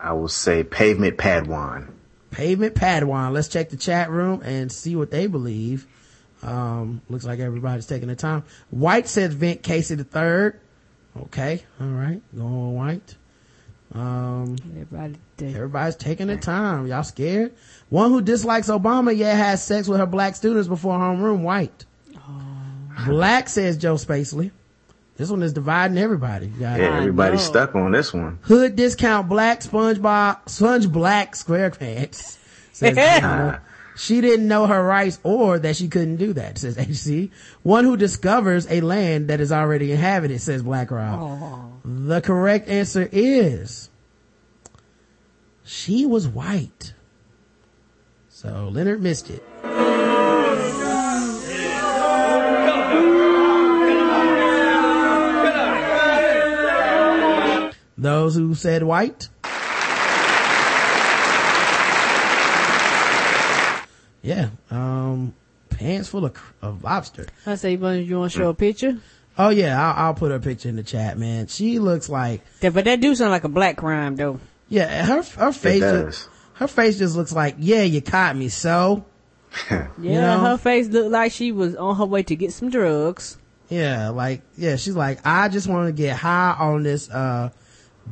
I will say pavement Padawan. Pavement Padawan. Let's check the chat room and see what they believe. Um, looks like everybody's taking their time. White says Vint Casey the third. Okay. All right. Going on White. Um, Everybody did. everybody's taking their time. Y'all scared? One who dislikes Obama yet has sex with her black students before homeroom. White. Black says Joe Spacely. This one is dividing everybody. You got Yeah, everybody's know. stuck on this one. Hood discount black SpongeBob, Sponge Black SquarePants. Says Deanna. She didn't know her rights or that she couldn't do that, says HC. One who discovers a land that is already inhabited, says Black Rob. The correct answer is she was white. So Leonard missed it. Those who said white. Yeah, um, pants full of, of lobster. I say, you want, you want to show a picture? Oh yeah, I'll, I'll put her picture in the chat, man. She looks like, Yeah, but that do sound like a black crime, though. yeah, her, her face, does. just, her face just looks like, yeah, you caught me, so. Yeah, know? her face looked like she was on her way to get some drugs. Yeah, like, yeah, she's like, I just want to get high on this, uh,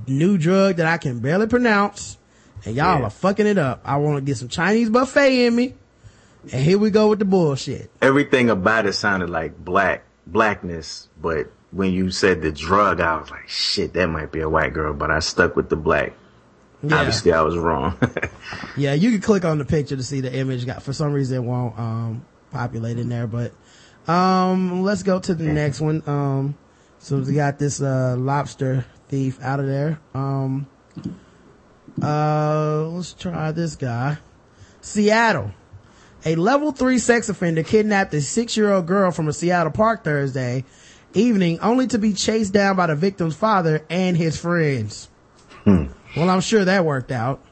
new drug that I can barely pronounce. And y'all Yeah. are fucking it up. I want to get some Chinese buffet in me. And here we go with the bullshit. Everything about it sounded like black, blackness, but when you said the drug, I was like, shit, that might be a white girl, but I stuck with the black. Yeah. Obviously, I was wrong. Yeah, you can click on the picture to see the image. Got for some reason it won't um populate in there, but um let's go to the next one. Um so we got this uh lobster thief out of there. Um Uh, let's try this guy. Seattle. A level three sex offender kidnapped a six year old girl from a Seattle park Thursday evening only to be chased down by the victim's father and his friends. Well, I'm sure that worked out.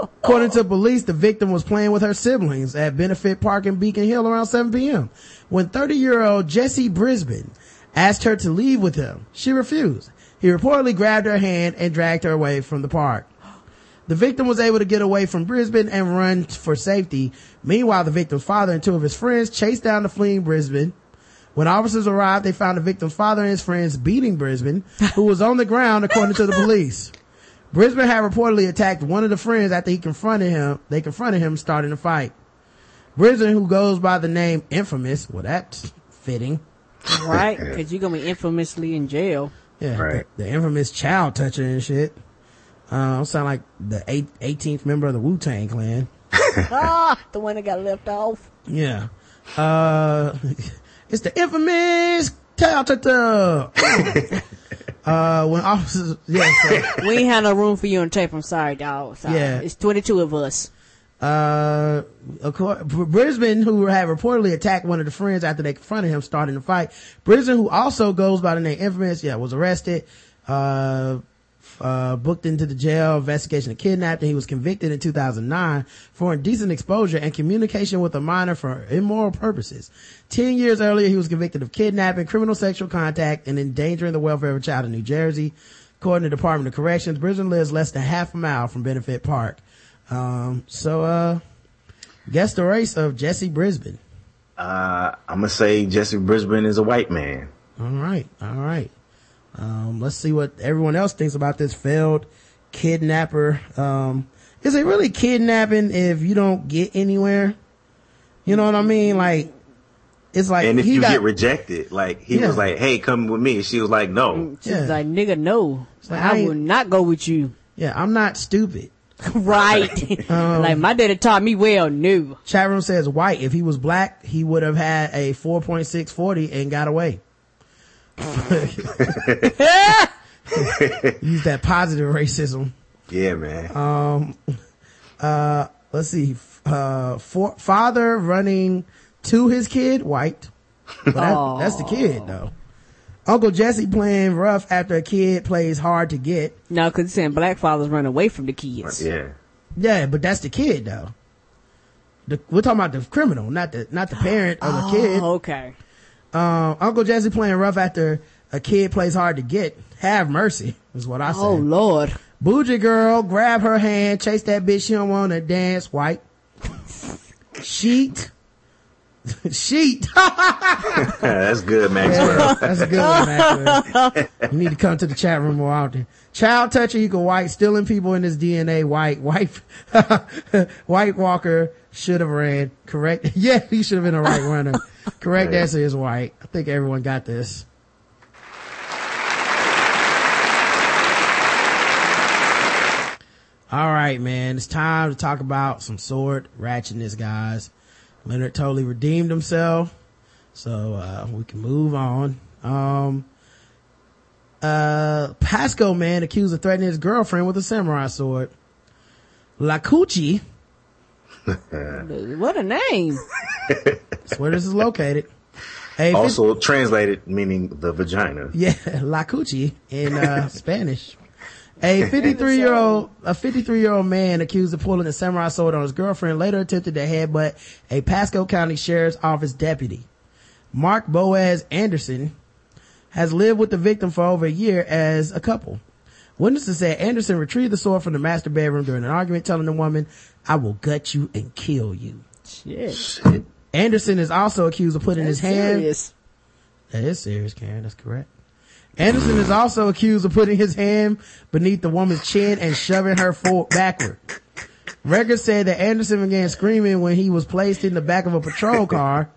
According to police, the victim was playing with her siblings at Benefit Park in Beacon Hill around 7 p.m. when 30 year old Jesse Brisbane asked her to leave with him. She refused. He reportedly grabbed her hand and dragged her away from the park. The victim was able to get away from Brisbane and run for safety. Meanwhile, the victim's father and two of his friends chased down the fleeing Brisbane. When officers arrived, they found the victim's father and his friends beating Brisbane, who was on the ground according to the police. Brisbane had reportedly attacked one of the friends after he confronted him. They confronted him, starting a fight. Brisbane, who goes by the name Infamous, well, that's fitting. Right? Because you're going to be infamously in jail. Yeah, Right. the, the infamous child toucher and shit. Uh, sound like the eight, 18th member of the Wu Tang Clan. ah, the one that got left off. Yeah. Uh, it's the infamous child toucher. uh, when officers, yeah, so, We ain't had no room for you on tape. I'm sorry, dog. Sorry. Yeah. It's 22 of us. Uh, Brisbane, who had reportedly attacked one of the friends after they confronted him, starting the fight. Brisbane, who also goes by the name Infamous, yeah, was arrested, uh, uh, booked into the jail, investigation of kidnapping. He was convicted in 2009 for indecent exposure and communication with a minor for immoral purposes. Ten years earlier, he was convicted of kidnapping, criminal sexual contact, and endangering the welfare of a child in New Jersey. According to the Department of Corrections, Brisbane lives less than half a mile from Benefit Park. Um, so, uh, guess the race of Jesse Brisbane. Uh, I'm gonna say Jesse Brisbane is a white man. All right. All right. Um, let's see what everyone else thinks about this failed kidnapper. Um, is it really kidnapping if you don't get anywhere? You know what I mean? Like, it's like, And if he you got, get rejected, like he Yeah. was like, "Hey, come with me," she was like, "No." She's Yeah. like, nigga, no. like, I I will not go with you. yeah, I'm not stupid. right. Um, like, my daddy taught me well, no. Chat room says white. If he was black, he would have had a 4.640 and got away. Use that positive racism. Yeah, man. Um, uh, let's see. Uh, for, father running to his kid, white. That, that's the kid though. Uncle Jesse playing rough after a kid plays hard to get. No, because saying black fathers run away from the kids. yeah. Yeah, but that's the kid though. The, we're talking about the criminal, not the not the parent of the kid. Oh, okay. Um, Uncle Jesse playing rough after a kid plays hard to get. Have mercy is what I say. Oh, Lord. Bougie girl, grab her hand, chase that bitch. She don't want to dance. White. Sheet. Sheet. That's good, Maxwell. That's a good one, Maxwell. You need to come to the chat room more often. Child toucher equal white, stealing people in his DNA, white, white, white Walker should have ran. Correct. Yeah, he should have been a right runner. Correct answer is white. I think everyone got this. All right, man. It's time to talk about some sword ratchetness, guys. Leonard totally redeemed himself. So, uh, we can move on. Um, uh, Pasco man accused of threatening his girlfriend with a samurai sword. Lacoochee, What a name. that's where this is located. A fif- Also translated meaning the vagina. Yeah, Lacucci in uh, Spanish. A 53 year old, a 53 year old man accused of pulling a samurai sword on his girlfriend later attempted to headbutt a Pasco County Sheriff's Office deputy. Mark Boaz Anderson has lived with the victim for over a year as a couple. Witnesses said Anderson retrieved the sword from the master bedroom during an argument telling the woman, I will gut you and kill you. Shit. Anderson is also accused of putting his hand Serious. that is serious, Karen. That's correct. Anderson is also accused of putting his hand beneath the woman's chin and shoving her forward backward. Records said that Anderson began screaming when he was placed in the back of a patrol car.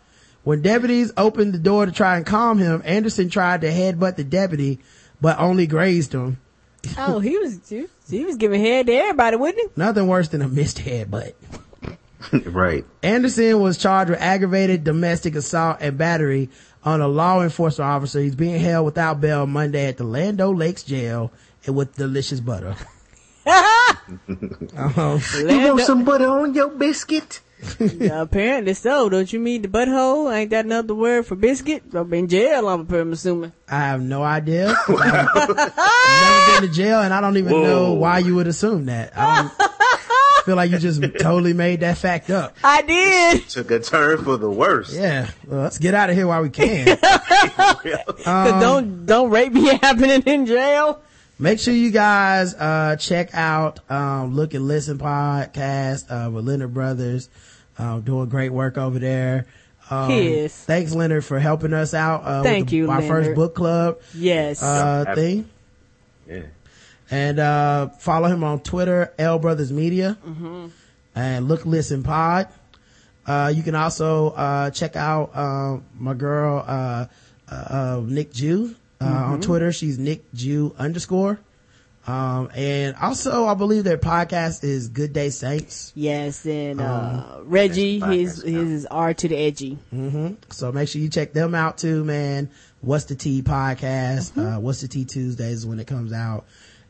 When deputies opened the door to try and calm him, Anderson tried to headbutt the deputy, but only grazed him. Oh, he was, he was, giving head to everybody, wasn't he? Nothing worse than a missed headbutt. right. Anderson was charged with aggravated domestic assault and battery on a law enforcement officer. He's being held without bail Monday at the Land O'Lakes jail and with delicious butter. Um, You want some butter on your biscuit? Yeah, apparently so. Don't you mean the butthole? Ain't that another word for biscuit? I'm in jail, I'm I'm assuming. I have no idea. I've never been to jail and I don't even know why you would assume that. I don't feel like you just totally made that fact up. I did. Took a turn for the worse. Yeah. Well, let's get out of here while we can. Cause don't, don't rape be happening in jail. Make sure you guys, uh, check out, um, Look and Listen podcast, uh, with Leonard Brothers, um, doing great work over there. Um, Yes. Thanks, Leonard, for helping us out. Uh, Thank with the- you, Our Leonard. first book club, Yes. uh, Yep. thing. Yeah. And, uh, follow him on Twitter, L Brothers Media. And Look Listen Pod. Uh, you can also, uh, check out, um, my girl, uh, uh, uh, Nic Ju, uh, on Twitter. She's Nic Ju underscore. Um, and also I believe their podcast is Good Day Saints. yes, and, Um, uh, Reggie, his, his is R to the edgy. So make sure you check them out too, man. What's the Tea podcast? Mm-hmm. Uh, What's the Tea Tuesdays when it comes out.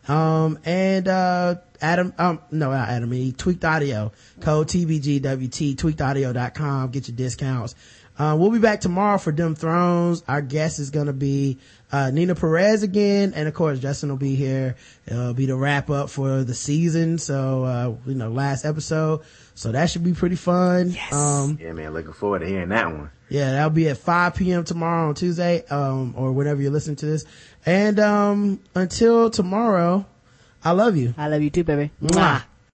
Um, and, uh, Adam, um, no, not Adam, E, Tweaked Audio, code TBGWT, tweakedaudio.com, get your discounts. Uh, we'll be back tomorrow for Dim Thrones. Our guest is gonna be, uh, Nina Perez again. And of course, Justin will be here. It'll be the wrap up for the season. So, uh, you know, last episode. So that should be pretty fun. Yes. Um, Yeah, man. Looking forward to hearing that one. yeah, that'll be at 5 p.m. tomorrow on Tuesday, um, or whenever you're listening to this. And, um, until tomorrow, I love you. I love you too, baby. Mwah.